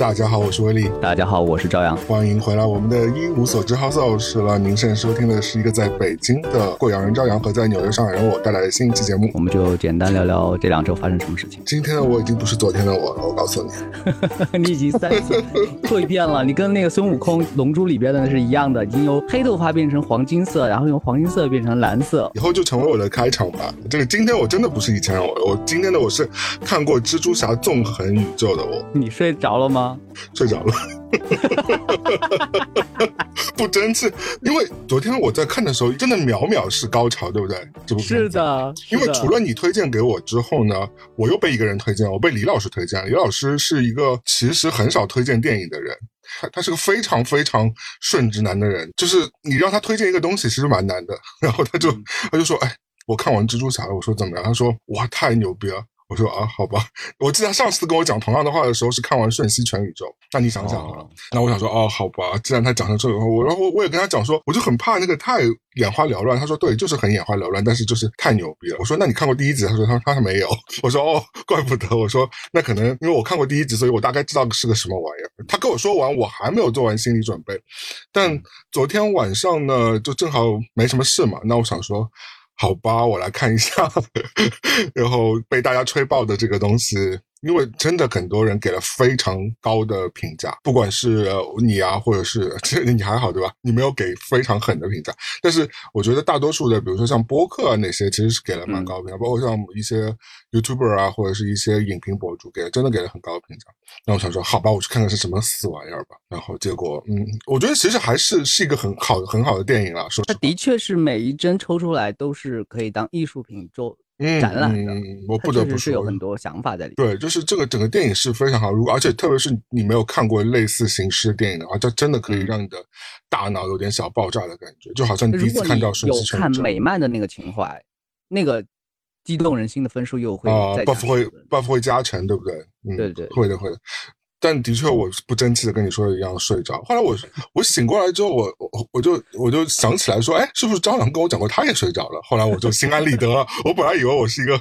大家好，我是威力。大家好，我是朝阳。欢迎回来，我们的一无所知 House 老师了。您现在收听的是一个在北京的贵阳人朝阳和在纽约上海人我带来的新一期节目。我们就简单聊聊这两周发生什么事情。今天的我已经不是昨天的我了，我告诉你，你已经三次 蜕变了。你跟那个孙悟空《龙珠》里边的是一样的，已经由黑头发变成黄金色，然后由黄金色变成蓝色。以后就成为我的开场吧。这个今天我真的不是以前的我，我今天的我是看过蜘蛛侠纵横宇宙的我。你睡着了吗？睡着了，不争气，因为昨天我在看的时候，真的秒秒是高潮，对不对？这部是的，因为除了你推荐给我之后呢，我又被一个人推荐，我被李老师推荐。李老师是一个其实很少推荐电影的人，他他是个非常非常顺直男的人，就是你让他推荐一个东西，其实蛮难的。然后他就他就说，哎，我看完蜘蛛侠了，我说怎么样？他说，哇，太牛逼了。我说啊，好吧，我记得他上次跟我讲同样的话的时候是看完《瞬息全宇宙》，那你想想啊，那我想说哦，好吧，既然他讲成这个话，我然后我也跟他讲说，我就很怕那个太眼花缭乱。他说对，就是很眼花缭乱，但是就是太牛逼了。我说那你看过第一集？他说他他说没有。我说哦，怪不得。我说那可能因为我看过第一集，所以我大概知道是个什么玩意儿。他跟我说完，我还没有做完心理准备。但昨天晚上呢，就正好没什么事嘛，那我想说。好吧，我来看一下，然后被大家吹爆的这个东西。因为真的很多人给了非常高的评价，不管是你啊，或者是 这你还好对吧？你没有给非常狠的评价，但是我觉得大多数的，比如说像播客啊那些，其实是给了蛮高的评价，包括像一些 YouTuber 啊，或者是一些影评博主，给了真的给了很高的评价。那我想说，好吧，我去看看是什么死玩意儿吧。然后结果，嗯，我觉得其实还是是一个很好很好的电影啊。说它的确是每一帧抽出来都是可以当艺术品做。展览的，我不得不说是有很多想法在里面。对，就是这个整个电影是非常好，如果而且特别是你没有看过类似形式的电影的话，这真的可以让你的大脑有点小爆炸的感觉，就好像你第一次看到有看美漫的那个情怀，那个激动人心的分数又会啊，buff 会 buff 会加成，对不对？嗯，对对，会的会的。但的确，我不争气的跟你说的一样睡着。后来我我醒过来之后，我我我就我就想起来说，哎，是不是张扬跟我讲过他也睡着了？后来我就心安理得了。我本来以为我是一个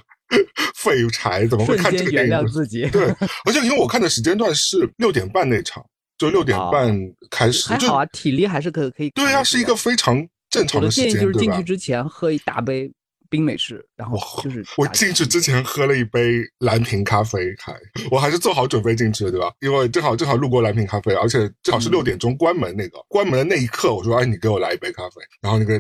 废柴，怎么会看这个电影？自己对，而且因为我看的时间段是六点半那场，就六点半开始，还好啊，体力还是可可以。对呀，是一个非常正常的时间，就是进去之前喝一大杯。冰美式，然后就是我进去之前喝了一杯蓝瓶咖啡，还我还是做好准备进去的，对吧？因为正好正好路过蓝瓶咖啡，而且正好是六点钟关门那个关门的那一刻，我说哎，你给我来一杯咖啡。然后那个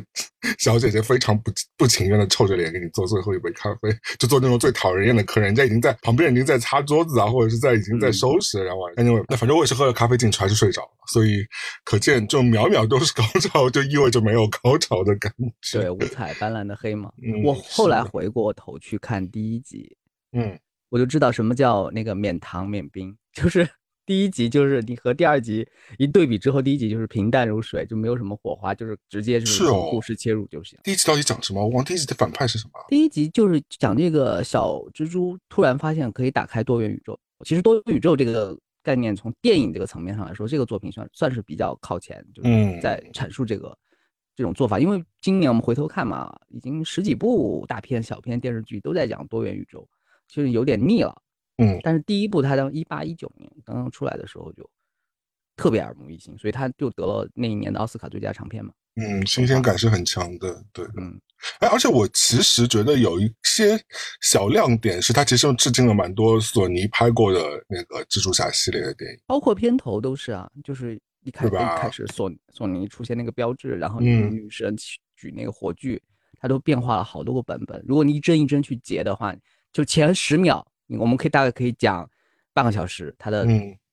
小姐姐非常不不情愿的臭着脸给你做最后一杯咖啡，就做那种最讨人厌的客人，人家已经在旁边已经在擦桌子啊，或者是在已经在收拾，然后那那反正我也是喝了咖啡进去，还是睡着了。所以可见，就秒秒都是高潮，就意味着没有高潮的感觉。对，五彩斑斓的黑嘛。我后来回过头去看第一集，嗯，我就知道什么叫那个免糖免冰，就是第一集就是你和第二集一对比之后，第一集就是平淡如水，就没有什么火花，就是直接就是故事切入就行。第一集到底讲什么？我忘第一集的反派是什么？第一集就是讲这个小蜘蛛突然发现可以打开多元宇宙。其实多元宇宙这个。概念从电影这个层面上来说，这个作品算算是比较靠前，就是在阐述这个这种做法。因为今年我们回头看嘛，已经十几部大片、小片、电视剧都在讲多元宇宙，其实有点腻了。嗯，但是第一部它当一八一九年刚刚出来的时候就特别耳目一新，所以他就得了那一年的奥斯卡最佳长片嘛。嗯，新鲜感是很强的，对，嗯。哎，而且我其实觉得有一些小亮点，是他其实致敬了蛮多索尼拍过的那个蜘蛛侠系列的电影，包括片头都是啊，就是一开始开始索索尼出现那个标志，然后女神举那个火炬，它都变化了好多个版本。如果你一帧一帧去截的话，就前十秒，我们可以大概可以讲半个小时，它的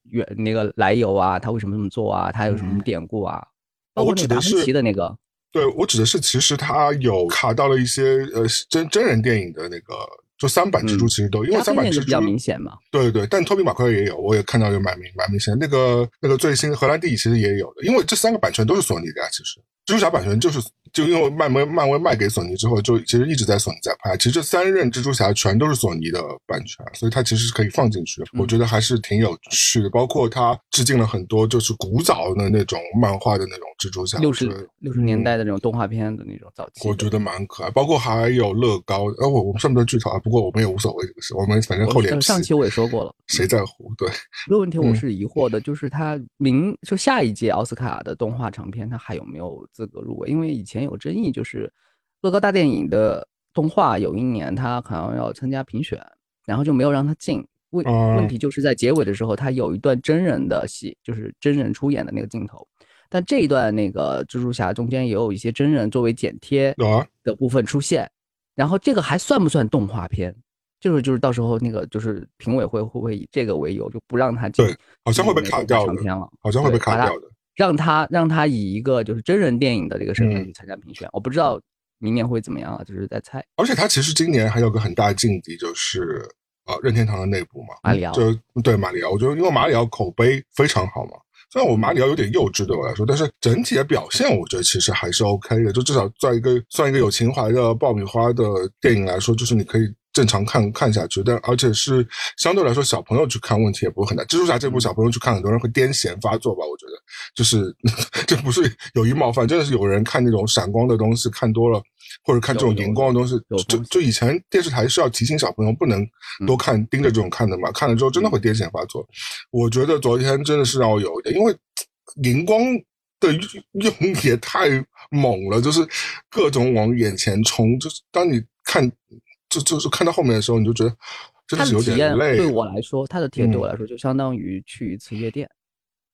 原那个来由啊，它为什么这么做啊，它有什么典故啊，包括那个达芬奇的那个。对我指的是，其实他有卡到了一些呃真真人电影的那个，就三版蜘蛛其实都，因为三版蜘蛛比较明显嘛。对对对，但托比马奎也有，我也看到有蛮明蛮明显。那个那个最新荷兰弟其实也有的，因为这三个版权都是索尼的呀，其实蜘蛛侠版权就是。就因为漫威漫威卖给索尼之后，就其实一直在索尼在拍。其实这三任蜘蛛侠全都是索尼的版权，所以它其实是可以放进去的。我觉得还是挺有趣的。包括它致敬了很多就是古早的那种漫画的那种蜘蛛侠，六十六十年代的那种动画片的那种早期。我觉得蛮可爱。包括还有乐高，呃，我我们上面的剧透啊，不过我们也无所谓这个事，我们反正厚脸皮。上期我也说过了，谁在乎？对。一个问题我是疑惑的，就是他明就下一届奥斯卡的动画长片，他还有没有资格入围？因为以前有争议，就是乐高大电影的动画有一年他好像要参加评选，然后就没有让他进。问问题就是在结尾的时候，他有一段真人的戏，就是真人出演的那个镜头。但这一段那个蜘蛛侠中间也有一些真人作为剪贴的部分出现，然后这个还算不算动画片？就是就是到时候那个就是评委会会不会以这个为由就不让他进？对，好像会被卡掉的。好像会被卡掉的。让他让他以一个就是真人电影的这个身份去参加评选，我不知道明年会怎么样啊，就是在猜。而且他其实今年还有个很大的劲敌，就是呃任天堂的内部嘛，马里奥。就对马里奥，我觉得因为马里奥口碑非常好嘛。虽然我马里奥有点幼稚对我来说，但是整体的表现我觉得其实还是 OK 的。就至少在一个算一个有情怀的爆米花的电影来说，就是你可以正常看看下去。但而且是相对来说，小朋友去看问题也不会很大。蜘蛛侠这部小朋友去看，很多人会癫痫发作吧？我觉得就是 这不是有意冒犯，真的是有人看那种闪光的东西看多了。或者看这种荧光的东西，就就以前电视台是要提醒小朋友不能多看盯着这种看的嘛，看了之后真的会癫痫发作。我觉得昨天真的是让我有一点，因为荧光的用也太猛了，就是各种往眼前冲，就是当你看就就是看到后面的时候，你就觉得真的是有点累。对我来说，它的体验对我来说就相当于去一次夜店。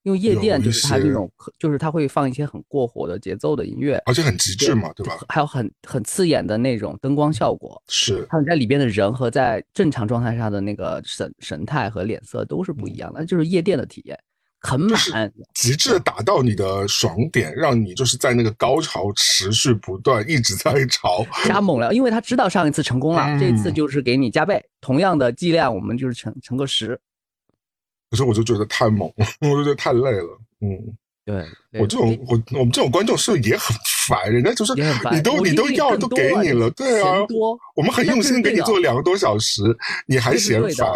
因为夜店就是它这种，就是它会放一些很过火的节奏的音乐，而且很极致嘛，对吧？还有很很刺眼的那种灯光效果，是。他们在里边的人和在正常状态下的那个神神态和脸色都是不一样的，就是夜店的体验很满，极致的打到你的爽点，让你就是在那个高潮持续不断，一直在潮加猛料，因为他知道上一次成功了，这次就是给你加倍，同样的剂量，我们就是乘乘个十。可是我就觉得太猛，我就觉得太累了。嗯，对我这种我我们这种观众是不是也很烦？人家就是你都你都要都给你了，对啊，我们很 用心给你做两个多小时，你还嫌烦？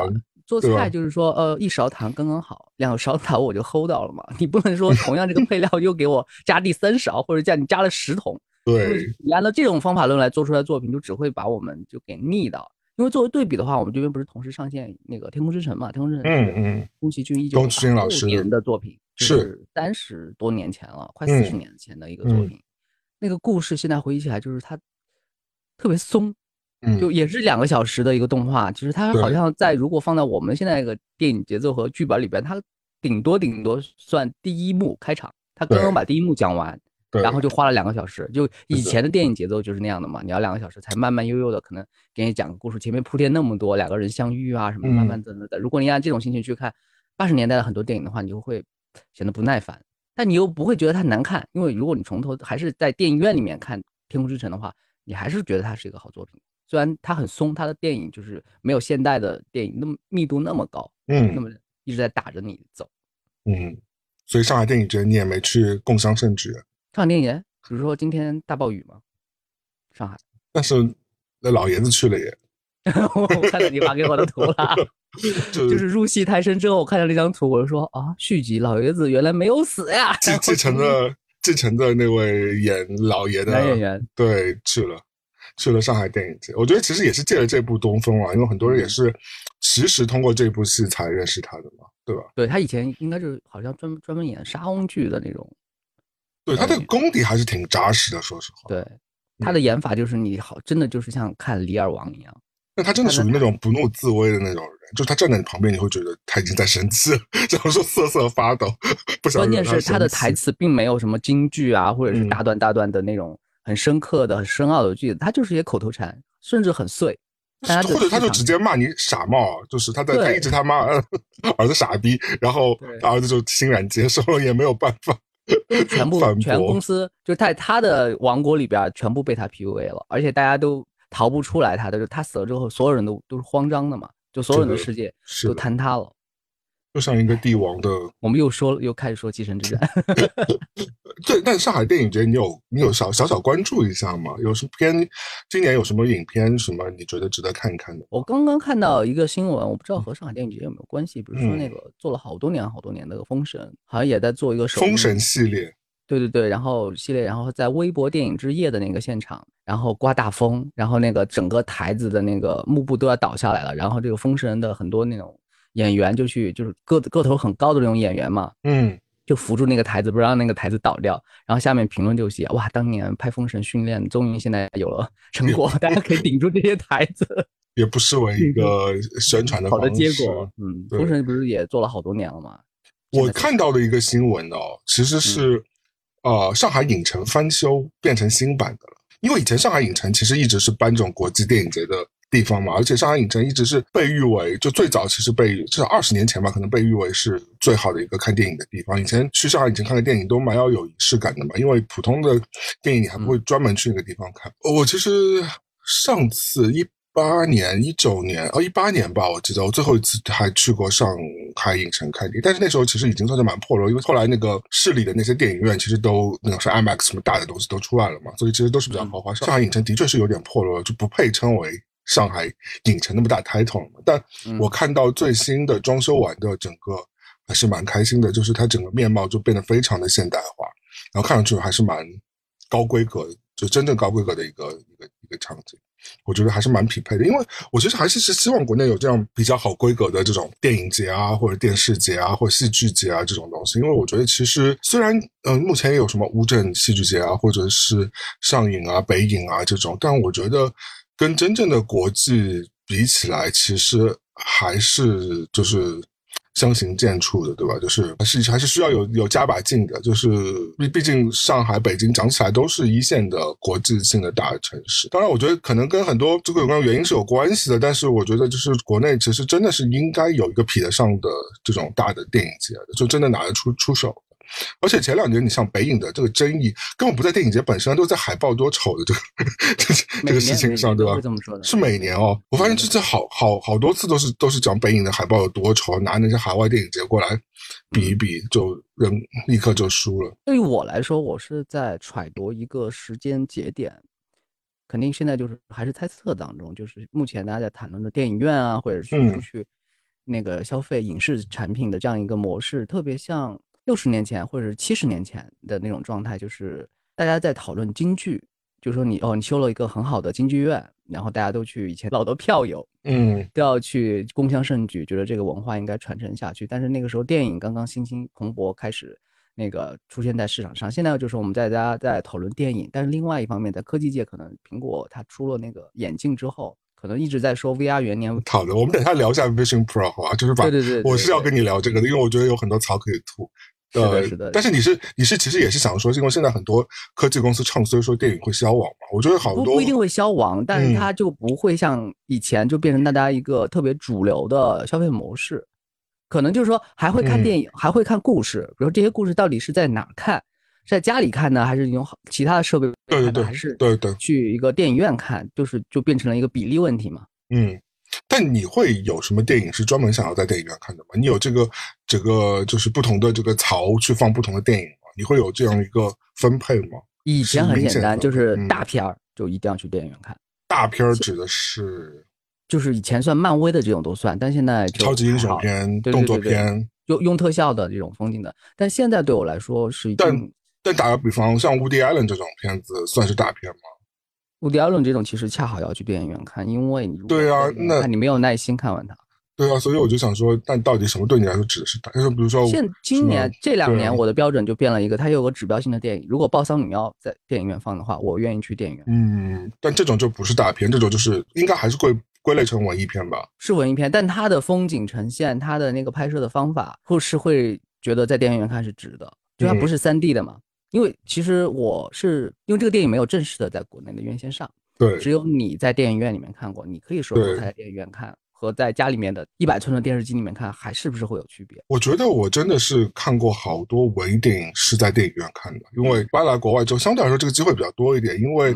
做菜就是说，呃，一勺糖刚刚好，两勺糖我就 hold 到了嘛。你不能说同样这个配料又给我加第三勺，或者加你加了十桶。对，你按照这种方法论来做出来作品，就只会把我们就给腻到。因为作为对比的话，我们这边不是同时上线那个《天空之城》嘛，《天空之城》嗯嗯，宫崎骏一九八六年的作品，是三十多年前了，快四十年前的一个作品。那个故事现在回忆起来，就是它特别松，就也是两个小时的一个动画。其实它好像在如果放在我们现在一个电影节奏和剧本里边，它顶多顶多算第一幕开场，它刚刚把第一幕讲完。然后就花了两个小时，就以前的电影节奏就是那样的嘛，你要两个小时才慢慢悠悠的，可能给你讲个故事，前面铺垫那么多，两个人相遇啊什么，慢慢等等等。如果你按这种心情去看八十年代的很多电影的话，你就会显得不耐烦，但你又不会觉得它难看，因为如果你从头还是在电影院里面看《天空之城》的话，你还是觉得它是一个好作品。虽然它很松，它的电影就是没有现代的电影那么密度那么高，嗯，那么一直在打着你走，嗯，所以上海电影节你也没去共襄盛举。上海电影节，比如说今天大暴雨吗？上海，但是那老爷子去了耶。我看到你发给我的图了，就是入戏太深之后，我看到那张图，我就说啊，续集老爷子原来没有死呀。继 继承的继承的那位演老爷的男演员，对，去了去了上海电影节。我觉得其实也是借了这部东风啊，因为很多人也是其实通过这部戏才认识他的嘛，对吧？对他以前应该就是好像专专门演沙翁剧的那种。对他的功底还是挺扎实的，说实话。对他的演法就是你好，真的就是像看《李尔王》一样。那他真的属于那种不怒自威的那种人，就是他站在你旁边，你会觉得他已经在生气了，然 后说瑟瑟发抖。不关键是他的台词并没有什么京剧啊，或者是大段大段的那种很深刻的、很深奥的句子，他就是一些口头禅，甚至很碎。或者他就直接骂你傻帽，就是他在他一直他妈儿子傻逼，然后儿子就欣然接受了，也没有办法。全部 全公司就在他的王国里边，全部被他 PUA 了，而且大家都逃不出来他的。就他死了之后，所有人都都是慌张的嘛，就所有人的世界都坍塌了。就像一个帝王的，我们又说了，又开始说继承之战。对，但上海电影节你有你有小小小关注一下吗？有什么片？今年有什么影片？什么你觉得值得看一看的？我刚刚看到一个新闻，我不知道和上海电影节有没有关系。比如说那个做了好多年好多年的《封神》，好像也在做一个封神系列。对对对，然后系列，然后在微博电影之夜的那个现场，然后刮大风，然后那个整个台子的那个幕布都要倒下来了，然后这个封神的很多那种演员就去，就是个个头很高的那种演员嘛，嗯，就扶住那个台子，不让那个台子倒掉。然后下面评论就写：哇，当年拍封神训练，终于现在有了 成果，大家可以顶住这些台子，也不失为一个宣传的好的结果。嗯，封神不是也做了好多年了吗？我看到的一个新闻哦，其实是。呃，上海影城翻修变成新版的了，因为以前上海影城其实一直是办这种国际电影节的地方嘛，而且上海影城一直是被誉为，就最早其实被至少二十年前吧，可能被誉为是最好的一个看电影的地方。以前去上海影城看个电影都蛮要有仪式感的嘛，因为普通的电影你还不会专门去那个地方看。我其实上次一。八年、一九年哦，一八年吧，我记得我最后一次还去过上海影城看电影，但是那时候其实已经算是蛮破落，因为后来那个市里的那些电影院其实都那种是 IMAX 什么大的东西都出来了嘛，所以其实都是比较豪华。上海影城的确是有点破落，就不配称为上海影城那么大 title 了。但我看到最新的装修完的整个还是蛮开心的，就是它整个面貌就变得非常的现代化，然后看上去还是蛮高规格，就真正高规格的一个一个一个场景。我觉得还是蛮匹配的，因为我其实还是是希望国内有这样比较好规格的这种电影节啊，或者电视节啊，或者戏剧节啊这种东西。因为我觉得其实虽然嗯，目前也有什么乌镇戏剧节啊，或者是上影啊、北影啊这种，但我觉得跟真正的国际比起来，其实还是就是。相形见绌的，对吧？就是还是还是需要有有加把劲的。就是毕毕竟上海、北京讲起来都是一线的国际性的大城市。当然，我觉得可能跟很多这个有关原因是有关系的。但是，我觉得就是国内其实真的是应该有一个比得上的这种大的电影节，就真的拿得出出手。而且前两年，你像北影的这个争议，根本不在电影节本身，都在海报多丑的这个这个事情上，对吧？是每年哦。我发现这这好好好多次都是都是讲北影的海报有多丑，拿那些海外电影节过来比一比，就人立刻就输了。对于我来说，我是在揣度一个时间节点，肯定现在就是还是猜测当中，就是目前大家在谈论的电影院啊，或者是出去那个消费影视产品的这样一个模式，特别像。六十年前或者是七十年前的那种状态，就是大家在讨论京剧，就说你哦，你修了一个很好的京剧院，然后大家都去以前老的票友，嗯，都要去共襄盛举，觉得这个文化应该传承下去。但是那个时候电影刚刚兴兴蓬勃，开始那个出现在市场上。现在就是我们在家在讨论电影，但是另外一方面，在科技界，可能苹果它出了那个眼镜之后，可能一直在说 VR 元年。好的，我们等下聊一下 Vision Pro 好吧？就是把，对对对，我是要跟你聊这个的，因为我觉得有很多槽可以吐。是的，是的。但是你是你是其实也是想说，因为现在很多科技公司唱衰说电影会消亡嘛？我觉得好多不一定会消亡，但是它就不会像以前就变成大家一个特别主流的消费模式。可能就是说还会看电影，还会看故事，比如这些故事到底是在哪看？在家里看呢，还是用其他的设备看？对还是对对，去一个电影院看，就是就变成了一个比例问题嘛？嗯。但你会有什么电影是专门想要在电影院看的吗？你有这个这个就是不同的这个槽去放不同的电影吗？你会有这样一个分配吗？以前很简单，就是大片儿就一定要去电影院看。大片儿指的是，就是以前算漫威的这种都算，但现在超级英雄片、动作片用用特效的这种风景的，但现在对我来说是。但但打个比方，像《无敌艾伦》这种片子算是大片吗？伍迪·艾伦这种其实恰好要去电影院看，因为你对啊，那你没有耐心看完它。对啊，所以我就想说，但到底什么对你来说指的是大？就是比如说，现今年这两年我的标准就变了一个，它有个指标性的电影。如果暴桑女妖在电影院放的话，我愿意去电影院。嗯，但这种就不是大片，这种就是应该还是会归类成文艺片吧？是文艺片，但它的风景呈现，它的那个拍摄的方法，或是会觉得在电影院看是值的，就它不是三 D 的嘛。因为其实我是因为这个电影没有正式的在国内的院线上。对，只有你在电影院里面看过，你可以说他在电影院看和在家里面的一百寸的电视机里面看，还是不是会有区别？我觉得我真的是看过好多文艺电影是在电影院看的，因为搬来国外之后，相对来说这个机会比较多一点。因为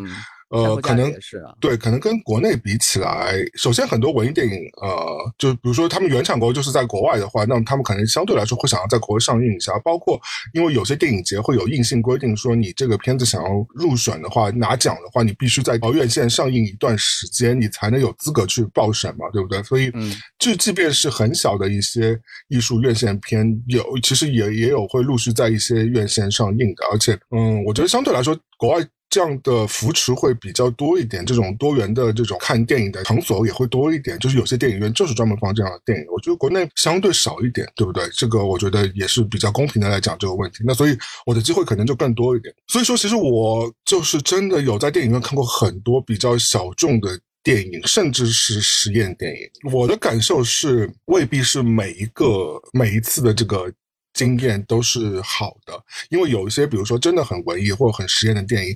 呃，可能对，可能跟国内比起来，首先很多文艺电影，呃，就比如说他们原产国就是在国外的话，那么他们可能相对来说会想要在国外上映一下。包括因为有些电影节会有硬性规定，说你这个片子想要入选的话，拿奖的话，你必须在院线上映一段时间，你才能有资格去报审嘛，对不对？所以，就即便是很小的一些艺术院线片，有其实也也有会陆续在一些院线上映的，而且，嗯，我觉得相对来说，国外。这样的扶持会比较多一点，这种多元的这种看电影的场所也会多一点。就是有些电影院就是专门放这样的电影，我觉得国内相对少一点，对不对？这个我觉得也是比较公平的来讲这个问题。那所以我的机会可能就更多一点。所以说，其实我就是真的有在电影院看过很多比较小众的电影，甚至是实验电影。我的感受是，未必是每一个每一次的这个。经验都是好的，因为有一些，比如说真的很文艺或者很实验的电影。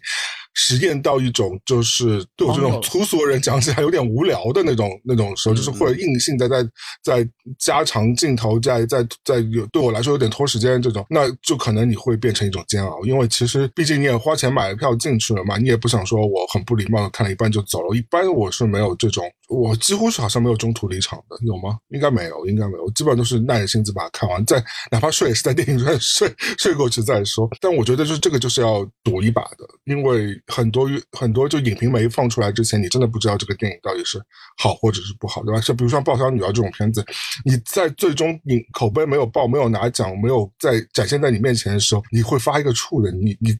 实验到一种就是对我这种粗俗的人讲起来有点无聊的那种那种时候，就是或者硬性在在在加长镜头，在在在有对我来说有点拖时间这种，那就可能你会变成一种煎熬，因为其实毕竟你也花钱买了票进去了嘛，你也不想说我很不礼貌的看了一半就走了。一般我是没有这种，我几乎是好像没有中途离场的，有吗？应该没有，应该没有，基本上都是耐着性子把它看完，再哪怕睡也是在电影院睡睡过去再说。但我觉得就是这个就是要赌一把的，因为。很多很多，就影评没放出来之前，你真的不知道这个电影到底是好或者是不好，对吧？像比如说《爆笑女儿》这种片子，你在最终你口碑没有爆、没有拿奖、没有在展现在你面前的时候，你会发一个怵的。你你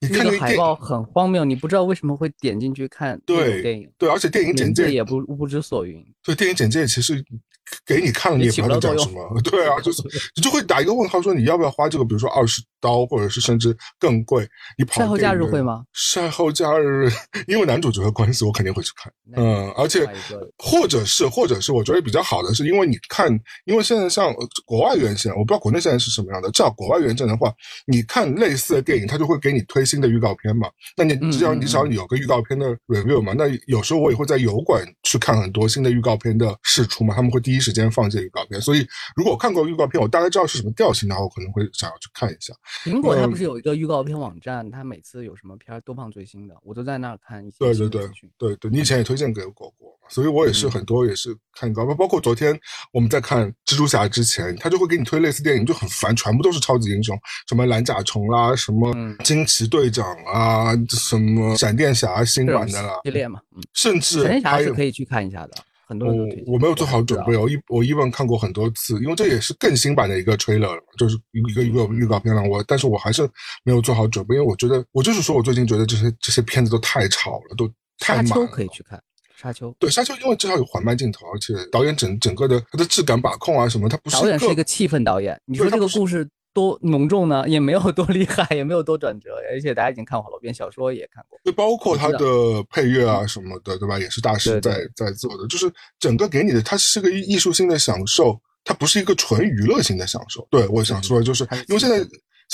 你看那个海报很荒谬，你不知道为什么会点进去看对电影。对，而且电影简介也不不知所云。对，电影简介其实。给你看了，你也不知道讲什么。对啊，就是你就会打一个问号，说你要不要花这个，比如说二十刀，或者是甚至更贵。你跑赛后假日会吗？赛后假日，因为男主角的关系，我肯定会去看。嗯，而且或者是或者是，我觉得比较好的是，因为你看，因为现在像国外院线，我不知道国内现在是什么样的。至少国外院线的话，你看类似的电影，他就会给你推新的预告片嘛。那你只要你只要有个预告片的 review 嘛，那有时候我也会在油管去看很多新的预告片的试出嘛，他们会第一时间放这预告片，所以如果我看过预告片，我大概知道是什么调性的话，我可能会想要去看一下。苹果它不是有一个预告片网站，它每次有什么片都放最新的，我都在那儿看一些。对对对对对，你以前也推荐给果果，所以我也是很多也是看预告片，包括昨天我们在看蜘蛛侠之前，他就会给你推类似电影，就很烦，全部都是超级英雄，什么蓝甲虫啦，什么惊奇队长啊，什么闪电侠新版的啦系列嘛，甚至闪电侠是可以去看一下的。很多我我没有做好准备，我一我一问看过很多次，因为这也是更新版的一个 trailer，就是一个一个预告片了。我但是我还是没有做好准备，因为我觉得我就是说我最近觉得这些这些片子都太吵了，都太满。沙丘可以去看沙丘，对沙丘，因为至少有缓慢镜头，而且导演整整个的他的质感把控啊什么，他不是导演是一个气氛导演。你说这个故事。多浓重呢，也没有多厉害，也没有多转折，而且大家已经看过好多遍，小说也看过。就包括他的配乐啊什么的，对吧？也是大师在在做的，就是整个给你的，它是个艺术性的享受，它不是一个纯娱乐性的享受。对，我想说的就是，因为现在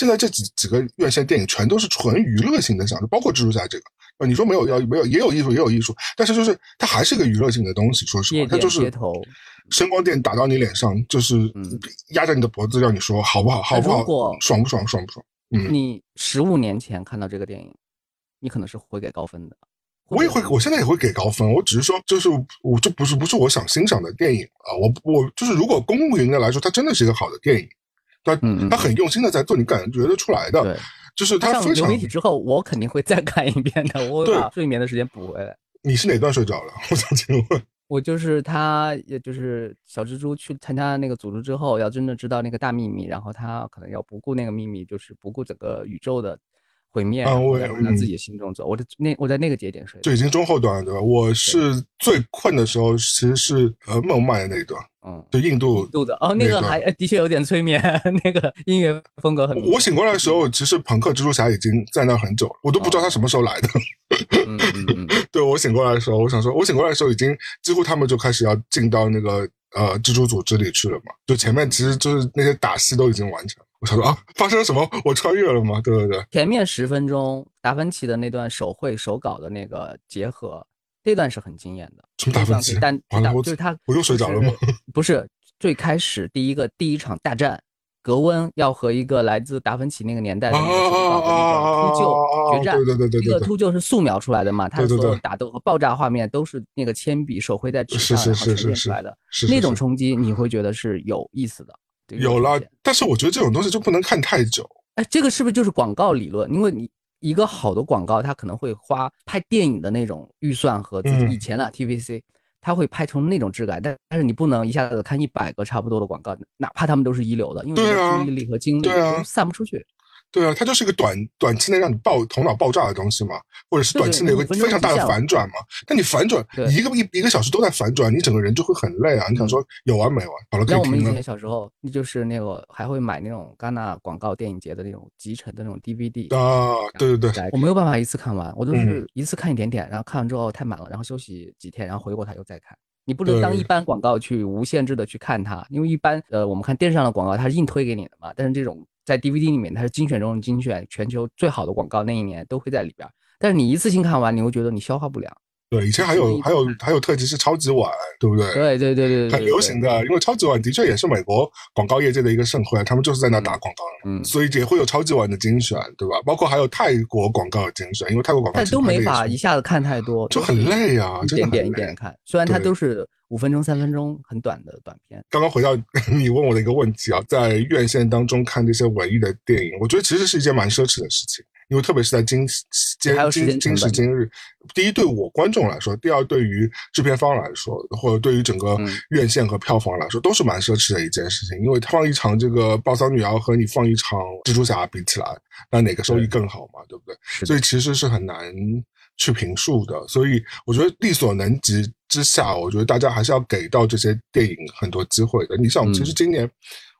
现在这几几个院线电影全都是纯娱乐性的享受，包括蜘蛛侠这个。啊，你说没有要没有也有艺术也有艺术，但是就是它还是个娱乐性的东西。说实话，它就是声光电打到你脸上，就是压着你的脖子，让你说好不好，好不好，爽不爽，爽不爽。嗯，你十五年前看到这个电影，你可能是会给高分的。我也会，我现在也会给高分。我只是说，就是我这不是不是我想欣赏的电影啊。我我就是如果公允的来说，它真的是一个好的电影，它它很用心的在做，你感觉得出来的。就是他流媒体之后，我肯定会再看一遍的。我把睡眠的时间补回来。你是哪段睡着了？我想请问。我就是他，也就是小蜘蛛去参加那个组织之后，要真的知道那个大秘密，然后他可能要不顾那个秘密，就是不顾整个宇宙的。毁灭，然后让自己心中走。我的那我在那个节点睡，就已经中后段了，对吧？我是最困的时候，其实是呃孟买的那一段，嗯，就印度印度的哦，那个还的确有点催眠，那个音乐风格很。我醒过来的时候，其实朋克蜘蛛侠已经在那很久了，我都不知道他什么时候来的。嗯嗯嗯，对我醒过来的时候，我想说，我醒过来的时候已经几乎他们就开始要进到那个呃蜘蛛组织里去了嘛，就前面其实就是那些打戏都已经完成。我想说啊，发生了什么？我穿越了吗？对对对。前面十分钟，达芬奇的那段手绘手稿的那个结合，这段是很惊艳的。什么达芬奇？但就是他，我又睡着了吗？不是，最开始第一个第一场大战，格温要和一个来自达芬奇那个年代的那个手稿的那个秃鹫决战，对对对对，这个秃鹫是素描出来的嘛，他的所有打斗和爆炸画面都是那个铅笔手绘在纸上然后呈现出来的，那种冲击你会觉得是有意思的。有了，但是我觉得这种东西就不能看太久。哎，这个是不是就是广告理论？因为你一个好的广告，它可能会花拍电影的那种预算和自己以前的 TVC，它会拍成那种质感。但但是你不能一下子看一百个差不多的广告，哪怕他们都是一流的，因为注意力和精力都散不出去。对啊，它就是一个短短期内让你爆头脑爆炸的东西嘛，或者是短期内有个非常大的反转嘛。但你反转一个一一个小时都在反转，你整个人就会很累啊。你想说有完没完？好了，可以我们以前小时候，就是那个还会买那种戛纳广告电影节的那种集成的那种 DVD 啊，对对对，我没有办法一次看完，我都是一次看一点点，然后看完之后太满了，然后休息几天，然后回过头又再看。你不能当一般广告去无限制的去看它，因为一般呃我们看电视上的广告它是硬推给你的嘛，但是这种。在 DVD 里面，它是精选中的精选，全球最好的广告那一年都会在里边。但是你一次性看完，你会觉得你消化不良。对，以前还有还有还有特辑是超级碗，对不对？对对对对，很流行的。因为超级碗的确也是美国广告业界的一个盛会，他们就是在那打广告，嗯，所以也会有超级碗的精选，对吧？包括还有泰国广告的精选，因为泰国广告但都没法一下子看太多，就很累啊，一点点一点看。虽然它都是。五分钟、三分钟，很短的短片。刚刚回到 你问我的一个问题啊，在院线当中看这些文艺的电影，我觉得其实是一件蛮奢侈的事情，因为特别是在今今今今时今日，第一对我观众来说，第二对于制片方来说，或者对于整个院线和票房来说，都是蛮奢侈的一件事情。因为放一场这个《暴丧女儿》和你放一场《蜘蛛侠》比起来，那哪个收益更好嘛？对不对？所以其实是很难去评述的。所以我觉得力所能及。之下，我觉得大家还是要给到这些电影很多机会的。你想，其实今年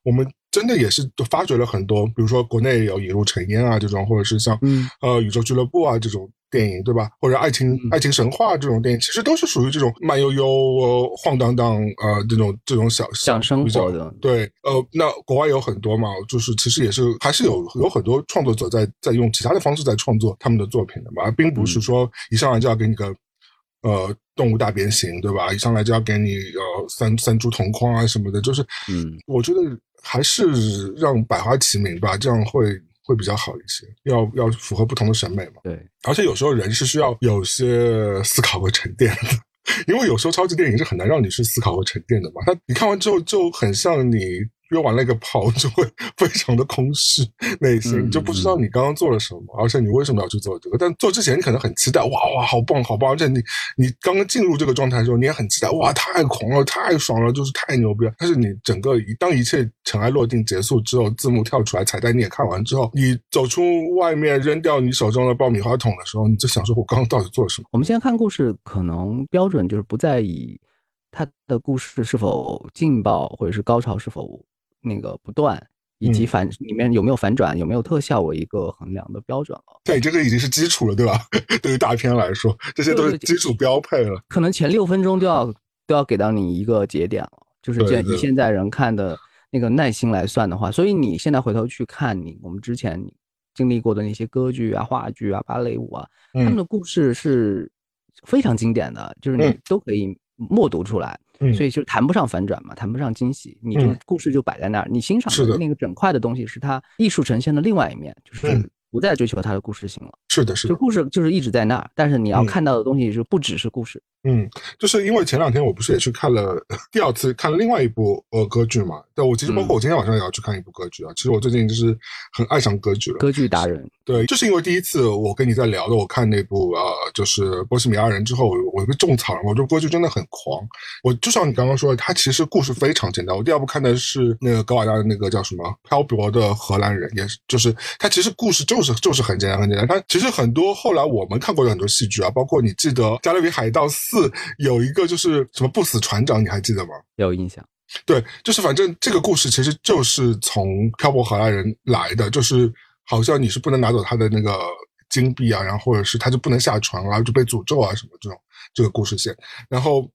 我们真的也是发掘了很多，比如说国内有《引入尘烟》啊这种，或者是像呃《宇宙俱乐部》啊这种电影，对吧？或者《爱情爱情神话》这种电影，其实都是属于这种慢悠悠、晃荡荡呃这种这种小小生活的。对，呃，那国外有很多嘛，就是其实也是还是有有很多创作者在在用其他的方式在创作他们的作品的嘛，并不是说一上来就要给你个。呃，动物大变形，对吧？一上来就要给你呃三三株同框啊什么的，就是，嗯，我觉得还是让百花齐鸣吧，这样会会比较好一些。要要符合不同的审美嘛。对，而且有时候人是需要有些思考和沉淀的，因为有时候超级电影是很难让你去思考和沉淀的嘛。他你看完之后就很像你。约完了一个炮，就会 非常的空虚，内心就不知道你刚刚做了什么，而且你为什么要去做这个？但做之前你可能很期待，哇哇，好棒好棒！而且你你刚刚进入这个状态的时候，你也很期待，哇，太狂了，太爽了，就是太牛逼了。但是你整个当一切尘埃落定结束之后，字幕跳出来，彩蛋你也看完之后，你走出外面扔掉你手中的爆米花桶的时候，你就想说，我刚刚到底做了什么？我们现在看故事，可能标准就是不在以他的故事是否劲爆，或者是高潮是否。那个不断，以及反里面有没有反转，有没有特效为一个衡量的标准了。对，这个已经是基础了，对吧？对于大片来说，这些都是基础标配了。可能前六分钟都要都要给到你一个节点了，就是以现在人看的那个耐心来算的话，所以你现在回头去看你我们之前经历过的那些歌剧啊、话剧啊、芭蕾舞啊，他们的故事是非常经典的，就是你都可以默读出来。所以就谈不上反转嘛，谈不上惊喜，你这个故事就摆在那儿，你欣赏的那个整块的东西是它艺术呈现的另外一面，就是不再追求它的故事性了。是的，是的，就故事就是一直在那儿，但是你要看到的东西是不只是故事。嗯，就是因为前两天我不是也去看了第二次看了另外一部呃歌剧嘛？对，我其实包括我今天晚上也要去看一部歌剧啊。其实我最近就是很爱上歌剧了。歌剧达人。对，就是因为第一次我跟你在聊的，我看那部呃就是《波西米亚人》之后，我被种草了。我觉得歌剧真的很狂。我就像你刚刚说的，它其实故事非常简单。我第二部看的是那个格瓦达的那个叫什么《漂泊的荷兰人》，也是就是它其实故事就是就是很简单很简单。但其实很多后来我们看过的很多戏剧啊，包括你记得《加勒比海盗》。四有一个就是什么不死船长，你还记得吗？有印象。对，就是反正这个故事其实就是从漂泊荷兰人来的，就是好像你是不能拿走他的那个金币啊，然后或者是他就不能下船啊，就被诅咒啊什么这种这个故事线。然后，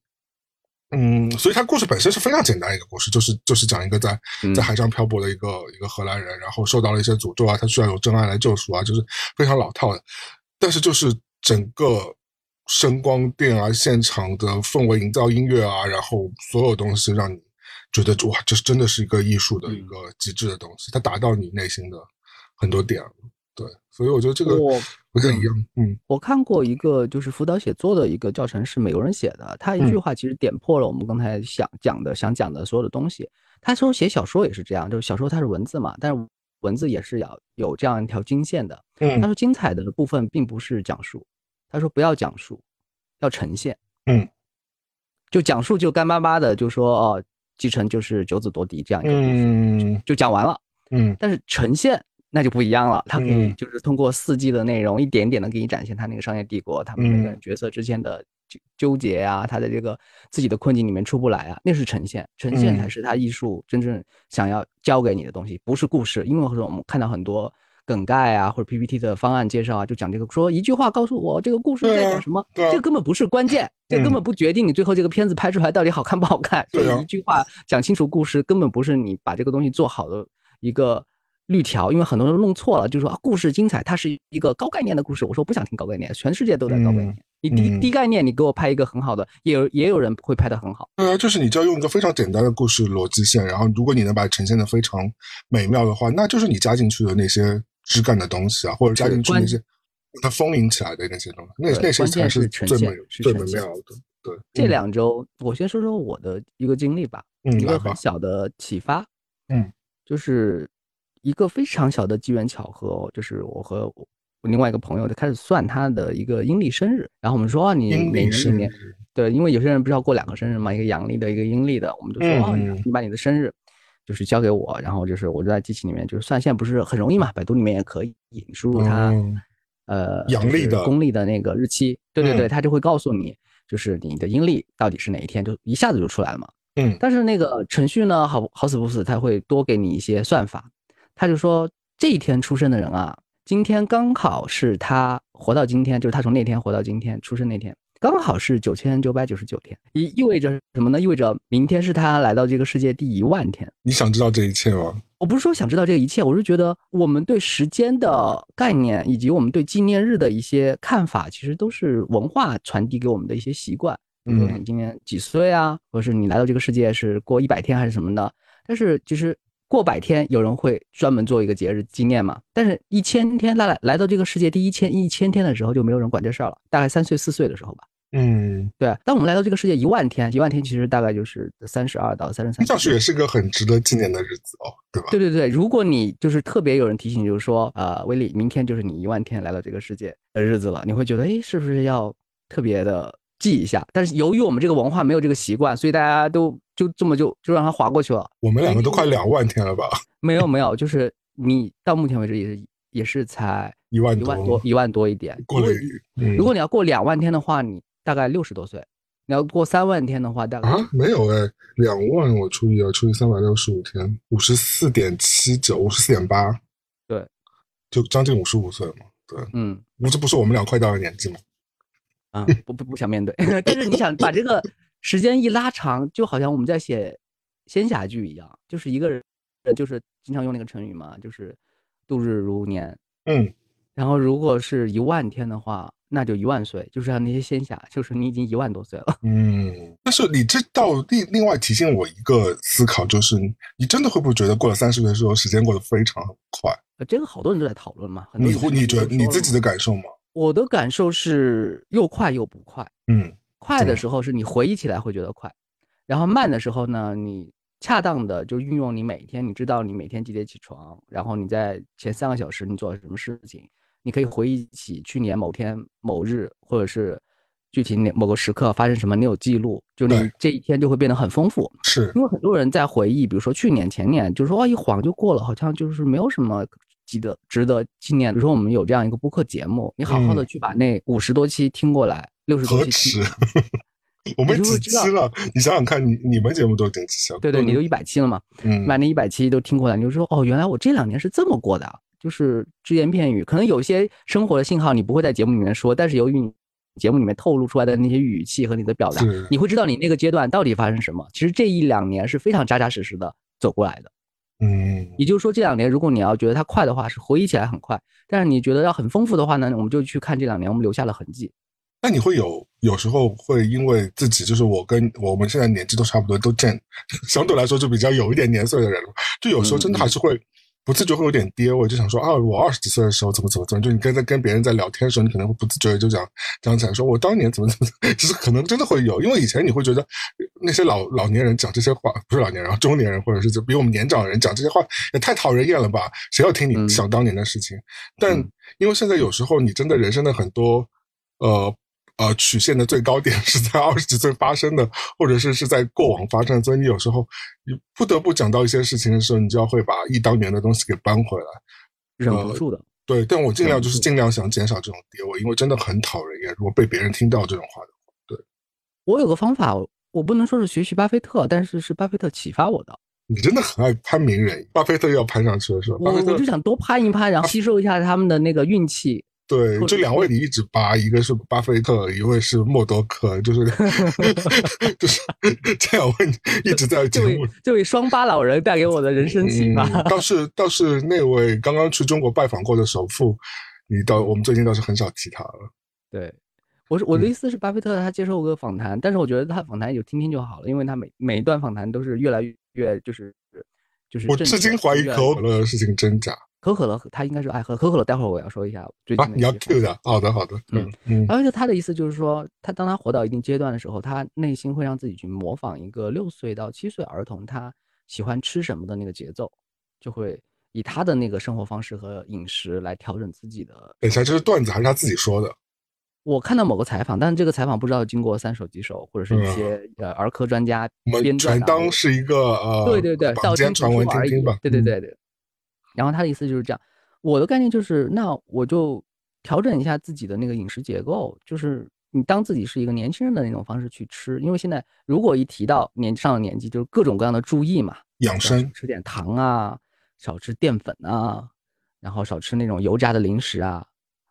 嗯，所以它故事本身是非常简单一个故事，就是就是讲一个在在海上漂泊的一个一个荷兰人，然后受到了一些诅咒啊，他需要有真爱来救赎啊，就是非常老套的。但是就是整个。声光电啊，现场的氛围营造、音乐啊，然后所有东西让你觉得哇，这真的是一个艺术的一个极致的东西，它达到你内心的很多点了。对，所以我觉得这个不太一样。嗯，我看过一个就是辅导写作的一个教程，是美国人写的，他一句话其实点破了我们刚才想讲的、想讲的所有的东西。他说写小说也是这样，就是小说它是文字嘛，但是文字也是要有这样一条经线的。嗯，他说精彩的部分并不是讲述，他说不要讲述，要呈现。嗯，就讲述就干巴巴的就说哦，继承就是九子夺嫡这样一个故事，就讲完了。嗯，但是呈现。那就不一样了，他可以就是通过四季的内容，一点点的给你展现他那个商业帝国，他们每个人角色之间的纠纠结啊，他的这个自己的困境里面出不来啊，那是呈现，呈现才是他艺术真正想要教给你的东西，不是故事。因为我们看到很多梗概啊，或者 PPT 的方案介绍啊，就讲这个，说一句话告诉我这个故事在讲什么，这根本不是关键，这根本不决定你最后这个片子拍出来到底好看不好看。所以一句话讲清楚故事，根本不是你把这个东西做好的一个。绿条，因为很多人弄错了，就是说啊，故事精彩，它是一个高概念的故事。我说不想听高概念，全世界都在高概念。你低低概念，你给我拍一个很好的，也有也有人会拍的很好。对啊，就是你就要用一个非常简单的故事逻辑线，然后如果你能把它呈现的非常美妙的话，那就是你加进去的那些枝干的东西啊，或者加进去那些它丰盈起来的那些东西，那那些才是最美最美妙的。对，这两周我先说说我的一个经历吧，一个很小的启发。嗯，就是。一个非常小的机缘巧合，就是我和我另外一个朋友就开始算他的一个阴历生日，然后我们说啊，你每年里面，对，因为有些人不是要过两个生日嘛，一个阳历的，一个阴历的，我们就说啊，你把你的生日就是交给我，然后就是我就在机器里面就是算，现在不是很容易嘛，百度里面也可以，你输入它，呃，阳历的、公历的那个日期，对对对，它就会告诉你，就是你的阴历到底是哪一天，就一下子就出来了嘛。嗯，但是那个程序呢，好好死不死，它会多给你一些算法。他就说这一天出生的人啊，今天刚好是他活到今天，就是他从那天活到今天出生那天，刚好是九千九百九十九天，意意味着什么呢？意味着明天是他来到这个世界第一万天。你想知道这一切吗？我不是说想知道这一切，我是觉得我们对时间的概念以及我们对纪念日的一些看法，其实都是文化传递给我们的一些习惯。嗯，你今年几岁啊？或者是你来到这个世界是过一百天还是什么的？但是其实。过百天，有人会专门做一个节日纪念嘛？但是，一千天来来到这个世界第一千一千天的时候，就没有人管这事儿了。大概三岁四岁的时候吧。嗯，对。当我们来到这个世界一万天，一万天其实大概就是三十二到三十三。上去也是个很值得纪念的日子哦，对吧？对对对，如果你就是特别有人提醒，就是说，呃，威利，明天就是你一万天来到这个世界的日子了，你会觉得，哎，是不是要特别的？记一下，但是由于我们这个文化没有这个习惯，所以大家都就这么就就让它划过去了。我们两个都快两万天了吧？没有没有，就是你到目前为止也是也是才 一万一万多一万多一点。过了，如果你要过两万天的话，你大概六十多岁；你要过三万天的话，大概啊没有哎，两万我除以啊除以三百六十五天，五十四点七九，五十四点八，对，就将近五十五岁了嘛。对，嗯，不这不是我们俩快到的年纪吗？啊，不不不想面对，但是你想把这个时间一拉长，就好像我们在写仙侠剧一样，就是一个人，就是经常用那个成语嘛，就是度日如年。嗯，然后如果是一万天的话，那就一万岁，就是像那些仙侠，就是你已经一万多岁了。嗯，但是你这倒另另外提醒我一个思考，就是你真的会不会觉得过了三十岁之后，时间过得非常很快？这个好多人都在讨论嘛，你会你觉得你自己的感受吗？我的感受是又快又不快。嗯，快的时候是你回忆起来会觉得快，然后慢的时候呢，你恰当的就运用你每天，你知道你每天几点起床，然后你在前三个小时你做了什么事情，你可以回忆起去年某天某日，或者是具体哪某个时刻发生什么，你有记录，就你这一天就会变得很丰富。是因为很多人在回忆，比如说去年、前年，就是说啊一晃就过了，好像就是没有什么。记得值得纪念。比如说，我们有这样一个播客节目，你好好的去把那五十多期听过来，六十多期。我们几期了？你想想看，你你们节目都几期了？对对，你都一百期了嘛？嗯，把那一百期都听过来，你就说哦，原来我这两年是这么过的，就是只言片语。可能有些生活的信号你不会在节目里面说，但是由于你节目里面透露出来的那些语气和你的表达，你会知道你那个阶段到底发生什么。其实这一两年是非常扎扎实实的走过来的。嗯，也就是说，这两年如果你要觉得它快的话，是回忆起来很快；但是你觉得要很丰富的话呢，我们就去看这两年我们留下了痕迹。那你会有有时候会因为自己就是我跟我们现在年纪都差不多，都见相对来说就比较有一点年岁的人了，就有时候真的还是会。不自觉会有点跌位，就想说啊，我二十几岁的时候怎么怎么怎么，就你跟在跟别人在聊天的时候，你可能会不自觉的就讲讲起来，说我当年怎么怎么，其实可能真的会有，因为以前你会觉得那些老老年人讲这些话，不是老年人，中年人或者是比我们年长的人讲这些话也太讨人厌了吧？谁要听你想当年的事情？但因为现在有时候你真的人生的很多呃。呃，曲线的最高点是在二十几岁发生的，或者是是在过往发生的，所以你有时候你不得不讲到一些事情的时候，你就要会把忆当年的东西给搬回来，忍不住的。对，但我尽量就是尽量想减少这种跌位，因为真的很讨人厌。如果被别人听到这种话的话，对。我有个方法，我不能说是学习巴菲特，但是是巴菲特启发我的。你真的很爱攀名人，巴菲特要攀上去了是吧？我我就想多攀一攀，然后吸收一下他们的那个运气。对，这两位你一直扒，一个是巴菲特，一位是默多克，就是 就是这两位一直在节目。这位双巴老人带给我的人生启发。倒是倒是那位刚刚去中国拜访过的首富，你倒我们最近倒是很少提他了。对，我是我的意思是，巴菲特他接受过访谈，但是我觉得他访谈就听听就好了，因为他每每一段访谈都是越来越就是就是我至今怀疑可口可乐的事情真假。可可乐他应该是爱喝可可乐，待会儿我要说一下最近。你要 Q 的，好的好的，嗯嗯。然后就他的意思就是说，他当他活到一定阶段的时候，他内心会让自己去模仿一个六岁到七岁儿童他喜欢吃什么的那个节奏，就会以他的那个生活方式和饮食来调整自己的。等一下，这是段子还是他自己说的？我看到某个采访，但是这个采访不知道经过三手几手，或者是一些呃儿科专家编撰。当是一个呃，对对对，道听传闻听听吧。对对对对。然后他的意思就是这样，我的概念就是，那我就调整一下自己的那个饮食结构，就是你当自己是一个年轻人的那种方式去吃，因为现在如果一提到年上了年纪，就是各种各样的注意嘛，养生，吃点糖啊，少吃淀粉啊，然后少吃那种油炸的零食啊，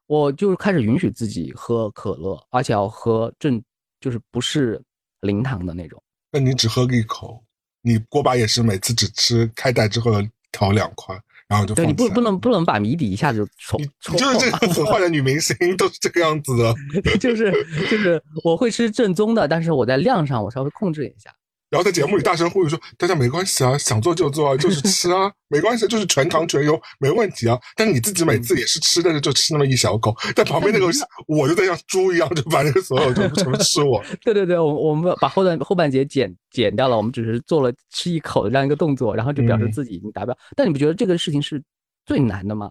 我就开始允许自己喝可乐，而且要喝正，就是不是零糖的那种。那你只喝一口，你锅巴也是每次只吃开袋之后调两块。然后就对你不不能不能把谜底一下子抽抽就是这个很坏的女明星 都是这个样子的，就是就是我会吃正宗的，但是我在量上我稍微控制一下。然后在节目里大声呼吁说：“大家没关系啊，想做就做啊，就是吃啊，没关系，就是全糖全油，没问题啊。”但是你自己每次也是吃，但是就吃那么一小口，在旁边那个我就在像猪一样，就把那个所有就全部吃我。对对对，我我们把后段后半截剪剪掉了，我们只是做了吃一口的这样一个动作，然后就表示自己已经达标。但你不觉得这个事情是最难的吗？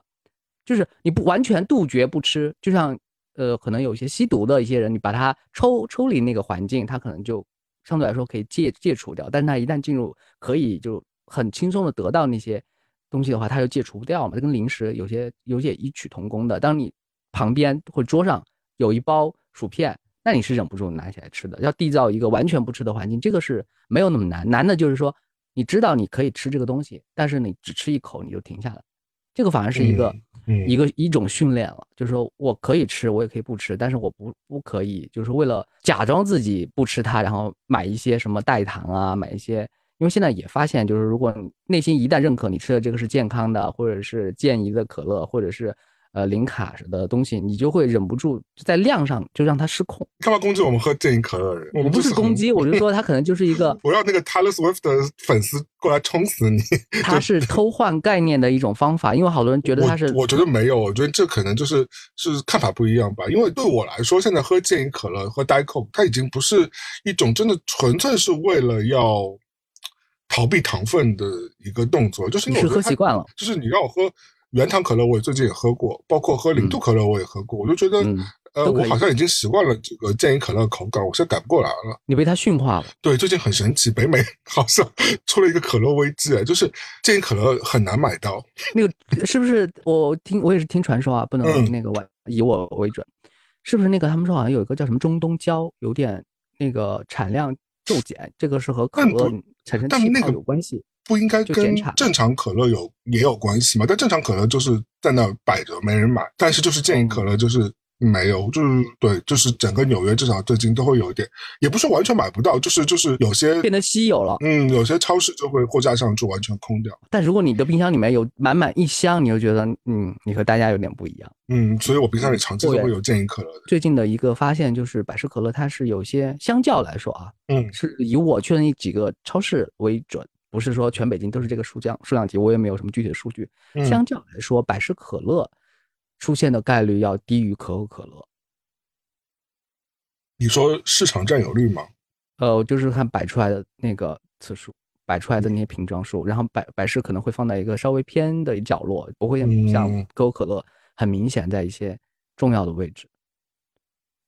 就是你不完全杜绝不吃，就像呃，可能有些吸毒的一些人，你把他抽抽离那个环境，他可能就。相对来说可以戒戒除掉，但是它一旦进入可以就很轻松的得到那些东西的话，它就戒除不掉嘛。这跟零食有些有些异曲同工的。当你旁边或桌上有一包薯片，那你是忍不住拿起来吃的。要缔造一个完全不吃的环境，这个是没有那么难。难的就是说，你知道你可以吃这个东西，但是你只吃一口你就停下来，这个反而是一个。一个一种训练了，就是说我可以吃，我也可以不吃，但是我不不可以，就是为了假装自己不吃它，然后买一些什么代糖啊，买一些，因为现在也发现，就是如果内心一旦认可你吃的这个是健康的，或者是健怡的可乐，或者是。呃，零卡的东西，你就会忍不住在量上就让它失控。干嘛攻击我们喝健怡可乐的人？我不是攻击，我就说他可能就是一个。我要那个 Taylor Swift 的粉丝过来冲死你。他是 偷换概念的一种方法，因为好多人觉得他是。我觉得没有，我觉得这可能就是是看法不一样吧。因为对我来说，现在喝健怡可乐喝 Diet Coke，它已经不是一种真的纯粹是为了要逃避糖分的一个动作，就是你是喝习惯了，就是你让我喝。原糖可乐我最近也喝过，包括喝零度可乐我也喝过，我就觉得，呃，我好像已经习惯了这个健怡可乐的口感，我现在改不过来了。你被它驯化了。对，最近很神奇，北美 好像出了一个可乐危机，就是健怡可乐很难买到。那个是不是我听我也是听传说啊，不能那个以我为准，是不是那个他们说好像有一个叫什么中东胶，有点那个产量骤减，这个是和可乐产生气泡有关系。不应该跟正常可乐有也有关系嘛？但正常可乐就是在那摆着没人买，但是就是健怡可乐就是没有，就是对，就是整个纽约至少最近都会有一点，也不是完全买不到，就是就是有些变得稀有了。嗯，有些超市就会货架上就完全空掉。但如果你的冰箱里面有满满一箱，你就觉得嗯，你和大家有点不一样。嗯，所以我冰箱里长期都会有健怡可乐的。最近的一个发现就是百事可乐它是有些相较来说啊，嗯，是以我去的那几个超市为准，不是说全北京都是这个数量数量级，我也没有什么具体的数据。相较来说，百事可乐出现的概率要低于可口可乐。你说市场占有率吗？呃，就是看摆出来的那个次数，摆出来的那些瓶装数，然后百百事可能会放在一个稍微偏的角落，不会像可口可乐很明显在一些重要的位置。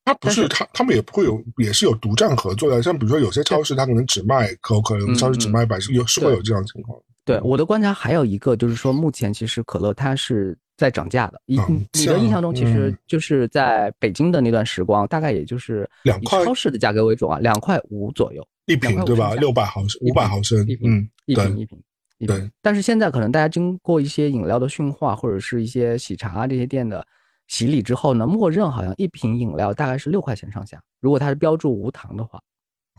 它不是，它他们也不会有，也是有独占合作的。像比如说有些超市，它可能只卖可口可乐，超市只卖百事，有是会有这样情况。对我的观察还有一个就是说，目前其实可乐它是。在涨价的，你你的印象中，其实就是在北京的那段时光，大概也就是两块超市的价格为主啊，两块五左右一瓶，对吧？六百毫升，五百毫升，一瓶，一瓶，一瓶，对。但是现在可能大家经过一些饮料的驯化，或者是一些喜茶这些店的洗礼之后呢，默认好像一瓶饮料大概是六块钱上下。如果它是标注无糖的话，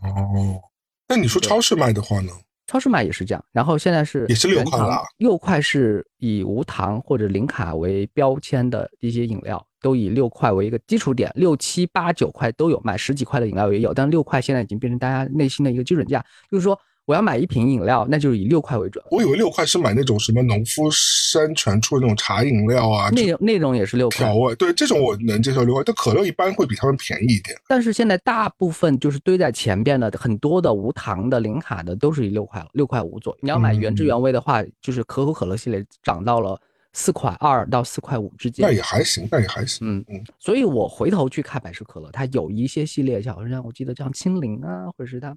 哦，那你说超市卖的话呢？超市卖也是这样，然后现在是也是六块了。六块是以无糖或者零卡为标签的一些饮料，都以六块为一个基础点，六七八九块都有卖，十几块的饮料也有，但六块现在已经变成大家内心的一个基准价，就是说。我要买一瓶饮料，那就是以六块为准。我以为六块是买那种什么农夫山泉出的那种茶饮料啊，那种那种也是六块。调味对这种我能接受六块，但可乐一般会比他们便宜一点。但是现在大部分就是堆在前边的很多的无糖的零卡的都是以六块了，六块五左右。你要买原汁原味的话，就是可口可乐系列涨到了四块二到四块五之间。那也还行，那也还行。嗯嗯。所以我回头去看百事可乐，它有一些系列，好像我记得像青柠啊，或者是它。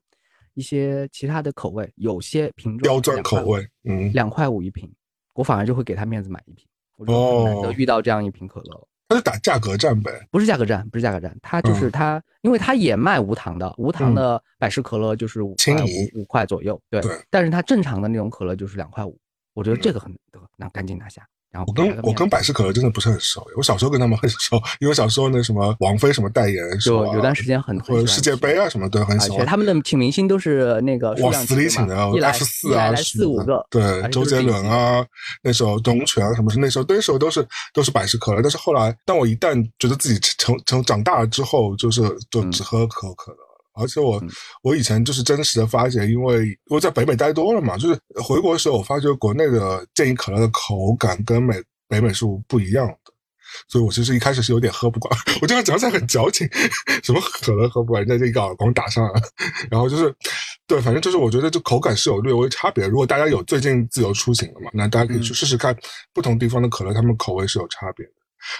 一些其他的口味，有些瓶装标准口味，嗯，两块五一瓶，我反而就会给他面子买一瓶。哦，难得遇到这样一瓶可乐，他是打价格战呗？不是价格战，不是价格战，他就是他，因为他也卖无糖的，无糖的百事可乐就是五块五五块左右，对，但是他正常的那种可乐就是两块五，我觉得这个很得，那赶紧拿下。然后我跟我跟百事可乐真的不是很熟，我小时候跟他们很熟，因为小时候那什么王菲什么代言，就有段时间很或者世界杯啊什么的很喜欢。他们的请明星都是那个往死里请的，F 四啊，四五个。对，周杰伦啊，那时候董泉啊什么是那时候那时候都是都是百事可乐，但是后来当我一旦觉得自己成成长大了之后，就是就只喝可口可乐。而且我我以前就是真实的发现，因为我在北美待多了嘛，就是回国的时候，我发觉国内的健怡可乐的口感跟美北美是不一样的，所以我其实一开始是有点喝不惯。我这样讲起来很矫情，什么可乐喝不惯，人家就一个耳光打上来，然后就是对，反正就是我觉得这口感是有略微差别。如果大家有最近自由出行了嘛，那大家可以去试试看不同地方的可乐，他们口味是有差别的。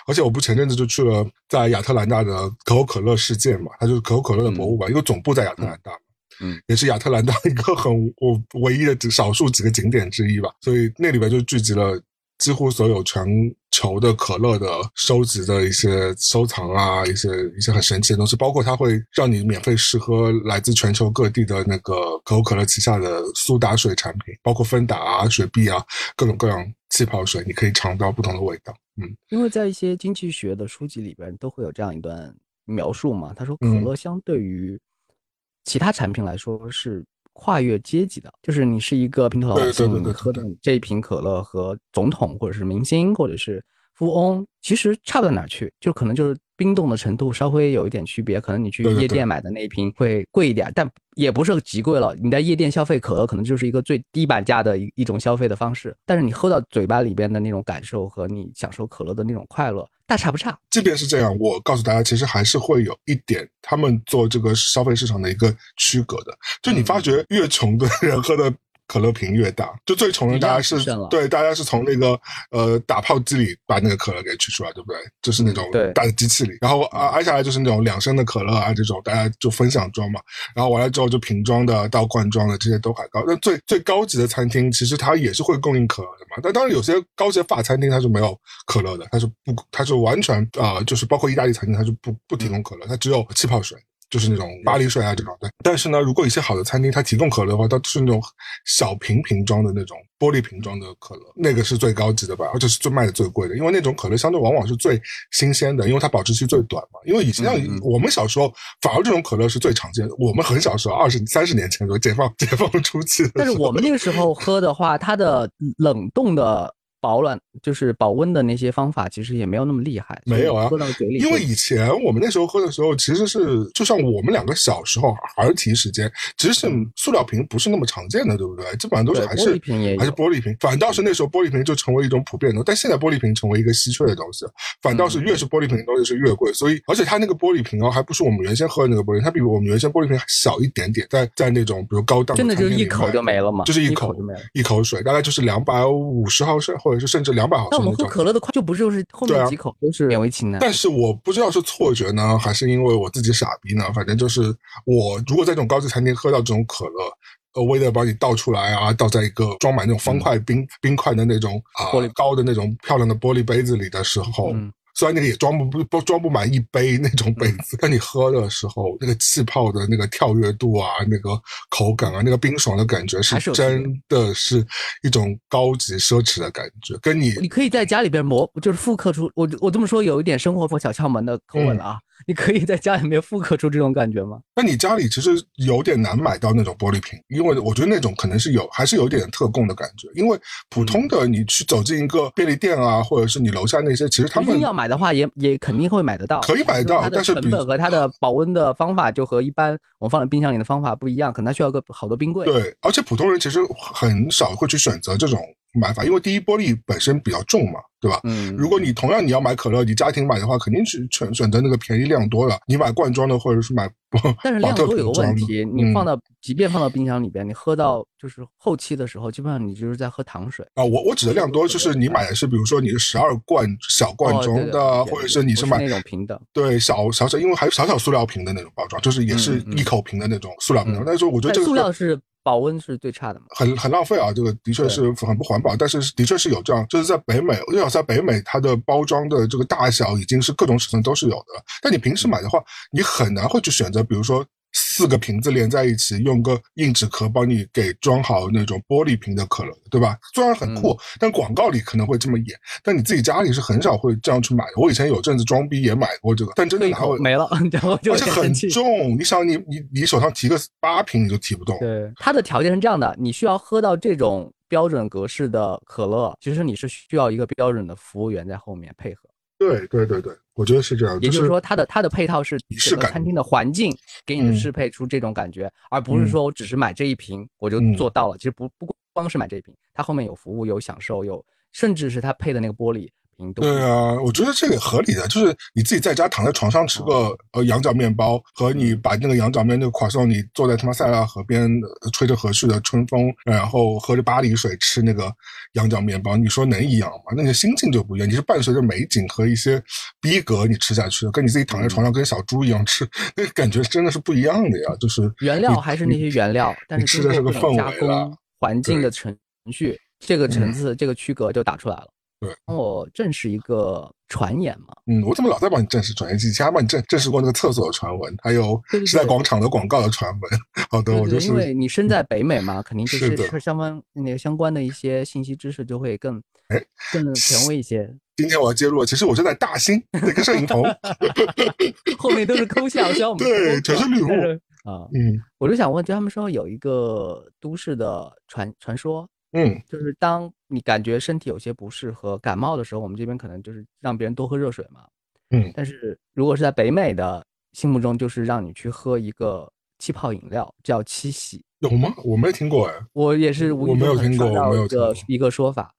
而且我不前阵子就去了在亚特兰大的可口可乐世界嘛，它就是可口可乐的博物馆，因为总部在亚特兰大嘛，嗯，也是亚特兰大一个很我唯一的少数几个景点之一吧，所以那里边就聚集了几乎所有全球的可乐的收集的一些收藏啊，一些一些很神奇的东西，包括它会让你免费试喝来自全球各地的那个可口可乐旗下的苏打水产品，包括芬达啊、雪碧啊，各种各样气泡水，你可以尝到不同的味道。嗯，因为在一些经济学的书籍里边都会有这样一段描述嘛。他说，可乐相对于其他产品来说是跨越阶级的，就是你是一个平头老百姓，你喝的这一瓶可乐和总统或者是明星或者是富翁其实差不到哪去，就可能就是。冰冻的程度稍微有一点区别，可能你去夜店买的那一瓶会贵一点，但也不是极贵了。你在夜店消费可乐，可能就是一个最低板价的一一种消费的方式。但是你喝到嘴巴里边的那种感受和你享受可乐的那种快乐，大差不差。即便是这样，我告诉大家，其实还是会有一点他们做这个消费市场的一个区隔的。就你发觉越穷的人喝的。可乐瓶越大，就最穷的大家是对，大家是从那个呃打泡机里把那个可乐给取出来，对不对？就是那种大的机器里，然后啊挨下来就是那种两升的可乐啊，这种大家就分享装嘛。然后完了之后就瓶装的到罐装的这些都还高。那最最高级的餐厅其实它也是会供应可乐的嘛。但当然有些高级的法餐厅它是没有可乐的，它是不它是完全啊，就是包括意大利餐厅它是不不提供可乐，它只有气泡水。就是那种巴黎水啊这种。对，但是呢，如果一些好的餐厅它提供可乐的话，它是那种小瓶瓶装的那种玻璃瓶装的可乐，那个是最高级的吧，而且是最卖的最贵的，因为那种可乐相对往往是最新鲜的，因为它保质期最短嘛。因为以前像我们小时候，反而这种可乐是最常见的。我们很小时候，二十三十年前的时候，解放解放初期，但是我们那个时候喝的话，它的冷冻的。保暖就是保温的那些方法，其实也没有那么厉害。没有啊，喝到嘴里。因为以前我们那时候喝的时候，其实是就像我们两个小时候儿提时间，其实是塑料瓶不是那么常见的，对不对？基本上都是还是玻璃瓶还是玻璃瓶。反倒是那时候玻璃瓶就成为一种普遍的，但现在玻璃瓶成为一个稀缺的东西。反倒是越是玻璃瓶的东西是越贵，所以而且它那个玻璃瓶哦，还不是我们原先喝的那个玻璃，它比我们原先玻璃瓶还小一点点。在在那种比如高档真的就是一口就没了嘛？就是一口就没了，一口水大概就是两百五十毫升，或者是甚至两百毫升。那我们喝可乐的快就不是就是后面几口都是勉为其难。但是我不知道是错觉呢，还是因为我自己傻逼呢？反正就是我如果在这种高级餐厅喝到这种可乐，呃，为了把你倒出来啊，倒在一个装满那种方块冰冰块的那种啊高的那种漂亮的玻璃杯子里的时候。虽然那个也装不不装不满一杯那种杯子，但你喝的时候，那个气泡的那个跳跃度啊，那个口感啊，那个冰爽的感觉，是真的是一种高级奢侈的感觉。跟你，你可以在家里边模，就是复刻出我我这么说有一点生活小窍门的口吻了啊。你可以在家里面复刻出这种感觉吗？那你家里其实有点难买到那种玻璃瓶，因为我觉得那种可能是有，还是有点特供的感觉。因为普通的你去走进一个便利店啊，或者是你楼下那些，其实他们要买的话，也也肯定会买得到，可以买到，但是成本和它的保温的方法就和一般我们放在冰箱里的方法不一样，可能它需要个好多冰柜。对，而且普通人其实很少会去选择这种。买法，因为第一玻璃本身比较重嘛，对吧？嗯，如果你同样你要买可乐，你家庭买的话，肯定是选选择那个便宜量多的。你买罐装的，或者是买，但是量多有个问题，你放到即便放到冰箱里边，你喝到就是后期的时候，基本上你就是在喝糖水啊。我我指的量多，就是你买的是比如说你是十二罐小罐装的，或者是你是买那种瓶的，对，小小小，因为还有小小塑料瓶的那种包装，就是也是一口瓶的那种塑料瓶。但是我觉得这个塑料是。保温是最差的嘛？很很浪费啊！这个的确是很不环保，但是的确是有这样，就是在北美，至少在北美，它的包装的这个大小已经是各种尺寸都是有的。但你平时买的话，你很难会去选择，比如说。四个瓶子连在一起，用个硬纸壳帮你给装好那种玻璃瓶的可乐，对吧？虽然很酷，但广告里可能会这么演，但你自己家里是很少会这样去买的。我以前有阵子装逼也买过这个，但真的拿回没了，然后而且很重。你想，你你你手上提个八瓶，你就提不动。对，它的条件是这样的，你需要喝到这种标准格式的可乐，其实你是需要一个标准的服务员在后面配合。对对对对，我觉得是这样。也就是说，它的它的配套是整个餐厅的环境给你的适配出这种感觉，而不是说我只是买这一瓶我就做到了。其实不不光是买这一瓶，它后面有服务、有享受、有甚至是它配的那个玻璃。对啊，我觉得这个合理的，就是你自己在家躺在床上吃个呃羊角面包，和你把那个羊角面那个垮送，你坐在他妈塞纳河边吹着和煦的春风，然后喝着巴黎水吃那个羊角面包，你说能一样吗？那个心境就不一样。你是伴随着美景和一些逼格你吃下去的，跟你自己躺在床上跟小猪一样吃，那感觉真的是不一样的呀。就是原料还是那些原料，但是吃的是个氛围了，环境的程序，这个层次这个区隔就打出来了。对，帮我证实一个传言嘛？嗯，我怎么老在帮你证实传言？以前还帮你证证实过那个厕所的传闻，还有时代广场的广告的传闻。好的，我就是因为你身在北美嘛，肯定就是相关那个相关的一些信息知识就会更哎更权威一些。今天我要揭露，其实我是在大兴那个摄影棚，后面都是抠像，像我们对全是绿雾啊。嗯，我就想问，就他们说有一个都市的传传说。嗯，就是当你感觉身体有些不适和感冒的时候，我们这边可能就是让别人多喝热水嘛。嗯，但是如果是在北美的心目中，就是让你去喝一个气泡饮料，叫七喜。有吗？我没听过哎。我也是，无意中听过，没有一个一个说法。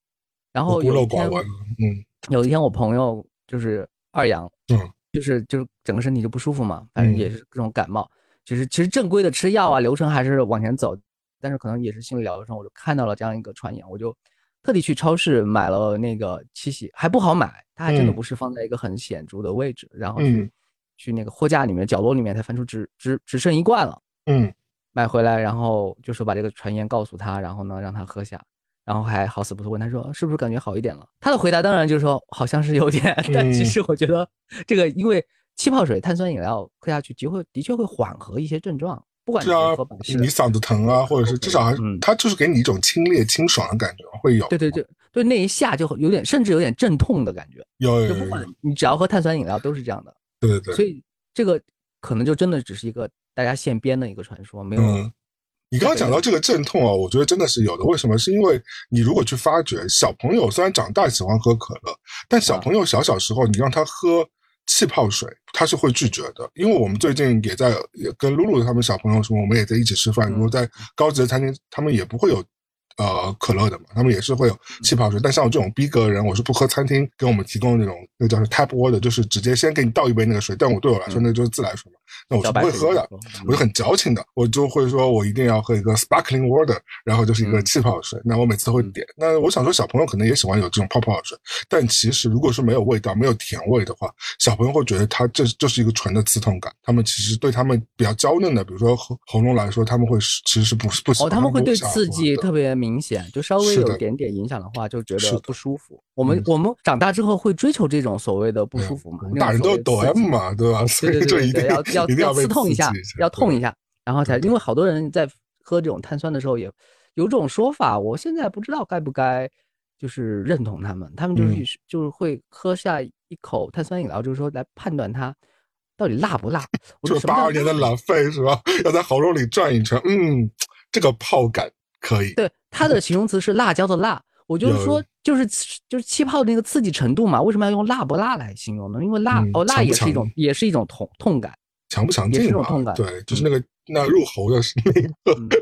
然后孤陋寡闻。嗯，有一天我朋友就是二阳，嗯，就是就是整个身体就不舒服嘛，反正也是各种感冒。其实其实正规的吃药啊流程还是往前走。但是可能也是心理疗程，我就看到了这样一个传言，我就特地去超市买了那个七喜，还不好买，它还真的不是放在一个很显著的位置，然后去去那个货架里面角落里面才翻出只只只剩一罐了，嗯，买回来，然后就说把这个传言告诉他，然后呢让他喝下，然后还好死不死问他说是不是感觉好一点了？他的回答当然就是说好像是有点，但其实我觉得这个因为气泡水、碳酸饮料喝下去，的确的确会缓和一些症状。不管是喝百事，你嗓子疼啊，或者是至少还是它就是给你一种清冽清爽的感觉，会有。对对对对，那一下就有点，甚至有点阵痛的感觉。有就不管你只要喝碳酸饮料都是这样的。对对对。所以这个可能就真的只是一个大家现编的一个传说，没有。你刚刚讲到这个阵痛啊，我觉得真的是有的。为什么？是因为你如果去发觉，小朋友虽然长大喜欢喝可乐，但小朋友小小时候你让他喝气泡水，他是会拒绝的。因为我们最近也在也跟露露他们小朋友说，我们也在一起吃饭。如果在高级的餐厅，他们也不会有。呃，可乐的嘛，他们也是会有气泡水，但像我这种逼格的人，我是不喝餐厅给我们提供那种，那叫什么 tap water，就是直接先给你倒一杯那个水。但我对我来说，那就是自来水嘛，那我是不会喝的，我就很矫情的，我就会说我一定要喝一个 sparkling water，然后就是一个气泡水。那我每次都会点。那我想说，小朋友可能也喜欢有这种泡泡水，但其实如果是没有味道、没有甜味的话，小朋友会觉得它这就是一个纯的刺痛感。他们其实对他们比较娇嫩的，比如说喉喉咙来说，他们会其实是不不喜欢。哦，他们会对刺激特别。明显就稍微有一点点影响的话，就觉得不舒服。我们我们长大之后会追求这种所谓的不舒服嘛？大人都抖 M 嘛，对吧？对对对对，要 要要刺痛一下，要痛一下，然后才。因为好多人在喝这种碳酸的时候，也有种说法，我现在不知道该不该就是认同他们。他们就是就是会喝下一口碳酸饮料，就是说来判断它到底辣不辣。就是八二年的老肺是吧？要在喉咙里转一圈，嗯，这个泡感。可以，对它的形容词是辣椒的辣，我就是说，就是就是气泡的那个刺激程度嘛，为什么要用辣不辣来形容呢？因为辣哦，辣也是一种，也是一种痛痛感，强不强劲？也是一种痛感，对，就是那个那入喉的是那个，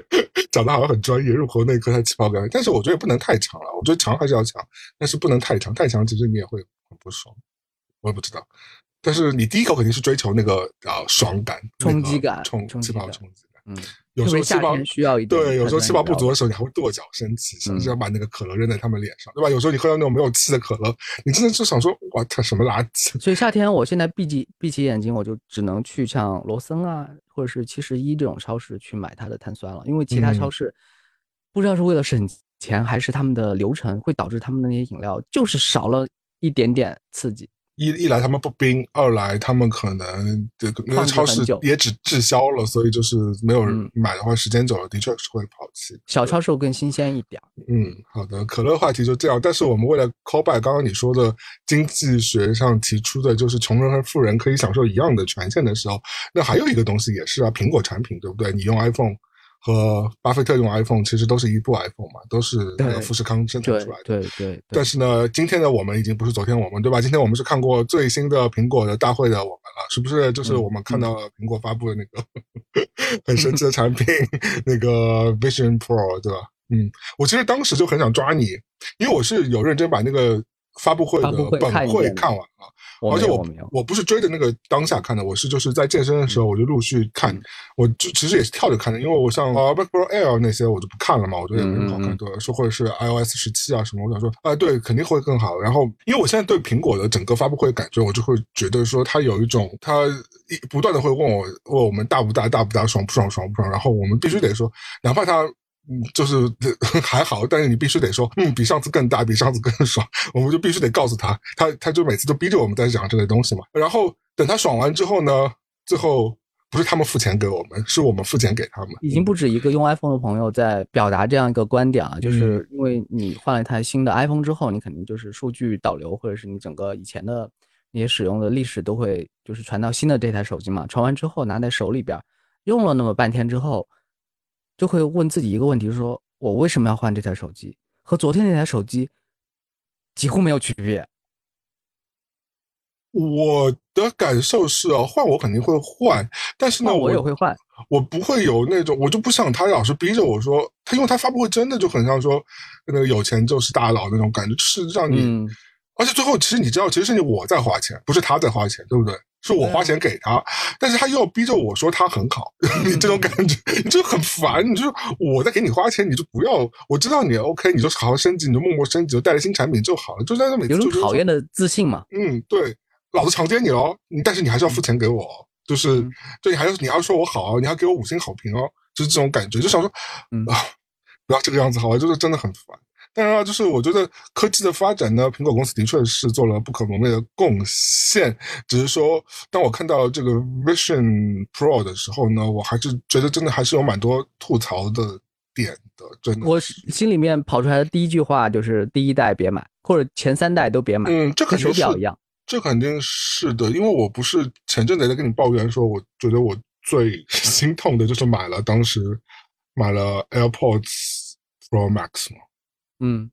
讲的好像很专业，入喉那一刻它气泡感，但是我觉得不能太强了，我觉得强还是要强，但是不能太强，太强其实你也会很不爽，我也不知道，但是你第一口肯定是追求那个啊爽感、冲击感、冲气泡冲击感，嗯。有时候气泡需要一点，对，有时候气泡不足的时候，你还会跺脚生气，甚至要把那个可乐扔在他们脸上，对吧？有时候你喝到那种没有气的可乐，你真的就想说，哇，它什么垃圾？所以夏天我现在闭起闭起眼睛，我就只能去像罗森啊，或者是七十一这种超市去买它的碳酸了，因为其他超市不知道是为了省钱，还是他们的流程会导致他们的那些饮料就是少了一点点刺激。一一来他们不冰，二来他们可能这个那个超市也只滞销了，所以就是没有人买的话，时间久了的确是会抛弃。小超市更新鲜一点。嗯，好的，可乐话题就这样。但是我们为了 call back 刚刚你说的经济学上提出的，就是穷人和富人可以享受一样的权限的时候，那还有一个东西也是啊，苹果产品对不对？你用 iPhone。和巴菲特用 iPhone 其实都是一部 iPhone 嘛，都是富士康生产出来的。对对。但是呢，今天的我们已经不是昨天我们，对吧？今天我们是看过最新的苹果的大会的我们了，是不是？就是我们看到了苹果发布的那个 很神奇的 产品，那个 Vision Pro，对吧？嗯，我其实当时就很想抓你，因为我是有认真把那个发布会的本会看完了。而且我我不是追着那个当下看的，我是就是在健身的时候我就陆续看，我就其实也是跳着看的，因为我像 MacBook Air 那些我就不看了嘛，我觉得也没什么好看，对，说或者是 iOS 十七啊什么，我想说啊，对，肯定会更好。然后因为我现在对苹果的整个发布会感觉，我就会觉得说它有一种，它一不断的会问我问我们大不大，大不大，爽不爽，爽不爽，然后我们必须得说，哪怕它。嗯，就是 还好，但是你必须得说，嗯，比上次更大，比上次更爽，我们就必须得告诉他，他他就每次都逼着我们在讲这类东西嘛。然后等他爽完之后呢，最后不是他们付钱给我们，是我们付钱给他们。已经不止一个用 iPhone 的朋友在表达这样一个观点了，就是因为你换了一台新的 iPhone 之后，你肯定就是数据导流，或者是你整个以前的那些使用的历史都会就是传到新的这台手机嘛。传完之后拿在手里边，用了那么半天之后。就会问自己一个问题：说我为什么要换这台手机？和昨天那台手机几乎没有区别。我的感受是啊，换我肯定会换，但是呢，我也会换。我不会有那种，我就不想他老是逼着我说，他因为他发布会真的就很像说那个有钱就是大佬那种感觉，是让你，而且最后其实你知道，其实是你我在花钱，不是他在花钱，对不对？是我花钱给他，但是他又要逼着我说他很好，你这种感觉 你就很烦。你就我在给你花钱，你就不要。我知道你 OK，你就好好升级，你就默默升级，就带着新产品就好了。就在那每次有种讨厌的自信嘛。嗯，对，老子强奸你了，但是你还是要付钱给我，就是对，你还要你要说我好，你还给我五星好评哦，就是这种感觉，就想说啊，不要这个样子好吧？就是真的很烦。当然了，就是我觉得科技的发展呢，苹果公司的确是做了不可磨灭的贡献。只是说，当我看到这个 Vision Pro 的时候呢，我还是觉得真的还是有蛮多吐槽的点的。真的，我心里面跑出来的第一句话就是第一代别买，或者前三代都别买。嗯，这跟手表一样，这肯定是的。因为我不是前阵子在跟你抱怨说，我觉得我最 心痛的就是买了当时买了 AirPods Pro Max 嘛。嗯，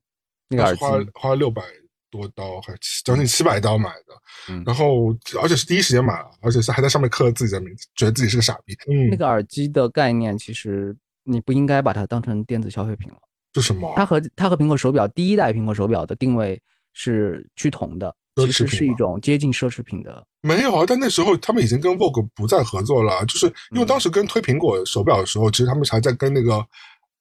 那个耳机花花六百多刀，还将近七百刀买的。嗯，然后而且是第一时间买了，而且是还在上面刻了自己的名字，觉得自己是个傻逼。嗯，那个耳机的概念其实你不应该把它当成电子消费品了。是什么？它和它和苹果手表第一代苹果手表的定位是趋同的，其实是一种接近奢侈品的。没有啊，但那时候他们已经跟 Vogue 不再合作了，就是因为当时跟推苹果手表的时候，其实他们还在跟那个。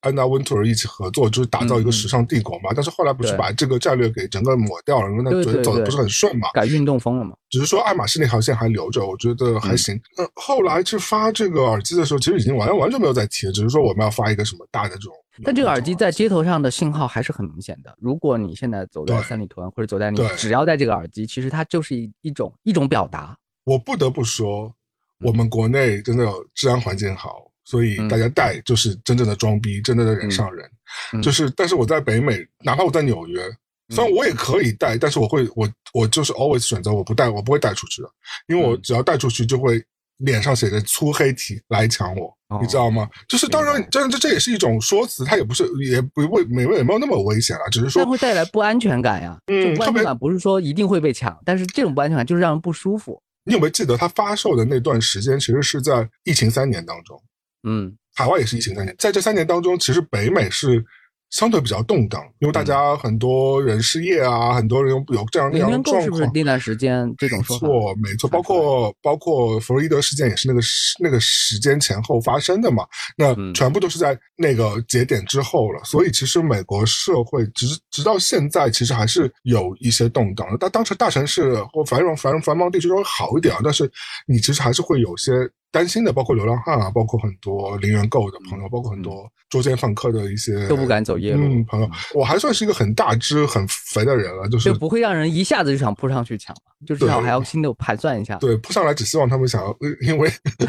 安娜温图尔一起合作，就是打造一个时尚帝国嘛。但是后来不是把这个战略给整个抹掉了，因为他觉得走的不是很顺嘛。改运动风了嘛。只是说爱马仕那条线还留着，我觉得还行。那后来去发这个耳机的时候，其实已经完完全没有再提，只是说我们要发一个什么大的这种。但这个耳机在街头上的信号还是很明显的。如果你现在走在三里屯或者走在你只要戴这个耳机，其实它就是一一种一种表达。我不得不说，我们国内真的治安环境好。所以大家带就是真正的装逼，真正的人上人，就是。但是我在北美，哪怕我在纽约，虽然我也可以带，但是我会，我我就是 always 选择我不带，我不会带出去的，因为我只要带出去就会脸上写着粗黑体来抢我，你知道吗？就是当然，这这这也是一种说辞，它也不是也不会没有也没有那么危险了，只是说会带来不安全感呀。嗯，不安全感不是说一定会被抢，但是这种不安全感就是让人不舒服。你有没有记得它发售的那段时间，其实是在疫情三年当中？嗯，海外也是疫情三年，在这三年当中，其实北美是相对比较动荡，因为大家很多人失业啊，很多人有这样那样的状况。是不是那段时间这种说法？没错，没错，包括包括弗洛伊德事件也是那个时那个时间前后发生的嘛，那全部都是在那个节点之后了。所以其实美国社会直直到现在，其实还是有一些动荡的。但当时大城市或繁荣繁荣繁忙地区稍微好一点啊，但是你其实还是会有些。担心的包括流浪汉啊，包括很多零元购的朋友，包括很多捉奸放客的一些都不敢走夜路朋友。我还算是一个很大只、很肥的人了，就是就不会让人一下子就想扑上去抢了，就至少还要心里盘算一下。对，扑上来只希望他们想要，因为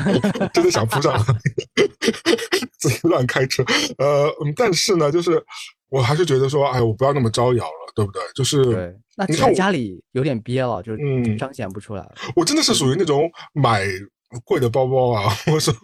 真的想扑上来，自己乱开车。呃，但是呢，就是我还是觉得说，哎，我不要那么招摇了，对不对？就是对，那你看家里有点憋了，就是嗯，彰显不出来了。我真的是属于那种买。贵的包包啊，或者说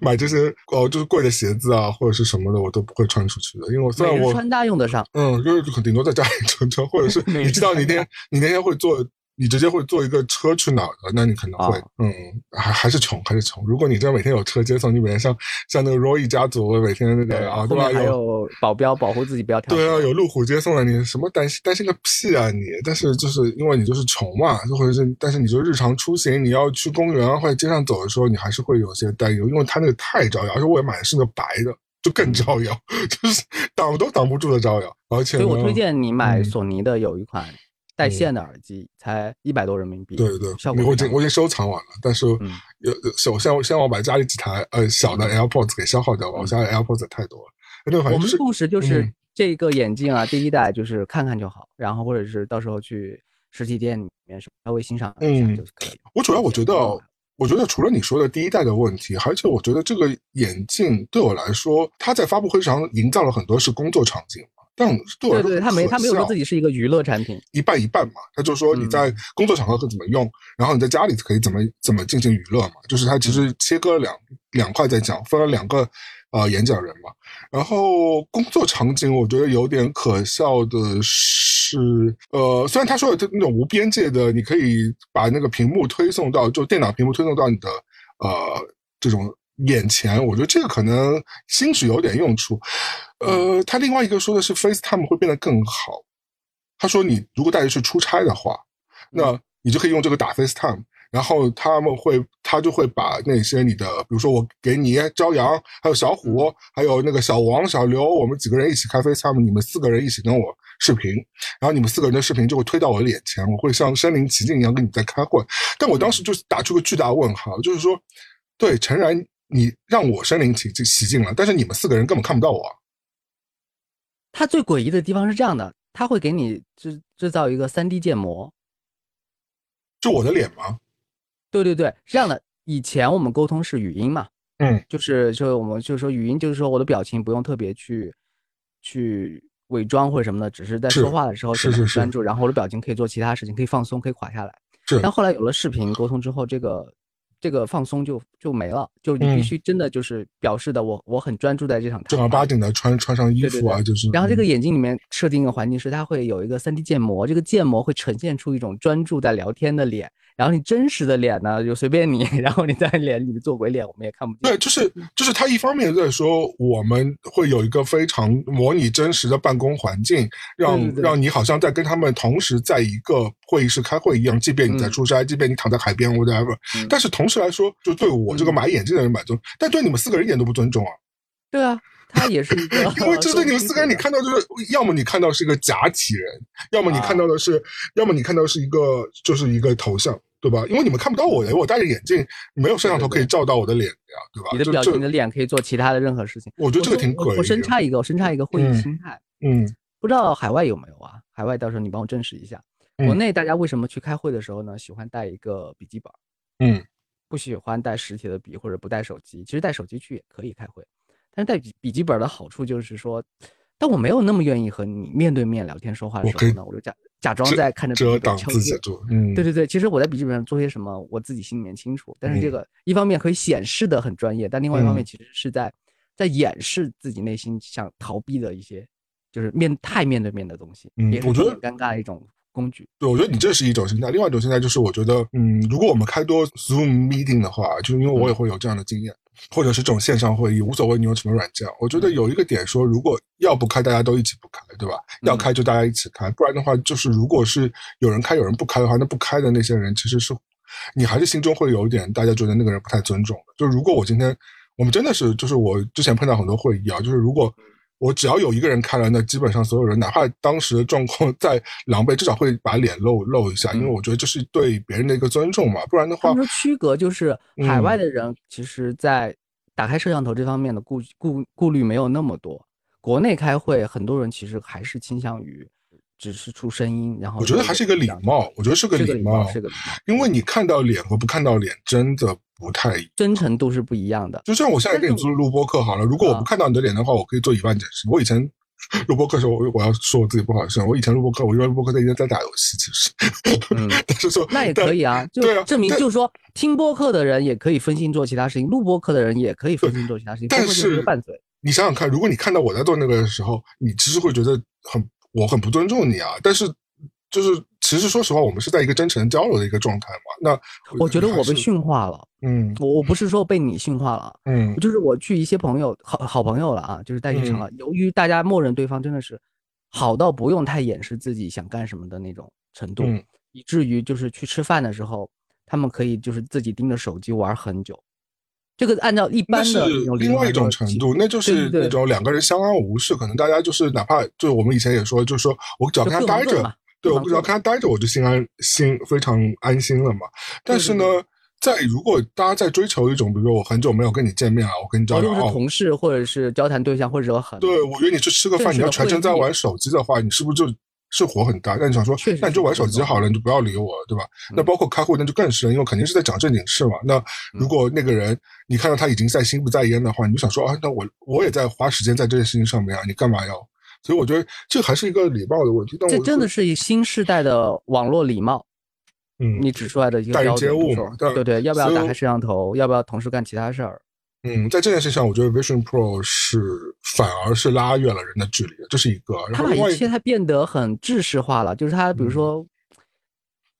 买这些哦，就是贵的鞋子啊，或者是什么的，我都不会穿出去的，因为我虽然我穿搭用得上，嗯，就是顶多在家里 穿穿，或者是 你知道你那天你那天会做。你直接会坐一个车去哪儿的？那你可能会，嗯，还还是穷，还是穷。如果你这每天有车接送，你每天像像那个 Roy 家族每天那个啊，对吧？还有保镖保护自己不要跳。对啊，有路虎接送的，你什么担心担心个屁啊你！但是就是因为你就是穷嘛，或者是但是你就日常出行，你要去公园或者街上走的时候，你还是会有些担忧，因为他那个太招摇，而且我也买的是个白的，就更招摇，就是挡都挡不住的招摇。而且，所以我推荐你买索尼的有一款。带线的耳机才一百多人民币，对对，我已经我已经收藏完了，但是有首先先我把家里几台呃小的 AirPods 给消耗掉了，我家 AirPods 太多了。那我们共识就是这个眼镜啊，第一代就是看看就好，然后或者是到时候去实体店里面稍微欣赏一下就可以。我主要我觉得，我觉得除了你说的第一代的问题，而且我觉得这个眼镜对我来说，它在发布会上营造了很多是工作场景。但对对对，他没他没有说自己是一个娱乐产品，一半一半嘛。他就说你在工作场合可怎么用，然后你在家里可以怎么怎么进行娱乐嘛。就是他其实切割了两两块在讲，分了两个呃演讲人嘛。然后工作场景，我觉得有点可笑的是，呃，虽然他说的那种无边界的，你可以把那个屏幕推送到就电脑屏幕推送到你的呃这种。眼前，我觉得这个可能兴许有点用处。呃，他另外一个说的是 FaceTime 会变得更好。他说，你如果带着去出差的话，那你就可以用这个打 FaceTime，然后他们会，他就会把那些你的，比如说我给你朝阳，还有小虎，还有那个小王、小刘，我们几个人一起开 FaceTime，你们四个人一起跟我视频，然后你们四个人的视频就会推到我的脸前，我会像身临其境一样跟你在开会。但我当时就打出个巨大问号，就是说，对，诚然。你让我身临其境，其境了，但是你们四个人根本看不到我。他最诡异的地方是这样的，他会给你制制造一个三 D 建模，就我的脸吗？对对对，这样的。以前我们沟通是语音嘛，嗯，就是就是我们就是说语音，就是说我的表情不用特别去去伪装或者什么的，只是在说话的时候是是专注，然后我的表情可以做其他事情，可以放松，可以垮下来。是。但后来有了视频沟通之后，这个。这个放松就就没了，就你必须真的就是表示的我我很专注在这场。正儿八经的穿穿上衣服啊，就是。然后这个眼睛里面设定一个环境是，它会有一个三 D 建模，这个建模会呈现出一种专注在聊天的脸。然后你真实的脸呢，就随便你。然后你在脸里面做鬼脸，我们也看不见。对，就是就是他一方面在说我们会有一个非常模拟真实的办公环境，让让你好像在跟他们同时在一个会议室开会一样，即便你在出差，即便你躺在海边，whatever。但是同时来说，就对我这个买眼镜的人买尊，但对你们四个人一点都不尊重啊。对啊。他也是一个，因为这对你们四个人，你看到就是，要么你看到是一个假体人，要么你看到的是，要么你看到是一个就是一个头像，对吧？因为你们看不到我的，我戴着眼镜，没有摄像头可以照到我的脸呀，对吧？你的表情、你的脸可以做其他的任何事情。我觉得这个挺可我深差一个，我深差一个会议心态。嗯，不知道海外有没有啊？海外到时候你帮我证实一下。国内大家为什么去开会的时候呢，喜欢带一个笔记本？嗯，不喜欢带实体的笔或者不带手机。其实带手机去也可以开会。但是带笔笔记本的好处就是说，但我没有那么愿意和你面对面聊天说话的时候呢，我就假假装在看着遮挡自己做。嗯，对对对，其实我在笔记本上做些什么，我自己心里面清楚。但是这个一方面可以显示的很专业，但另外一方面其实是在在掩饰自己内心想逃避的一些，就是面太面对面的东西，嗯，我觉得尴尬的一种工具。对，我觉得你这是一种心态，另外一种心态就是我觉得，嗯，如果我们开多 Zoom meeting 的话，就是因为我也会有这样的经验。或者是这种线上会议，无所谓你用什么软件。我觉得有一个点说，如果要不开，大家都一起不开，对吧？要开就大家一起开，不然的话，就是如果是有人开有人不开的话，那不开的那些人其实是，你还是心中会有一点，大家觉得那个人不太尊重的。就如果我今天我们真的是，就是我之前碰到很多会议啊，就是如果。我只要有一个人开了，那基本上所有人，哪怕当时的状况再狼狈，至少会把脸露露一下，因为我觉得这是对别人的一个尊重嘛。不然的话，说区隔就是海外的人，其实在打开摄像头这方面的顾顾顾虑没有那么多。国内开会，很多人其实还是倾向于只是出声音，然后我觉得还是一个礼貌，我觉得是个礼貌，是个礼貌，因为你看到脸和不看到脸真的不太真诚度是不一样的。就像我现在给你做录播课好了，如果我不看到你的脸的话，我可以做一万件事。我以前录播课的时候，我我要说我自己不好意思，我以前录播课，我一般录播课在一边在打游戏，其实，但是说那也可以啊，就证明就是说听播客的人也可以分心做其他事情，录播课的人也可以分心做其他事情，但是拌嘴。你想想看，如果你看到我在做那个的时候，你其实会觉得很我很不尊重你啊，但是。就是，其实说实话，我们是在一个真诚交流的一个状态嘛。那我觉得我被驯化了。嗯，我我不是说被你驯化了。嗯，就是我去一些朋友好好朋友了啊，就是在一场了。由于大家默认对方真的是好到不用太掩饰自己想干什么的那种程度，以至于就是去吃饭的时候，他们可以就是自己盯着手机玩很久。这个按照一般的另外一种程度，那就是那种两个人相安无事，可能大家就是哪怕就我们以前也说，就是说我只要跟他待着。对，我不知道看他待着，我就心安心非常安心了嘛。但是呢，在如果大家在追求一种，比如说我很久没有跟你见面了，我跟你交流，是同事或者是交谈对象，或者很对我约你去吃个饭，你要全程在玩手机的话，你是不是就是火很大？那你想说，那你就玩手机好了，你就不要理我了，对吧？那包括开会，那就更是，因为肯定是在讲正经事嘛。那如果那个人你看到他已经在心不在焉的话，你就想说啊，那我我也在花时间在这件事情上面啊，你干嘛要？所以我觉得这还是一个礼貌的问题。这真的是一新时代的网络礼貌。嗯，你指出来的一个标准。对对，要不要打开摄像头？要不要同时干其他事儿？嗯，在这件事上，我觉得 Vision Pro 是反而是拉远了人的距离，这是一个。它把一切它变得很制式化了，就是它比如说，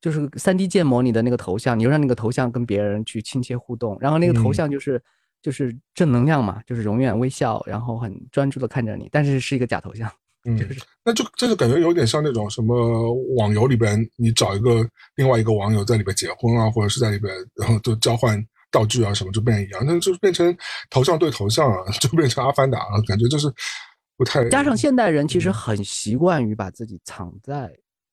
就是三 D 建模你的那个头像，你就让那个头像跟别人去亲切互动，然后那个头像就是。就是正能量嘛，就是永远微笑，然后很专注的看着你，但是是一个假头像。嗯，那就这就感觉有点像那种什么网游里边，你找一个另外一个网友在里边结婚啊，或者是在里边，然后就交换道具啊什么，就变一样，那就变成头像对头像啊，就变成阿凡达了，感觉就是不太。加上现代人其实很习惯于把自己藏在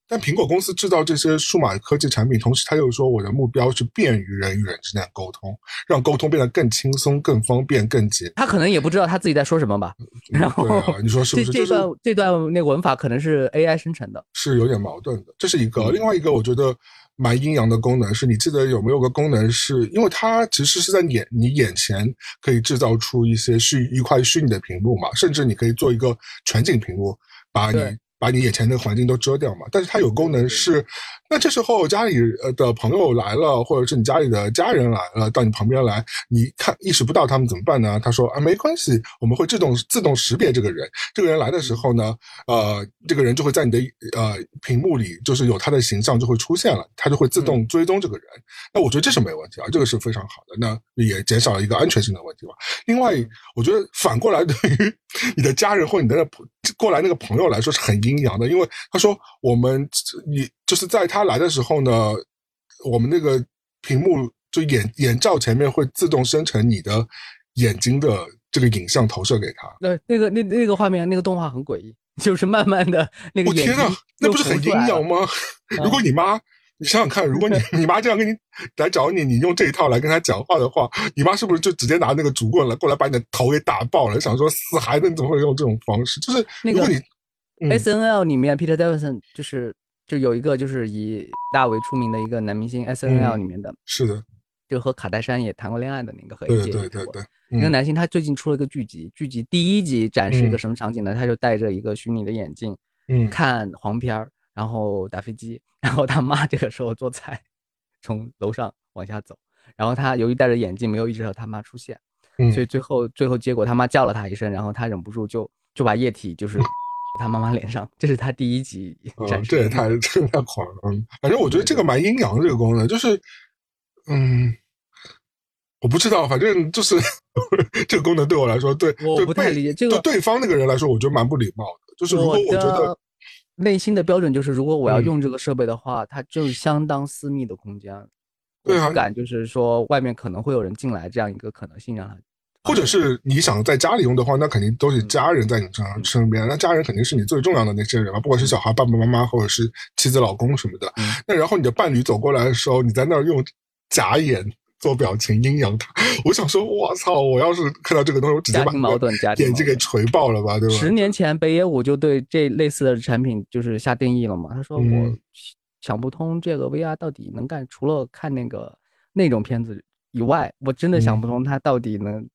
但苹果公司制造这些数码科技产品，同时他又说我的目标是便于人与人之间沟通，让沟通变得更轻松、更方便、更捷。他可能也不知道他自己在说什么吧。然后你说是不是？这段这段那个文法可能是 AI 生成的，是有点矛盾的。这是一个，另外一个我觉得蛮阴阳的功能是，你记得有没有个功能是，因为它其实是在眼你眼前可以制造出一些虚一块虚拟的屏幕嘛，甚至你可以做一个全景屏幕，把你。把你眼前的环境都遮掉嘛，但是它有功能是，那这时候家里呃的朋友来了，或者是你家里的家人来了，到你旁边来，你看意识不到他们怎么办呢？他说啊，没关系，我们会自动自动识别这个人，这个人来的时候呢，呃，这个人就会在你的呃屏幕里，就是有他的形象就会出现了，他就会自动追踪这个人。那我觉得这是没问题啊，这个是非常好的，那也减少了一个安全性的问题吧。另外，我觉得反过来对于你的家人或你的朋过来那个朋友来说是很。阴阳的，因为他说我们你就是在他来的时候呢，我们那个屏幕就眼眼罩前面会自动生成你的眼睛的这个影像投射给他。那，那个那那个画面那个动画很诡异，就是慢慢的那个。我天呐，那不是很阴阳吗？如果你妈，你想想看，如果你你妈这样跟你来找你，你用这一套来跟她讲话的话，你妈是不是就直接拿那个竹棍来过来把你的头给打爆了？想说死孩子，你怎么会用这种方式？就是如果你。S N L 里面，Peter Davison 就是就有一个就是以大为出名的一个男明星，S N L 里面的，是的，就和卡戴珊也谈过恋爱的那个，对对对对，那个男星他最近出了一个剧集，剧集第一集展示一个什么场景呢？他就戴着一个虚拟的眼镜，嗯，看黄片儿，然后打飞机，然后他妈这个时候做菜，从楼上往下走，然后他由于戴着眼镜没有意识到他妈出现，所以最后最后结果他妈叫了他一声，然后他忍不住就就把液体就是。他妈妈脸上，这是他第一集展示。这也太这也太狂了。反正我觉得这个蛮阴阳这个功能，就是，嗯，我不知道，反正就是 这个功能对我来说，对我不太理解。这个对对方那个人来说，我觉得蛮不礼貌的。就是如果我觉得内心的标准就是，如果我要用这个设备的话，它就是相当私密的空间，对啊，不敢就是说外面可能会有人进来这样一个可能性让他。或者是你想在家里用的话，那肯定都是家人在你身上身边。那家人肯定是你最重要的那些人了，不管是小孩、爸爸妈妈，或者是妻子、老公什么的。那然后你的伴侣走过来的时候，你在那儿用假眼做表情阴阳他，我想说，我操！我要是看到这个东西，我直接把矛盾眼睛给锤爆了吧，对吧？十年前北野武就对这类似的产品就是下定义了嘛。他说我想不通这个 VR 到底能干，除了看那个那种片子以外，我真的想不通它到底能。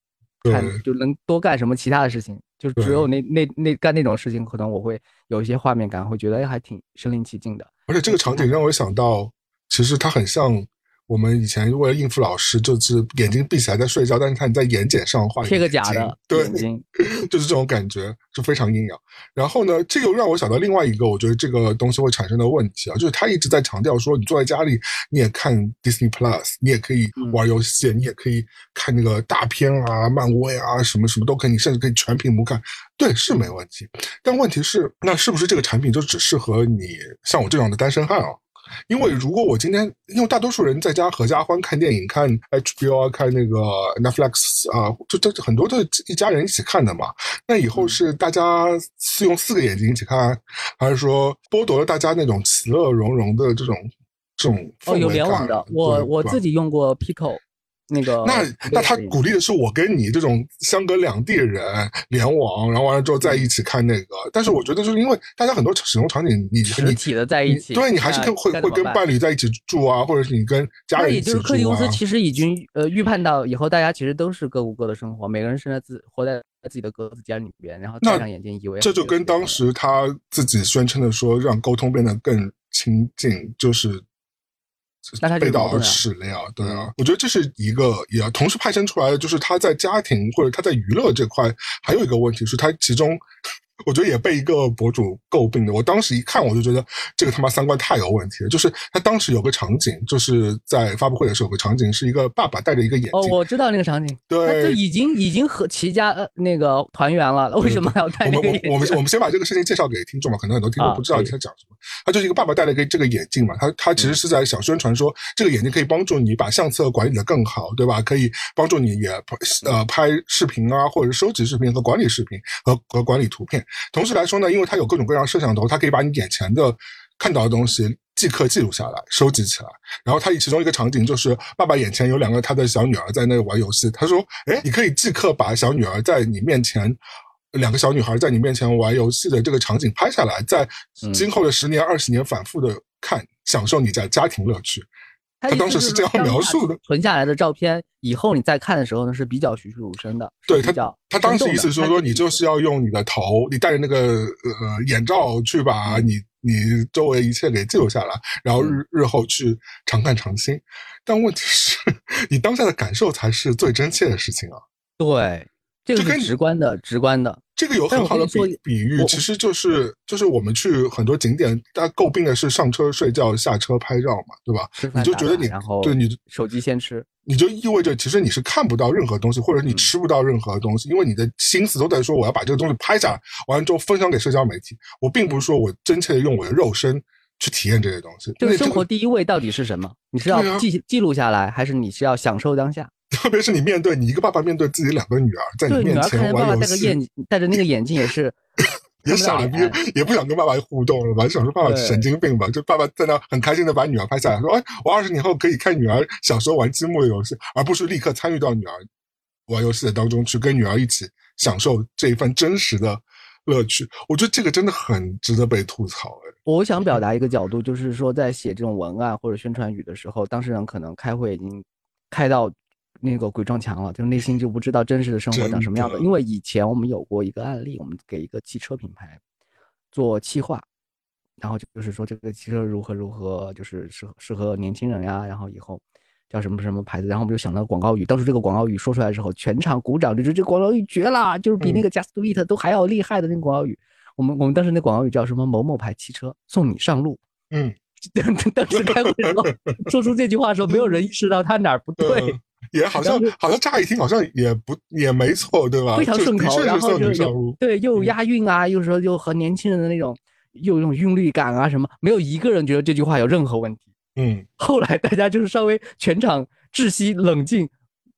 看就能多干什么其他的事情，就只有那那那干那种事情，可能我会有一些画面感，会觉得哎还挺身临其境的。而且这个场景让我想到，其实它很像。我们以前为了应付老师，就是眼睛闭起来在睡觉，但是看你在眼睑上画贴个假的眼睛，就是这种感觉，就非常阴阳。然后呢，这又让我想到另外一个，我觉得这个东西会产生的问题啊，就是他一直在强调说，你坐在家里，你也看 Disney Plus，你也可以玩游戏，你也可以看那个大片啊、漫威啊，什么什么都可以，你甚至可以全屏幕看，对，是没问题。但问题是，那是不是这个产品就只适合你像我这样的单身汉啊？因为如果我今天，因为大多数人在家合家欢看电影，看 HBO 啊，看那个 Netflix 啊，就这很多都是一家人一起看的嘛。那以后是大家是用四个眼睛一起看，还是说剥夺了大家那种其乐融融的这种这种？哦，有联网的，我我自己用过 Pico。那个，那那他鼓励的是我跟你这种相隔两地的人联网，然后完了之后在一起看那个。但是我觉得就是因为大家很多使用场景，你实体的在一起，对你还是跟会会跟伴侣在一起住啊，或者是你跟家人一起住啊。也就是科技公司其实已经呃预判到以后大家其实都是各过各的生活，每个人生在自活在自己的格子间里边，然后戴上眼镜以为这就跟当时他自己宣称的说让沟通变得更亲近，就是。背道而驰了呀，对啊，我觉得这是一个也同时派生出来的，就是他在家庭或者他在娱乐这块还有一个问题是，他其中。我觉得也被一个博主诟病的。我当时一看，我就觉得这个他妈三观太有问题了。就是他当时有个场景，就是在发布会的时候有个场景，是一个爸爸戴着一个眼镜。哦，我知道那个场景。对，就已经已经和齐家那个团圆了，为什么还要戴那个眼镜？我们我们我们先把这个事情介绍给听众吧，可能很多听众不知道你在讲什么。他就是一个爸爸戴了一个这个眼镜嘛，他他其实是在想宣传说，这个眼镜可以帮助你把相册管理的更好，对吧？可以帮助你也呃拍视频啊，或者是收集视频和管理视频和和管理图片。同时来说呢，因为它有各种各样摄像头，它可以把你眼前的看到的东西即刻记录下来，收集起来。然后它以其中一个场景就是爸爸眼前有两个他的小女儿在那玩游戏，他说：“哎，你可以即刻把小女儿在你面前，两个小女孩在你面前玩游戏的这个场景拍下来，在今后的十年、二十年反复的看，享受你在家庭乐趣。”他当时是这样描述的：存下来的照片，以后你再看的时候呢，是比较栩栩如生的。对他，他当时意思说说，你就是要用你的头，你戴着那个呃眼罩去把你你周围一切给记录下来，然后日日后去常看常新。但问题是，你当下的感受才是最真切的事情啊！对，这个是直观的，直观的。这个有很好的比比喻，其实就是就是我们去很多景点，大家诟病的是上车睡觉、下车拍照嘛，对吧？你就觉得你对你手机先吃，你就意味着其实你是看不到任何东西，或者你吃不到任何东西，因为你的心思都在说我要把这个东西拍下来，完了之后分享给社交媒体。我并不是说我真切的用我的肉身去体验这些东西。就是生活第一位到底是什么？你是要记记录下来，还是你是要享受当下？特别是你面对你一个爸爸面对自己两个女儿在你面前玩游戏，戴着那个眼镜也是 也傻逼，也不想跟爸爸互动了吧？就想说爸爸神经病吧？就爸爸在那很开心的把女儿拍下来，说：“哎，我二十年后可以看女儿小时候玩积木的游戏，而不是立刻参与到女儿玩游戏的当中去，跟女儿一起享受这一份真实的乐趣。”我觉得这个真的很值得被吐槽。哎，我想表达一个角度，就是说在写这种文案或者宣传语的时候，当事人可能开会已经开到。那个鬼撞墙了，就内心就不知道真实的生活长什么样的。因为以前我们有过一个案例，我们给一个汽车品牌做企划，然后就是说这个汽车如何如何，就是适合适合年轻人呀，然后以后叫什么什么牌子，然后我们就想到广告语。当时这个广告语说出来之后，全场鼓掌，就是这广告语绝了，就是比那个 Just Do It 都还要厉害的那个广告语。我们我们当时那广告语叫什么？某某牌汽车送你上路。嗯，当时开会时候说出这句话的时候，没有人意识到他哪儿不对。也好像好像乍一听好像也不也没错，对吧？非常顺口，然后就有对又押韵啊，又说又和年轻人的那种又有种韵律感啊什么，没有一个人觉得这句话有任何问题。嗯，后来大家就是稍微全场窒息冷静